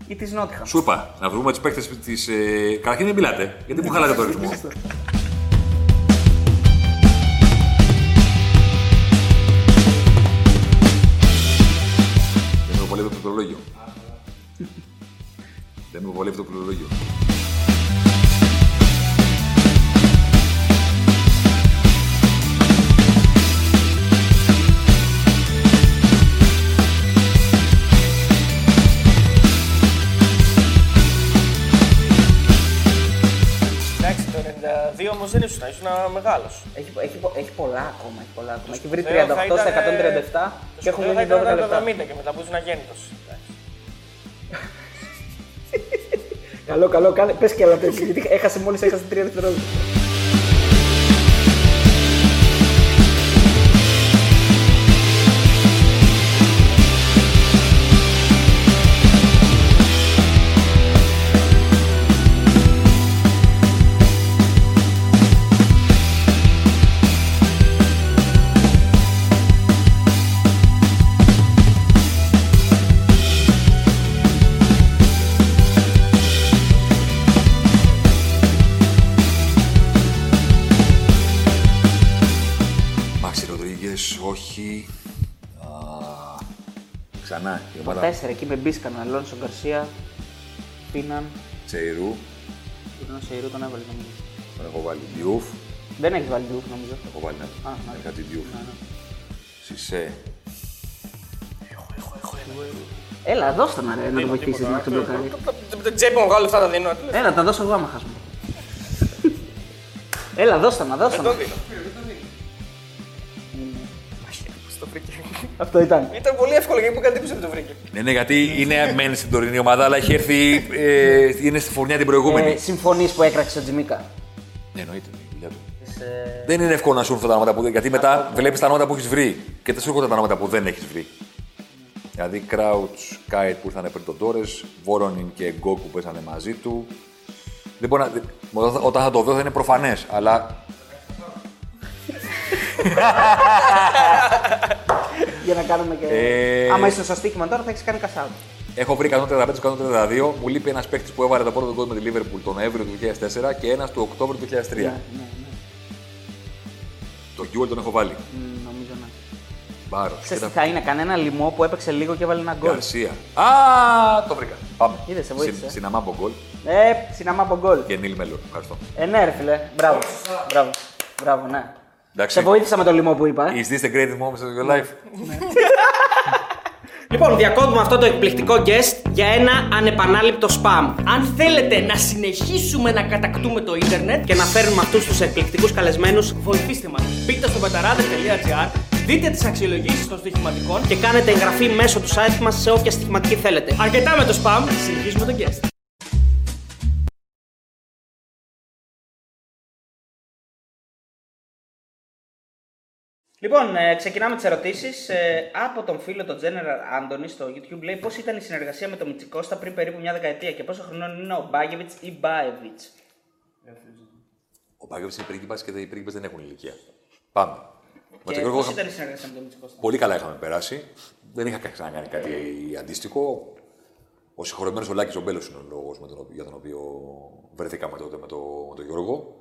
Ή της Νότιχαμ. Σου είπα να βρούμε τους παίκτες της. Ε... Καταρχήν δεν μιλάτε. Γιατί μου χαλάτε το ρυθμό. Δεν με βολεύει το πληρολόγιο. Δεν με βολεύει το πληρολόγιο. 92 όμως δεν ήσουν, ήσουν μεγάλος. Έχει, έχει, έχει πολλά ακόμα. Έχει, πολλά ακόμα. έχει βρει σπουδαίο 38 θα στα ήταν, 137 και έχουν θα μείνει ήταν 12 το λεπτά. 70 και μετά που ήσουν αγέννητος. Καλό, καλό, κάνε. Πες και άλλα τέτοια, γιατί έχασε μόλις έχασε 3 δευτερόλεπτα. Ξανά η ομάδα 4 εκεί με Μπίσκαν, Αλόνσο Γκαρσία, Πίναν. Τσέιρου. Τον Σεϊρού τον έβαλε νομίζω. Τον έχω βάλει Διούφ. Δεν έχεις βάλει Ντιούφ νομίζω. Τον έχω βάλει, ναι. Α, ναι. Είχα τη Διούφ. Σισε. Έλα, δώστε να, ρε, να το βοηθήσεις να το μπλοκάρεις. Το τσέπη μου βγάλω αυτά τα δίνω. Έλα, τα δώσω εγώ άμα χάσουμε. Έλα, δώστα να, δώστα Δεν να. Το δίνω. Στο βρήκε. Αυτό ήταν. Ήταν πολύ εύκολο γιατί μου έκανε εντύπωση ότι το βρήκε. Ναι, ναι, γιατί είναι μεν στην τωρινή ομάδα, αλλά έχει έρθει. Ε, είναι στη φουρνιά την προηγούμενη. Ε, συμφωνείς που έκραξε ο Τζιμίκα; Ναι, εννοείται. είναι η δουλειά του. Ε, Δεν είναι εύκολο να σου έρθουν τα ονόματα που. Γιατί μετά βλέπεις τα ονόματα που έχεις βρει και δεν σου έρχονται τα ονόματα που δεν έχεις βρει. Δηλαδή Κράουτ, Κάιτ που ήρθαν πριν τον Τόρε, Βόρονιν και Γκόκ που πέσανε μαζί του. Δεν μπορεί να... δεν- Όταν όταν θα το δω θα είναι προφανές, αλλά για να κάνουμε και. Ε, Άμα είσαι στο στοίχημα τώρα θα έχεις κάνει κασάδο. έχω βρει 135-132. Μου λείπει ένας παίκτης που έβαλε το πρώτο γκολ με τη Liverpool τον Νοέμβριο του 2004 και ένας του Οκτώβριο του 2003. Ναι, Το Γιούελ τον έχω βάλει. Μ, Νομίζω ναι. Μπάρος. Ξέρεις τι θα είναι, κανένα λοιμό που έπαιξε λίγο και έβαλε ένα γκολ. Γκαρσία. Α, το βρήκα. Πάμε. Είδες, σε βοήθησε. Σιναμά Πονγκόλ Ε, Σιναμά Πονγκόλ. και Νιλ Μέλορ. Ευχαριστώ. Ε, ναι, ρε φίλε. Μπράβο. Μπράβο. Μπράβο, ναι. Εντάξει. Σε βοήθησα με το λοιμό που είπα. ε. Is this the greatest moment of your life? Λοιπόν, διακόπτουμε αυτό το εκπληκτικό guest για ένα ανεπανάληπτο spam. Αν θέλετε να συνεχίσουμε να κατακτούμε το ίντερνετ και να φέρνουμε αυτούς τους εκπληκτικούς καλεσμένους, βοηθήστε μας. Μπείτε στο πεταράδε.gr, δείτε τις αξιολογήσεις των στοιχηματικών και κάνετε εγγραφή μέσω του site μας σε όποια στοιχηματική θέλετε. Αρκετά με το spam, συνεχίζουμε το guest. Λοιπόν, ε, ξεκινάμε τις ερωτήσεις. από τον φίλο τον General Anthony στο YouTube λέει πώς ήταν η συνεργασία με τον Μιτσικώστα πριν περίπου μια δεκαετία και πόσο χρονών είναι ο Μπάγεβιτς ή Μπάεβιτς. Ο Μπάγκεβιτ είναι πρίγκιπας και οι πρίγκιπες δεν έχουν ηλικία. Πάμε. Με τον Και Γιώργο πώς είχα- ήταν η συνεργασία με τον Μιτσικώστα. Πολύ καλά είχαμε περάσει. Δεν είχα ξανακάνει κάτι αντίστοιχο. Ο συγχωρεμένος ο Λάκης ο Μπέλος είναι ο λόγος για τον οποίο βρεθήκαμε τότε με, το, με τον Γιώργο.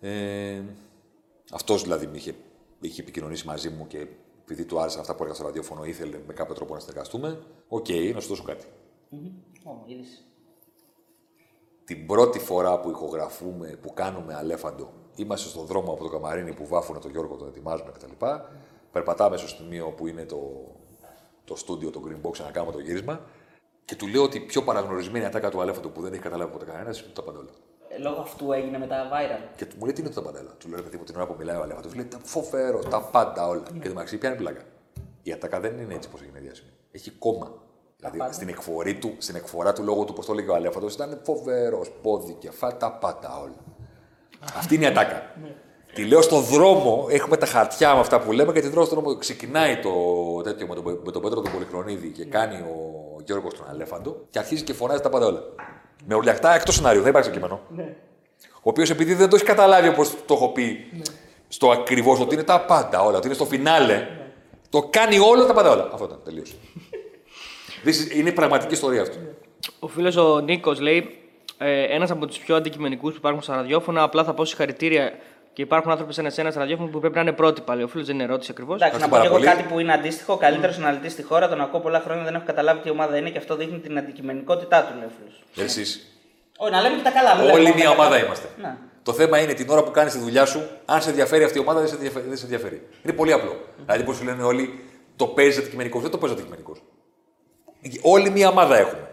Ε, Αυτός δηλαδή με είχε, είχε επικοινωνήσει μαζί μου και επειδή του άρεσαν αυτά που έλεγα στο ραδιόφωνο, ήθελε με κάποιο τρόπο να συνεργαστούμε. Οκ, να σου δώσω κάτι. Ω, είδες. Την πρώτη φορά που ηχογραφούμε, που κάνουμε Αλέφαντο, είμαστε στον δρόμο από το καμαρίνι που βάφουν τον Γιώργο, τον ετοιμάζουν κτλ. Περπατάμε στο σημείο που είναι το, το στούντιο, το green box, να κάνουμε το γύρισμα. Και του λέω ότι η πιο παραγνωρισμένη ατάκα του Αλέφαντο που δεν έχει καταλάβει ποτέ κανένας είναι το παντόλα. Ε, Λόγω αυτού έγινε μετά viral. Και μου λέει τι είναι το παντέλα. Του λέω ρε παιδί μου την ώρα που μιλάει ο αλέφαντο. Λέει τα φοβερό, τα πάντα όλα. Και το μεταξύ πιάνει πλάκα. Η ατάκα δεν είναι έτσι πώ έγινε διάσημη. Έχει κόμμα. Δηλαδή πάντα. στην, εκφορή του, στην εκφορά του λόγω του, πώς το λέγει ο Αλέφαντο, ήταν φοβερός. Πόδι, κεφάλι, τα πάντα όλα. Αυτή είναι η ατάκα. Τη λέω στον δρόμο, έχουμε τα χαρτιά με αυτά που λέμε και τη τρώω στον δρόμο. Ξεκινάει το τέτοιο με τον, με τον Πέτρο τον Πολυχρονίδη και κάνει ο Γιώργος τον Αλέφαντο και αρχίζει και φωνάζει τα πάντα όλα. Με ουρλιαχτά εκτός σενάριου, δεν υπάρχει στο κείμενο. Ο οποίος επειδή δεν το έχει καταλάβει όπως το έχω πει στο ακριβώς, ότι είναι τα πάντα όλα, ότι είναι στο φινάλε, το κάνει όλο τα πάντα όλα. Αυτό ήταν, τελείωσε. This is- είναι πραγματική ιστορία αυτό. Ο φίλος ο Νίκος λέει: ε, Ένας από τους πιο αντικειμενικούς που υπάρχουν στα ραδιόφωνα. Απλά θα πω συγχαρητήρια και υπάρχουν άνθρωποι σαν εσένα στα ραδιόφωνα που πρέπει να είναι πρότυπα. Λέει. Ο φίλος δεν είναι ερώτηση ακριβώς. Εντάξει, να πω και εγώ κάτι που είναι αντίστοιχο. Ο καλύτερος αναλυτής στη χώρα, τον ακούω πολλά χρόνια, δεν έχω καταλάβει τι ομάδα είναι και αυτό δείχνει την αντικειμενικότητά του, λέει ο φίλος. Εσείς. Όχι, να λέμε και τα καλά. μην λέμε Όλη μόνο μια τα ομάδα καλά. είμαστε. Ναι. Το θέμα είναι την ώρα που κάνεις τη δουλειά σου, αν σε ενδιαφέρει αυτή η ομάδα, δεν σε ενδιαφέρει. Δεν σε ενδιαφέρει. Είναι πολύ απλό. Δηλαδή, πώς σου λένε όλοι, το παίζεις αντικειμενικός. Δεν το παίζεις αντικειμενικός. Όλη μια ομάδα έχουμε.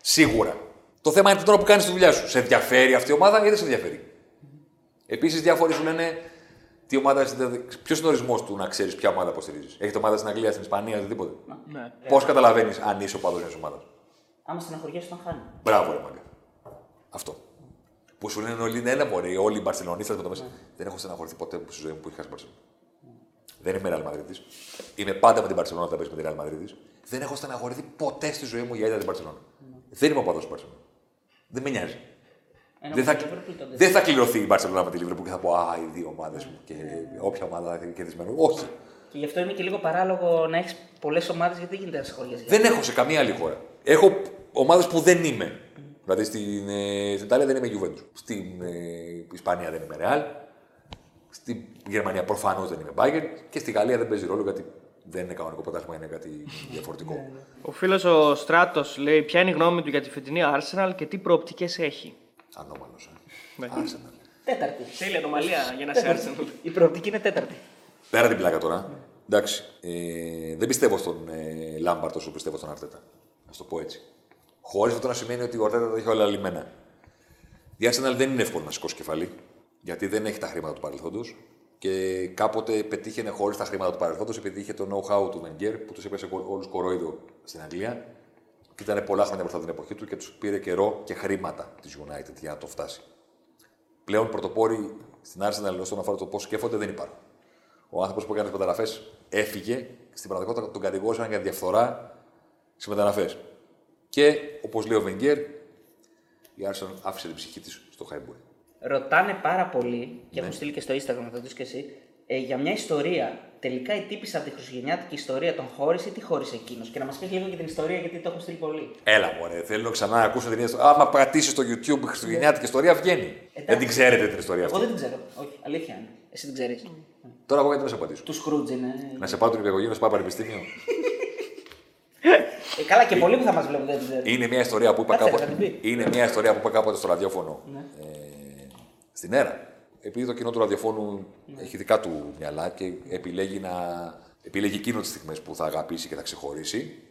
Σίγουρα. Το θέμα είναι την ώρα που κάνεις τη δουλειά σου. Σε ενδιαφέρει αυτή η ομάδα ή δεν σε ενδιαφέρει; Επίσης, διάφοροι σου λένε τι ομάδα είστε. Ποιος είναι ο ορισμός του να ξέρεις ποια ομάδα υποστηρίζεις. Έχετε ομάδα στην Αγγλία, στην Ισπανία, οτιδήποτε. Ναι. Πώς καταλαβαίνεις αν είσαι ο παδός μιας ομάδας; Άμα στεναχωριέσαι, τον χάνεις. Μπράβο, ρε μάγκα. Αυτό. Που σου λένε όλοι, ναι, ναι, μωρέ, όλοι οι Μπαρσελονίστε με το μέσα. Δεν έχω στεναχωρηθεί ποτέ στη ζωή μου που είχα στην Μπαρσελόνα. Δεν είμαι Real Madrid. Είμαι πάντα με την Μπαρσελόνα όταν παίζεις με την Real Madrid. Δεν έχω στεναχωρηθεί ποτέ στη ζωή μου για είδα την Μπαρσελόνα. Δεν είμαι ο παδός του Μπαρσελόνα. Δεν με νοιάζει. Ενώ Δεν με θα, τη Liverpool τότε. δεν θα κληρωθεί η Μπαρσελόνα με τη Liverpool και θα πω Α, οι δύο ομάδες μου και όποια ομάδα θα είναι κερδισμένο. Όχι. Και γι' αυτό είναι και λίγο παράλογο να έχεις πολλές ομάδες γιατί δεν γίνεται να σχολιάζει. Δεν έχω σε καμία άλλη χώρα. Έχω ομάδες που δεν είμαι. Δηλαδή στην, ε, στην Ιταλία δεν είμαι Juventus. Στην ε, Ισπανία δεν είμαι Real. Στην Γερμανία προφανώς δεν είμαι Bayern. Και στη Γαλλία δεν παίζει ρόλο γιατί δεν είναι κανονικό πρωτάθλημα, είναι κάτι διαφορετικό. Ο φίλος ο Στράτος λέει: Ποια είναι η γνώμη του για τη φετινή Arsenal και τι προοπτικές έχει; Ανώμαλος. Ναι. Arsenal. Τέταρτη. Θέλει ανομαλία για να σε Τέταρτη. Arsenal. Η προοπτική είναι τέταρτη. Πέρα την πλάκα τώρα. Εντάξει. Ε, δεν πιστεύω στον ε, Λάμπαρτ όσο πιστεύω στον Αρτέτα. Να σου το πω έτσι. Χωρίς αυτό να σημαίνει ότι ο Αρτέτα τα έχει όλα λυμμένα. Η Arsenal δεν είναι εύκολο να σηκώσει κεφάλι. Γιατί δεν έχει τα χρήματα του παρελθόντος. Και κάποτε πετύχαινε χωρίς τα χρήματα του παρελθόντος επειδή είχε το know-how του Wenger που τους έπεσε όλους κορόιδο στην Αγγλία. Και ήταν πολλά χρόνια μπροστά την εποχή του και τους πήρε καιρό και χρήματα της United για να το φτάσει. Πλέον πρωτοπόροι στην Arsenal όσον αφορά το πώς σκέφτονται δεν υπάρχουν. Ο άνθρωπος που έκανε τις μεταγραφές έφυγε. Στην πραγματικότητα τον κατηγόρησαν για διαφθορά στις μεταγραφές. Και όπως λέει ο Βενγκέρ, η Arsenal άφησε την ψυχή της στο Χάιμπουργκ. Ρωτάνε πάρα πολύ και Ναι. έχουν στείλει και στο Instagram, θα το δεις και εσύ, ε, για μια ιστορία. Τελικά η τύπησα από τη χριστουγεννιάτικη ιστορία τον χώρισε ή τι χώρισε εκείνος. Και να μας πεις λίγο για την ιστορία γιατί το έχουν στείλει πολύ. Έλα, μωρέ, θέλω ξανά να ακούσω την ιστορία. Άμα πατήσεις στο YouTube Χριστουγεννιάτικη ιστορία, βγαίνει. δεν την ξέρετε την ιστορία Εγώ αυτή. δεν την ξέρω. Όχι, αλήθεια είναι. Εσύ την ξέρεις. Τώρα εγώ γιατί να σε απαντήσω. Τους Σκρούτζ είναι. Να σε πάω την υπηαγωγή, να σε πάω πανεπιστήμιο. Ε, καλά και πολλοί που θα μας βλέπουν δεν την ξέρουν. Είναι μια ιστορία που είπα Κάτσε, κάποτε. θα την πει. Είναι μια ιστορία που είπα κάποτε στο ραδιόφωνο Ναι. ε, στην ΕΡΑ. Επειδή το κοινό του ραδιοφώνου έχει δικά του μυαλά και επιλέγει, να, επιλέγει εκείνο τις στιγμές που θα αγαπήσει και θα ξεχωρίσει,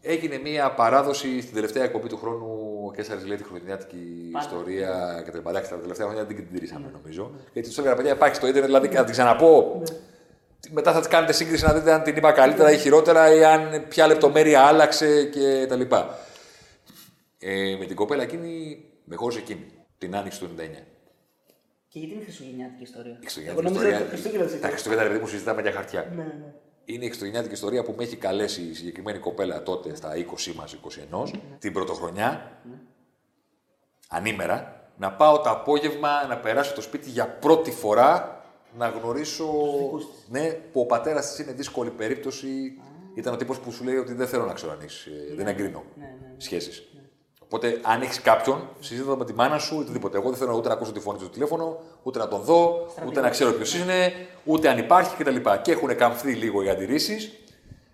έγινε μια παράδοση στην τελευταία εκπομπή του χρόνου. Ο Κέσσαρης λέει τη χριστουγεννιάτικη ιστορία και τα λοιπά. Εντάξει, τα τελευταία χρόνια δεν την τηρήσαμε νομίζω. Γιατί τους έλεγα, παιδιά, υπάρχει στο Ιντερνετ, δηλαδή να την ξαναπώ. Μετά θα τη κάνετε σύγκριση να δείτε αν την είπα καλύτερα ή χειρότερα ή αν ποια λεπτομέρεια άλλαξε κτλ. Ε, με την κοπέλα εκείνη, με χώρισε εκείνη, την άνοιξη του 99. Και γιατί είναι χριστουγεννιάτικη ιστορία; Η Εγώ Χριστουγεννιάτικη νομίζω ότι το ιστορία. Χριστούγεννα Τα ζήτησε. Χριστούγεννα, ρε παιδί μου, συζητάμε για χαρτιά. Ναι, ναι. Είναι η Χριστουγεννιάτικη ιστορία που με έχει καλέσει η συγκεκριμένη κοπέλα τότε στα 20 μας, 21, την πρωτοχρονιά, ανήμερα, να πάω το απόγευμα να περάσω το σπίτι για πρώτη φορά να γνωρίσω ναι, που ο πατέρας της είναι δύσκολη περίπτωση. Ήταν ο τύπος που σου λέει ότι δεν θέλω να ξέρω αν έχεις, ε, δεν εγκρίνω σχέσεις. Οπότε, αν έχεις κάποιον, συζήτητα με τη μάνα σου ή οτιδήποτε. Εγώ δεν θέλω ούτε να ακούσω τη φωνή του στο τηλέφωνο, ούτε να τον δω, ούτε να ξέρω ποιος είναι, ούτε αν υπάρχει κτλ. Και έχουν καμφθεί λίγο οι αντιρρήσεις.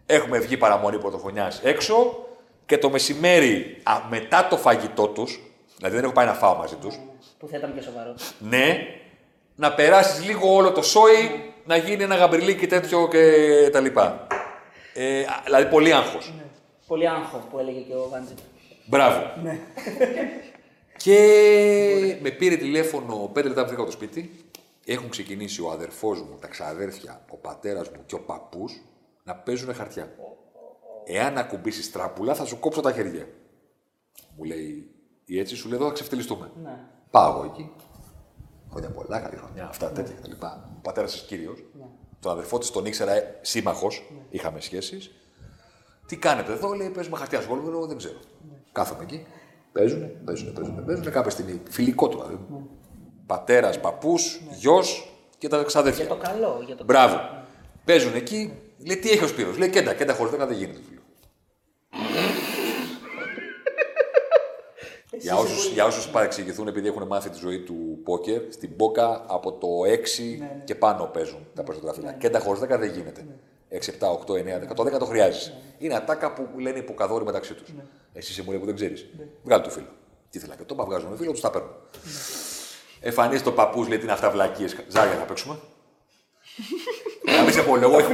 Έχουμε βγει παραμονή πρωτοχρονιάς έξω και το μεσημέρι α, μετά το φαγητό τους, δηλαδή δεν έχω πάει να φάω μαζί τους, Που θα ήταν πιο σοβαρό. ναι, να περάσεις λίγο όλο το σόι, να γίνει ένα γαμπριλίκι τέτοιο και τα λοιπά. Ε, α, δηλαδή πολύ άγχος. Πολύ άγχος που έλεγε και ο Βάντζη. Μπράβο. Ναι. Και με πήρε τηλέφωνο πέντε λεπτά πριν φύγω από το σπίτι. Έχουν ξεκινήσει ο αδερφός μου, τα ξαδέρφια, ο πατέρας μου και ο παππούς να παίζουν χαρτιά. Εάν ακουμπήσεις τράπουλα, θα σου κόψω τα χέρια. Μου λέει η έτσι, σου λέει εδώ θα ξεφτυλιστούμε. Ναι. Πάω εγώ εκεί. Χρόνια πολλά, καλή χρονιά, αυτά τέτοια κτλ. Ο πατέρας τη κύριος. Ναι. Τον αδερφό της τον ήξερα σύμμαχος, είχαμε σχέσεις. Τι κάνετε εδώ, λέει, παίζουμε χαρτιά σχόλου, λέω, δεν ξέρω. Κάθομαι εκεί. Παίζουνε, παίζουνε, παίζουνε, παίζουνε. Κάποια στιγμή φιλικό του δηλαδή. Πατέρας, παππούς, γιος και τα ξαδέρφια. Για το καλό. Για το Μπράβο. καλό. Παίζουν εκεί, λέει τι έχει ο Σπύρος. Λέει κέντα, κέντα χωρίς δεν γίνεται. φίλο. για, όσους, για όσους παρεξηγηθούν επειδή έχουν μάθει τη ζωή του πόκερ, στην πόκα από το 6 και πάνω παίζουν τα περισσότερα φύλλα. Κέντα χωρίς 10 δεν γίνεται. 6, 7, 8, 9, 10. Το 10 το χρειάζεσαι. Είναι ατάκα που λένε υποκαδόροι μεταξύ τους. Εσύ είσαι μουρέ που δεν ξέρεις. Βγάλει το φίλο. Τι θέλει να το βγάζουμε φίλο, τους τα παίρνουν. Εμφανίζει το παππούς, λέει τι είναι αυτά βλακίες. Ζάρια θα παίξουμε. να μην σε πω λόγο. έχω-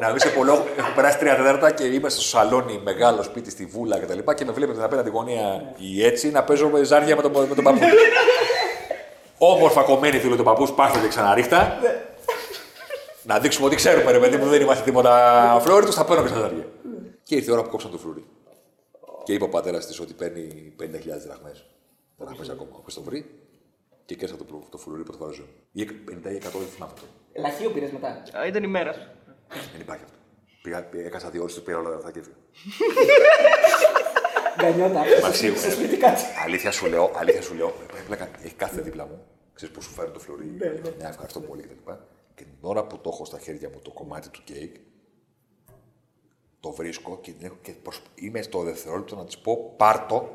Να μην σε πω λόγο. Έχω περάσει τρία τέταρτα και είμαι στο σαλόνι, μεγάλο σπίτι στη βούλα κτλ. Και, και με βλέπετε την απέναντι γωνία η έτσι να παίζω με ζάρια με τον, με τον παππού. Όμορφα κομμένη φίλο του παππού, πάστε και ξαναρίχτα. Να δείξουμε ότι ξέρουμε, ρε παιδί μου, δεν είμαστε τίποτα φλόριτος, θα παίρνω και στα ζάρια. και ήρθε η ώρα που κόψαν το φλουρί. Και είπε ο πατέρας της ότι παίρνει 50.000 δραχμές. Δραχμέ ακόμα. Όποιο το βρει και κέρδισα το, προ- το φλουρί πρώτη φορά ζωή. Ή 50 ή 100, δεν θυμάμαι αυτό. Λαχείο πήρες μετά. Α, Ήταν ημέρα. Δεν υπάρχει αυτό. Πήγα, πήγα- έκανα δύο ώρες, του πήρα όλα τα λεφτά και έφυγα. Γκανιότα. Μαξίου, Σε σπίτι κάτσε. αλήθεια σου λέω, αλήθεια σου λέω, ε, πλάκα, έχει κάθε δίπλα μου. Ξέρεις που σου φέρνει το φλουρί, Ναι, ναι. μια ευχαριστώ πολύ κτλ. Και την ώρα που το έχω στα χέρια μου το κομμάτι του κέικ, το βρίσκω και, την έχω- και προσ- είμαι στο δευτερόλεπτο να της πω πάρτο.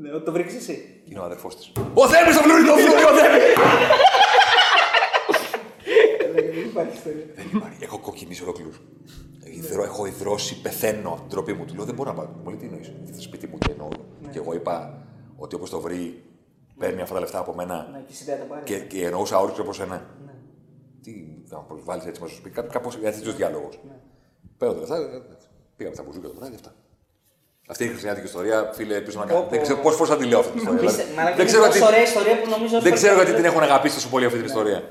Ναι, το βρήκε εσύ. Είναι ο αδερφός της. Ο Θέμης το φλουρί, το φλουρί, ο Θέμης! Δεν υπάρχει ιστορία. Δεν υπάρχει. Έχω κοκκινήσει ολόκληρους. Υδρώ, έχω υδρώσει, πεθαίνω από την τροπή μου. Του λέω δεν μπορώ να πάω. Μου λέει τι εννοείς; Στο σπίτι μου τι εννοώ. Και εγώ είπα ότι όπως το βρει, παίρνει αυτά τα λεφτά από μένα. Ναι, και εσύ δεν τα πάρεις. Και, και εννοούσα όρκο από σένα. Τι να προσβάλλει έτσι μέσα στο σπίτι, κάπως τέτοιο διάλογος. Παίρνω τα λεφτά, ε, πήγαμε στα μπουζούκια το βράδυ αυτά. Αυτή είναι η χριστιανική ιστορία, φίλε, ελπίζω να κάνω. Δεν ξέρω πώ θα τη λέω αυτή την ιστορία. Πείστε- δηλαδή. μαλάκα, Δεν είναι ξέρω τόσο γιατί- ωραία ιστορία που νομίζω Δεν ότι ξέρω θα- γιατί την έχουν αγαπήσει τόσο πολύ αυτή την ιστορία.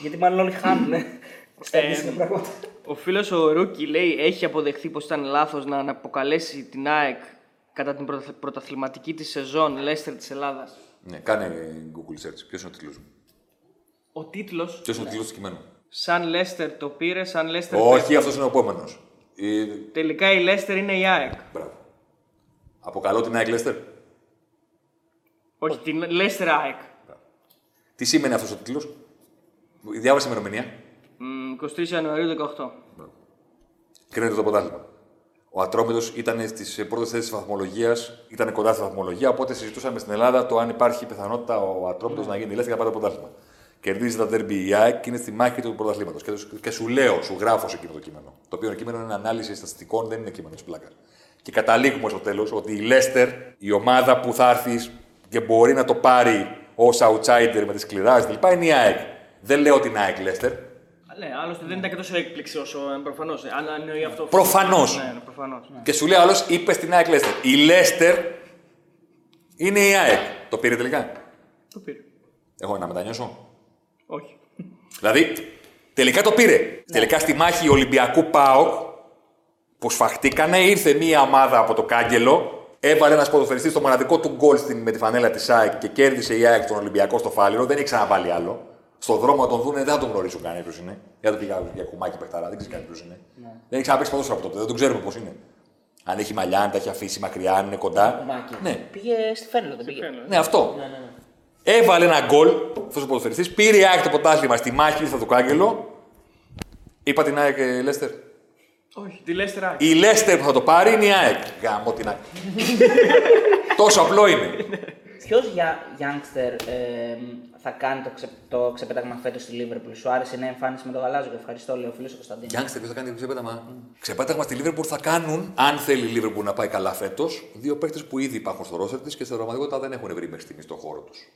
Γιατί μάλλον όλοι χάνουν. Στέλνει πράγματα. Ο φίλος ο Ρούκι λέει: Έχει αποδεχθεί πως ήταν λάθος να αναποκαλέσει την ΑΕΚ κατά την πρωτα- πρωταθληματική της σεζόν Λέστερ της Ελλάδας. Ναι, κάνε Google search. Ποιος είναι ο τίτλος. Ο τίτλος. Ποιος είναι ο τίτλος του κειμένου; Σαν Λέστερ το πήρε, σαν Λέστερ. Όχι, πέφτει». αυτός είναι ο επόμενος. Τελικά η Λέστερ είναι η ΑΕΚ. Μπράβο. Αποκαλώ την ΑΕΚ Λέστερ. Όχι, την Λέστερ ΑΕΚ. Τι σημαίνει αυτός ο τίτλος; Διάβασε ημερομηνία. Μ, 23 Ιανουαρίου 18. Κρίνεται το πρωτάθλημα. Ο Ατρόμητος ήταν στις πρώτες θέσεις της βαθμολογίας, ήταν κοντά στη βαθμολογία, οπότε συζητούσαμε στην Ελλάδα το αν υπάρχει πιθανότητα ο Ατρόμητος να γίνει Λέστερ και να πάρει το πρωτάθλημα. Κερδίζει τα derby η ΑΕΚ και είναι στη μάχη του πρωταθλήματος. Και, και σου λέω, σου γράφω σε εκείνο το κείμενο. Το οποίο κείμενο είναι ανάλυση στατιστικών, δεν είναι κείμενο τη πλάκα. Και καταλήγουμε στο τέλος ότι η Λέστερ, η ομάδα που θα έρθει και μπορεί να το πάρει ως outsider με τις σκληρά κλπ. είναι η ΑΕΚ. Δεν λέω την ΑΕΚ Λέστερ. Ναι, άλλωστε δεν ήταν και τόσο έκπληξη όσο προφανώς. Αν αν εννοεί αυτό. Προφανώς. Ναι, ναι, προφανώς. Και σου λέει άλλος, είπε στην ΑΕΚ Λέστερ. Η Λέστερ είναι η ΑΕΚ. Το πήρε τελικά; Το πήρε. Εγώ να μετανιώσω. Όχι. Δηλαδή, τελικά το πήρε. Τελικά στη μάχη Ολυμπιακού ΠΑΟΚ που σφαχτήκανε, ήρθε μία ομάδα από το κάγκελο, έβαλε ένας ποδοσφαιριστής στο μοναδικό του γκολ στην- με τη φανέλα της ΑΕΚ και κέρδισε η ΑΕΚ τον Ολυμπιακό στο Φάληρο. Δεν έχει ξαναβάλει άλλο. Στο δρόμο να τον δούνε, δεν θα τον γνωρίσουν κανένα ποιος είναι. Για το πήγα για κουμάκι παιχταρά, δεν ξέρει κανένα ποιος είναι. Δεν έχει ξαναπέξει ποδόσφαιρο από τότε, δεν τον ξέρουμε πώς είναι. Αν έχει μαλλιά, αν τα έχει αφήσει μακριά, αν είναι κοντά. Μάκη. Ναι. Πήγε στη Φένλο, δεν πήγε. Ναι, αυτό. Ναι, ναι, ναι. Έβαλε ένα γκολ αυτός ο ποδοσφαιριστής, πήρε η ΑΕΚ το ποτάσμα στη μάχη, ήρθε το κάγκελο. Είπα την ΑΕΚ ε, Λέστερ. Όχι, τη Λέστερ ΑΕΚ. Η Λέστερ που θα το πάρει είναι η ΑΕΚ. Γάμο την ΑΕΚ. Τόσο απλό είναι. Ποιος για youngster ε, θα κάνει το, ξε, το ξεπέταγμα φέτος στη Λίβερπουλ; Σου άρεσε η νέα εμφάνιση με το γαλάζιο. Ευχαριστώ, λέει ο φίλος ο Κωνσταντίνο. Γιάνγκστερ, ποιος θα κάνει ξεπέταγμα; Ξεπέταγμα στη Λίβερπουλ θα κάνουν, αν θέλει η Λίβερπουλ να πάει καλά φέτος, δύο παίχτε που ήδη υπάρχουν στο ρόσερ της και στην πραγματικότητα δεν έχουν βρει μέχρι στιγμής στον χώρο τους.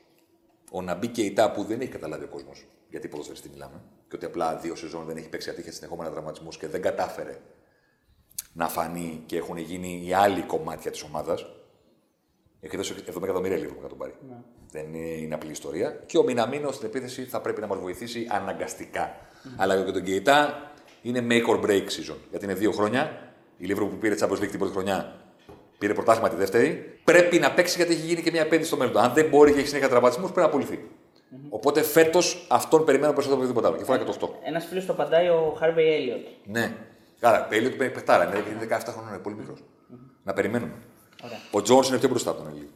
Ο Ναμπί και η που δεν έχει καταλάβει ο κόσμος γιατί ποδοσφαιριστή μιλάμε. Και ότι απλά δύο σεζόν δεν έχει παίξει ατύχε συνεχόμενα τραυματισμούς και δεν κατάφερε να φανεί και έχουν γίνει οι άλλοι κομμάτια της ομάδας. Έχει δώσει 70 εκατομμύρια λίγο να τον πάρει. Δεν είναι, είναι απλή ιστορία. Και ο Μιναμίνος στην επίθεση θα πρέπει να μας βοηθήσει αναγκαστικά. Αλλά και τον Κεϊτά είναι make or break season. Γιατί είναι δύο χρόνια. Η Liverpool που πήρε Champions League την πρώτη χρονιά πήρε πρωτάθλημα τη δεύτερη. Πρέπει να παίξει γιατί έχει γίνει και μια επένδυση στο μέλλον. Αν δεν μπορεί και έχει συνέχεια τραυματισμούς, πρέπει να απολυθεί. Οπότε φέτος αυτόν περιμένω περισσότερο από οτιδήποτε άλλο. Και φοράει και το 8. Ένας φίλος το απαντάει ο Χάρβεϊ Έλιοτ. Ναι. Άρα, το Elliot παίρνει πετάρα. Είναι είναι 17 χρόνων, είναι πολύ μικρός. Να περιμένουμε. Ο Τζόνς είναι πιο μπροστά από τον Elliot.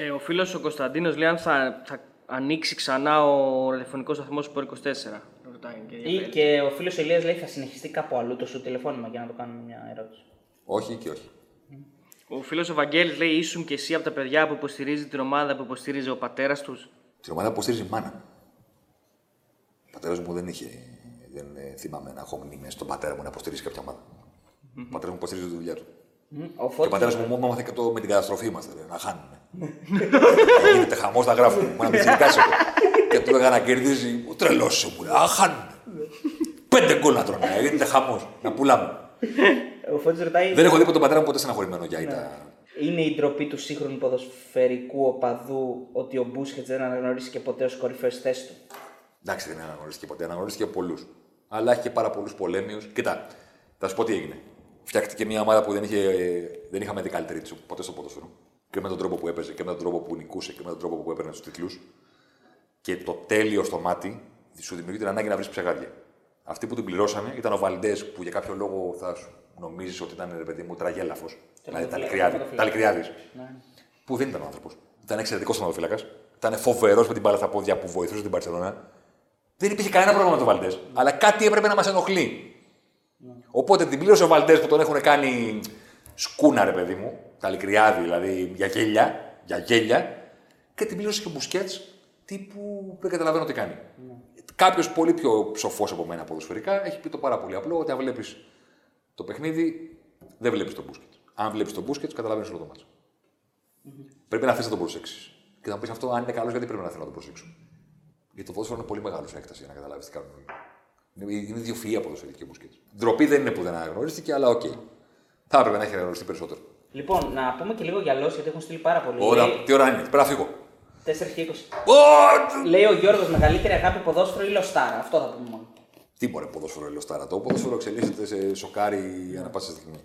Ε, ο φίλος ο Κωνσταντίνος λέει αν θα, θα ανοίξει ξανά ο ραδιοφωνικός σταθμός Sport 24. Ρωτάει και Ή ενδιαφέρει. και ο φίλος Ελίας λέει θα συνεχιστεί κάπου αλλού το σου τηλεφώνημα για να το κάνουμε μια ερώτηση. Όχι και όχι. Ο φίλος ο Βαγγέλης λέει ήσουν και εσύ από τα παιδιά που υποστηρίζει την ομάδα που υποστήριζε ο πατέρας τους. Την ομάδα που υποστήριζε η μάνα. Ο πατέρας μου δεν είχε. Δεν ε, θυμάμαι να έχω μνήμες στον πατέρα μου να υποστηρίζει κάποια ομάδα. Ο πατέρας μου υποστηρίζει τη δουλειά του. Ο Και ο Φώτης- πατέρας μου μου έμαθε και το με την καταστροφή είμαστε. Να χάνουμε. Γίνεται χαμός να γράφουμε. Μου να πιτσιρικάς εγώ. Και του έλεγα να κερδίζει. Ο τρελός σου μου λέει. Α, χάνουμε. Πέντε γκολ να τρώνε. Γίνεται χαμός. Να πουλάμε. Ο Φώτης ρωτάει. Δεν έχω δει ποτέ τον πατέρα μου ποτέ στεναχωρημένο για ήττα. Είναι η ντροπή του σύγχρονου ποδοσφαιρικού οπαδού ότι ο Μπούσχετς δεν αναγνωρίστηκε ποτέ ως κορυφαίος θέσης του. Εντάξει, δεν αναγνωρίστηκε ποτέ. Αναγνωρίστηκε από πολλούς. Αλλά έχει και πάρα πολλούς πολέμιους. Κοίτα, θα σου πω τι έγινε. Φτιάχτηκε μια ομάδα που δεν, είχε, δεν είχαμε δει καλύτερη της ποτέ στο ποδόσφαιρο. Και με τον τρόπο που έπαιζε και με τον τρόπο που νικούσε και με τον τρόπο που έπαιρνε τους τίτλους. Και το τέλειο στο μάτι σου δημιουργεί την ανάγκη να βρεις ψεγάδια. Αυτοί που την πληρώσανε ήταν ο Βαλντές που για κάποιο λόγο θα σου νομίζεις ότι ήταν ρε παιδί μου τραγέλαφος. Δηλαδή ταλικριάδη. Ναι. Που δεν ήταν άνθρωπος. Ήταν εξαιρετικός τερματοφύλακα. Ήταν φοβερός με την μπάλα στα πόδια που βοηθούσε την Παρσελόνα. Δεν υπήρχε κανένα πρόβλημα με τον Βαλντές. Αλλά κάτι έπρεπε να μας ενοχλεί. Οπότε την πλήρωσε ο Βαλντές που τον έχουν κάνει σκούνα, ρε παιδί μου. Ταλικριάδη, δηλαδή για γέλια. Για γέλια. Και την πλήρωσε και ο Μπουσκέτς τύπου δεν καταλαβαίνω τι κάνει. Κάποιος πολύ πιο σοφό από μένα ποδοσφαιρικά έχει πει το πάρα πολύ απλό ότι αν βλέπεις το παιχνίδι, δεν βλέπεις τον Μπουσκέτς. Αν βλέπεις τον Μπουσκέτς, καταλαβαίνεις όλο το ματς. Πρέπει να θες να τον προσέξεις. Και θα μου πεις αυτό, αν είναι καλός, γιατί πρέπει να θέλω να τον προσέξω. Γιατί το ποδόσφαιρο είναι πολύ μεγάλο σε έκταση για να καταλάβεις τι κάνουν όλοι. Είναι, είναι ιδιοφυΐα ποδοσφαιρική ο Μπουσκέτς. Ντροπή δεν είναι που δεν αναγνωρίστηκε, αλλά οκ. Θα έπρεπε να έχει αναγνωριστεί περισσότερο. Λοιπόν, να πούμε και λίγο για Lost γιατί έχουν στείλει πάρα πολύ. Ωραία, Λέει τι ώρα είναι, πρέπει να φύγω. 4 και 20. Λέει ο Γιώργος, μεγαλύτερη αγάπη ποδόσφαιρο ή Λοστάρα. Αυτό θα πούμε μόνο. Τι μπορεί ποδόσφαιρο ελαιοστάρα. Το ποδόσφαιρο εξελίσσεται σε σοκάρι ανά πάσα στιγμή.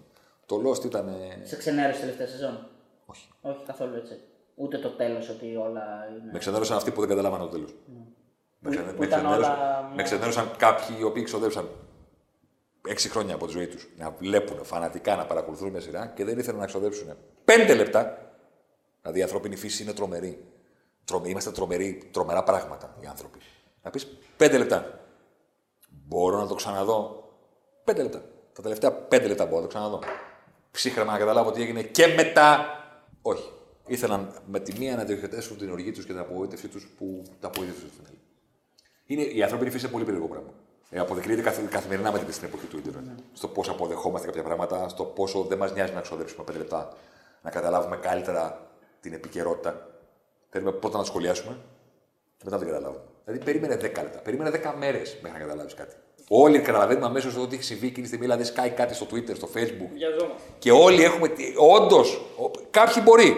Το Lost ήταν. ε, Σε ξενέρωσε τελευταία σεζόν; Όχι. Όχι καθόλου έτσι. Ούτε το τέλος ότι όλα είναι. Με ξενέρωσαν αυτοί που δεν καταλάβανε το τέλος. Με, ξενε... Που με, ήταν ξενέρωσαν... όλα με ξενέρωσαν κάποιοι οι οποίοι ξοδέψαν έξι χρόνια από τη ζωή τους να βλέπουν φανατικά, να παρακολουθούν μια σειρά και δεν ήθελαν να ξοδέψουν πέντε λεπτά. Δηλαδή η ανθρώπινη φύση είναι τρομερή. Τρομε... Είμαστε τρομεροί, τρομερά πράγματα οι άνθρωποι. Να πεις πέντε λεπτά. Μπορώ να το ξαναδώ. Πέντε λεπτά. Τα τελευταία πέντε λεπτά μπορώ να το ξαναδώ. Ψύχρεμα να καταλάβω τι έγινε και μετά. Όχι. Ήθελαν με τη μία να διοχετεύσουν την οργή τους και την απογοήτευσή τους που τα απογοήτευσαν στο φινάλε. Είναι, η ανθρώπινη φύση είναι πολύ περίεργο πράγμα. Ε, αποδεικνύεται καθ- καθημερινά με την στην εποχή του Ιντερνετ. Στο πώ αποδεχόμαστε κάποια πράγματα, στο πόσο δεν μας νοιάζει να ξοδέψουμε πέντε λεπτά να καταλάβουμε καλύτερα την επικαιρότητα. Θέλουμε πρώτα να το σχολιάσουμε και μετά να την καταλάβουμε. Δηλαδή, περίμενε 10 λεπτά, περίμενε 10 μέρες μέχρι να καταλάβεις κάτι. Όλοι καταλαβαίνουμε αμέσως ότι έχει συμβεί εκείνη τη στιγμή, δηλαδή σκάει κάτι στο Twitter, στο Facebook. Και όλοι έχουμε. Όντως, κάποιοι μπορεί.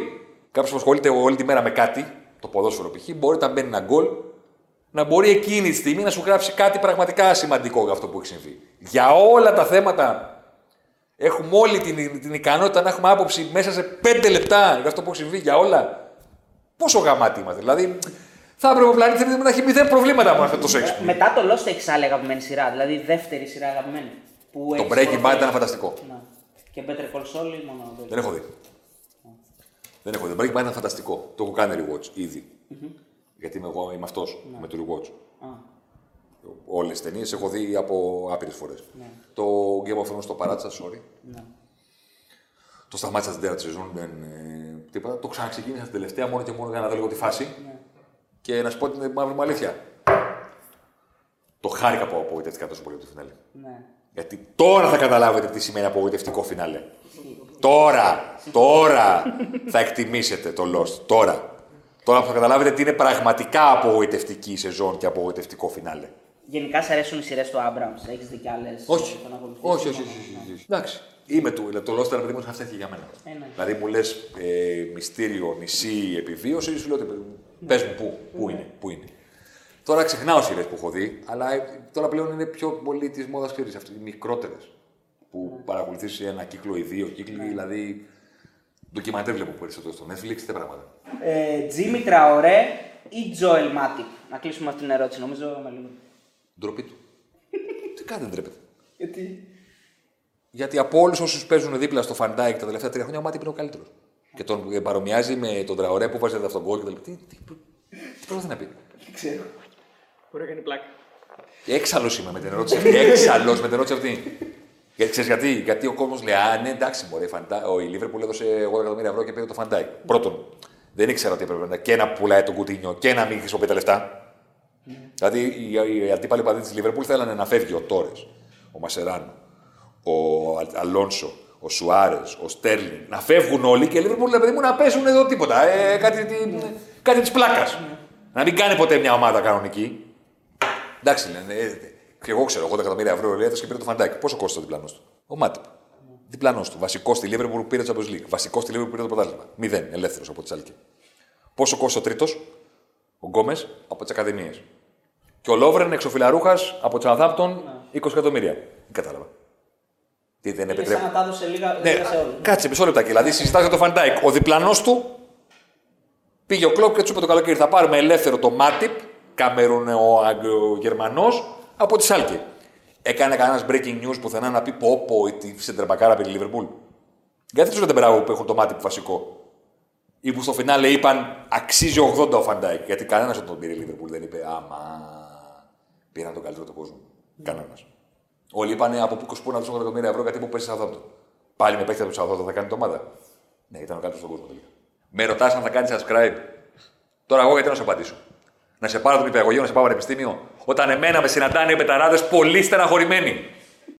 Κάποιος που ασχολείται όλη τη μέρα με κάτι, το ποδόσφαιρο π.χ., μπορεί να μπαίνει ένα γκολ, να μπορεί εκείνη τη στιγμή να σου γράψει κάτι πραγματικά σημαντικό για αυτό που έχει συμβεί. Για όλα τα θέματα έχουμε όλη την, την ικανότητα να έχουμε άποψη μέσα σε πέντε λεπτά για αυτό που έχει συμβεί, για όλα. Πόσο γαμάτι είμαστε. Δηλαδή, θα έπρεπε ο πλανήτη να έχει μηδέν προβλήματα με αυτό το σεξ. Μετά το Lost έχει άλλη αγαπημένη σειρά, δηλαδή η δεύτερη σειρά αγαπημένη. Που Το έχεις Breaking κορυφή. Bad ήταν φανταστικό. Ναι. Και Better Call Saul μόνο. Δεν έχω δει. Δεν έχω δει. Το Breaking Bad ήταν φανταστικό. Το έχω κάνει rewatch ήδη. Γιατί είμαι εγώ είμαι αυτός με το rewatch. Α. Όλες τις ταινίες έχω δει από άπειρες φορές. Ναι. Το Game of Thrones το παράτησα, sorry. Ναι. Το σταμάτησα στην τέταρτη σεζόν. Δεν, ε, τίποτα. Το ξαναξεκίνησα στην τελευταία μόνο και μόνο για να δω λίγο τη φάση. Ναι. Και να σου πω την μαύρη μου αλήθεια. Το χάρηκα που απογοητεύτηκα τόσο πολύ από το φινάλε. Ναι. Γιατί τώρα θα καταλάβετε τι σημαίνει απογοητευτικό φινάλε. Τώρα, τώρα θα εκτιμήσετε το Lost. Τώρα. Τώρα που θα καταλάβετε τι είναι πραγματικά απογοητευτική η σεζόν και απογοητευτικό φινάλε. Γενικά σε αρέσουν οι σειρές του Άμπραμ. Έχεις δει κι άλλες. Όχι. Όχι, όχι, όχι. όχι, όχι. Εντάξει. Είμαι του. Το Lost ένα παιδί μου χαστέθηκε για μένα. Ε, ναι. Δηλαδή μου λες ε, μυστήριο, νησί, επιβίωση, σου λέω ότι πες μου πού, πού είναι, πού είναι. Τώρα ξεχνάω σειρές που έχω δει, αλλά ε, τώρα πλέον είναι πιο πολύ της μόδας ξέρεις αυτές οι μικρότερες. Που παρακολουθείς ένα κύκλο ή δύο κύκλοι, δηλαδή. Ντοκιμαντέρ βλέπω περισσότερο στο Netflix, τέτοια πράγματα. Ε, Τζίμι Τραωρέ ή Τζόελ Ματίπ. Να κλείσουμε αυτή την ερώτηση, νομίζω με λίγο. Ντροπή του. Τι κάνει, δεν τρέπεται. Γιατί; Γιατί από όλους όσους παίζουν δίπλα στο Φαν Ντάικ τα τελευταία τρία χρόνια, ο Ματίπ είναι ο καλύτερος. Και τον ε, παρομοιάζει με τον Τραωρέ που βάζει αυτόν τον γκολ και τα λοιπά. Τι, τι, τι προσπαθεί να πει; Δεν ξέρω. Μπορεί να κάνει πλάκα. Έξαλλος είμαι με την ερώτηση αυτή. Έξαλλος με την ερώτηση αυτή. Γιατί ξέρεις γιατί, γιατί ο κόσμος λέει Α, ναι, εντάξει, μπορεί, φαντα... ο η Λίβερπουλ έδωσε 80 εκατομμύρια ευρώ και πήρε το Φαν Ντάικ. Πρώτον, δεν ήξερα ότι έπρεπε να και να πουλάει τον Κουτίνιο και να μην χρησιμοποιεί τα λεφτά. Δηλαδή οι, οι αντίπαλοι οπαδοί της Λίβερπουλ θέλανε να φεύγει ο Τόρες, ο Μασεράνο, ο Α- Αλόνσο, ο Σουάρες, ο Στέρλινγκ. Να φεύγουν όλοι και η Λίβερπουλ λέει παιδί μου να πέσουν εδώ τίποτα. Ε, κάτι τη, κάτι της πλάκας. Να μην κάνει ποτέ μια ομάδα κανονική. Εντάξει, λένε. Ε, και εγώ ξέρω, 80 εκατομμύρια ευρώ λέει και πήρε το Φαν Ντάικ. Πόσο κόστισε ο διπλανός του; Ο Μάτιπ. Διπλανός του. Βασικό στη Λίβερπουλ που πήρε το Champions League. Βασικό στη Λίβερπουλ που πήρε το πρωτάθλημα. Μηδέν, ελεύθερος από τη Σάλκη. Πόσο κόστισε ο τρίτος, ο Γκόμες από τις Ακαδημίες. Και ο Λόβρεν εξοφυλαρούχας από τη Southampton 20 εκατομμύρια. Δεν κατάλαβα. Τι δεν Είναι επιτρέπει. σαν να τα έδωσε λίγα, Ναι, λίγα σε όλους. κάτσε μισό λεπτάκι. Δηλαδή συζητάς για το Φαν Ντάικ. Ο διπλανός του πήγε ο Κλόπ και του είπε το καλοκαίρι: Θα πάρουμε ελεύθερο το Μάτιπ, Καμερούν ο, ο Γερμανός, από τη Σάλκη. Έκανε κανένας breaking news πουθενά να πει πω πω τι σεντερμπακάρα πήρε η Λίβερπουλ. Γιατί του λέτε μπράβο που έχουν το Μάτιπ βασικό. Ή που στο φινάλε είπαν αξίζει 80 ο Φαν Ντάικ. Γιατί κανένας δεν τον πήρε η Λίβερπουλ. Δεν είπε Άμα πήραν τον καλύτερο του κόσμου. Κανένας. Όλοι είπαν από πού κι ως πού να του 80 εκατομμύρια ευρώ γιατί που παίζει Southampton. Πάλι με παίχτε από το Southampton θα κάνει το ομάδα. Ναι, ήταν ο καλύτερος στον κόσμο τελικά. Με ρωτάς αν θα κάνεις subscribe. Τώρα εγώ γιατί να σου απαντήσω. Να σε πάρω τον υπηαγωγείο, να σε πάω πανεπιστήμιο. Όταν εμένα με συναντάνε οι πεταράδες πολύ στεναχωρημένοι.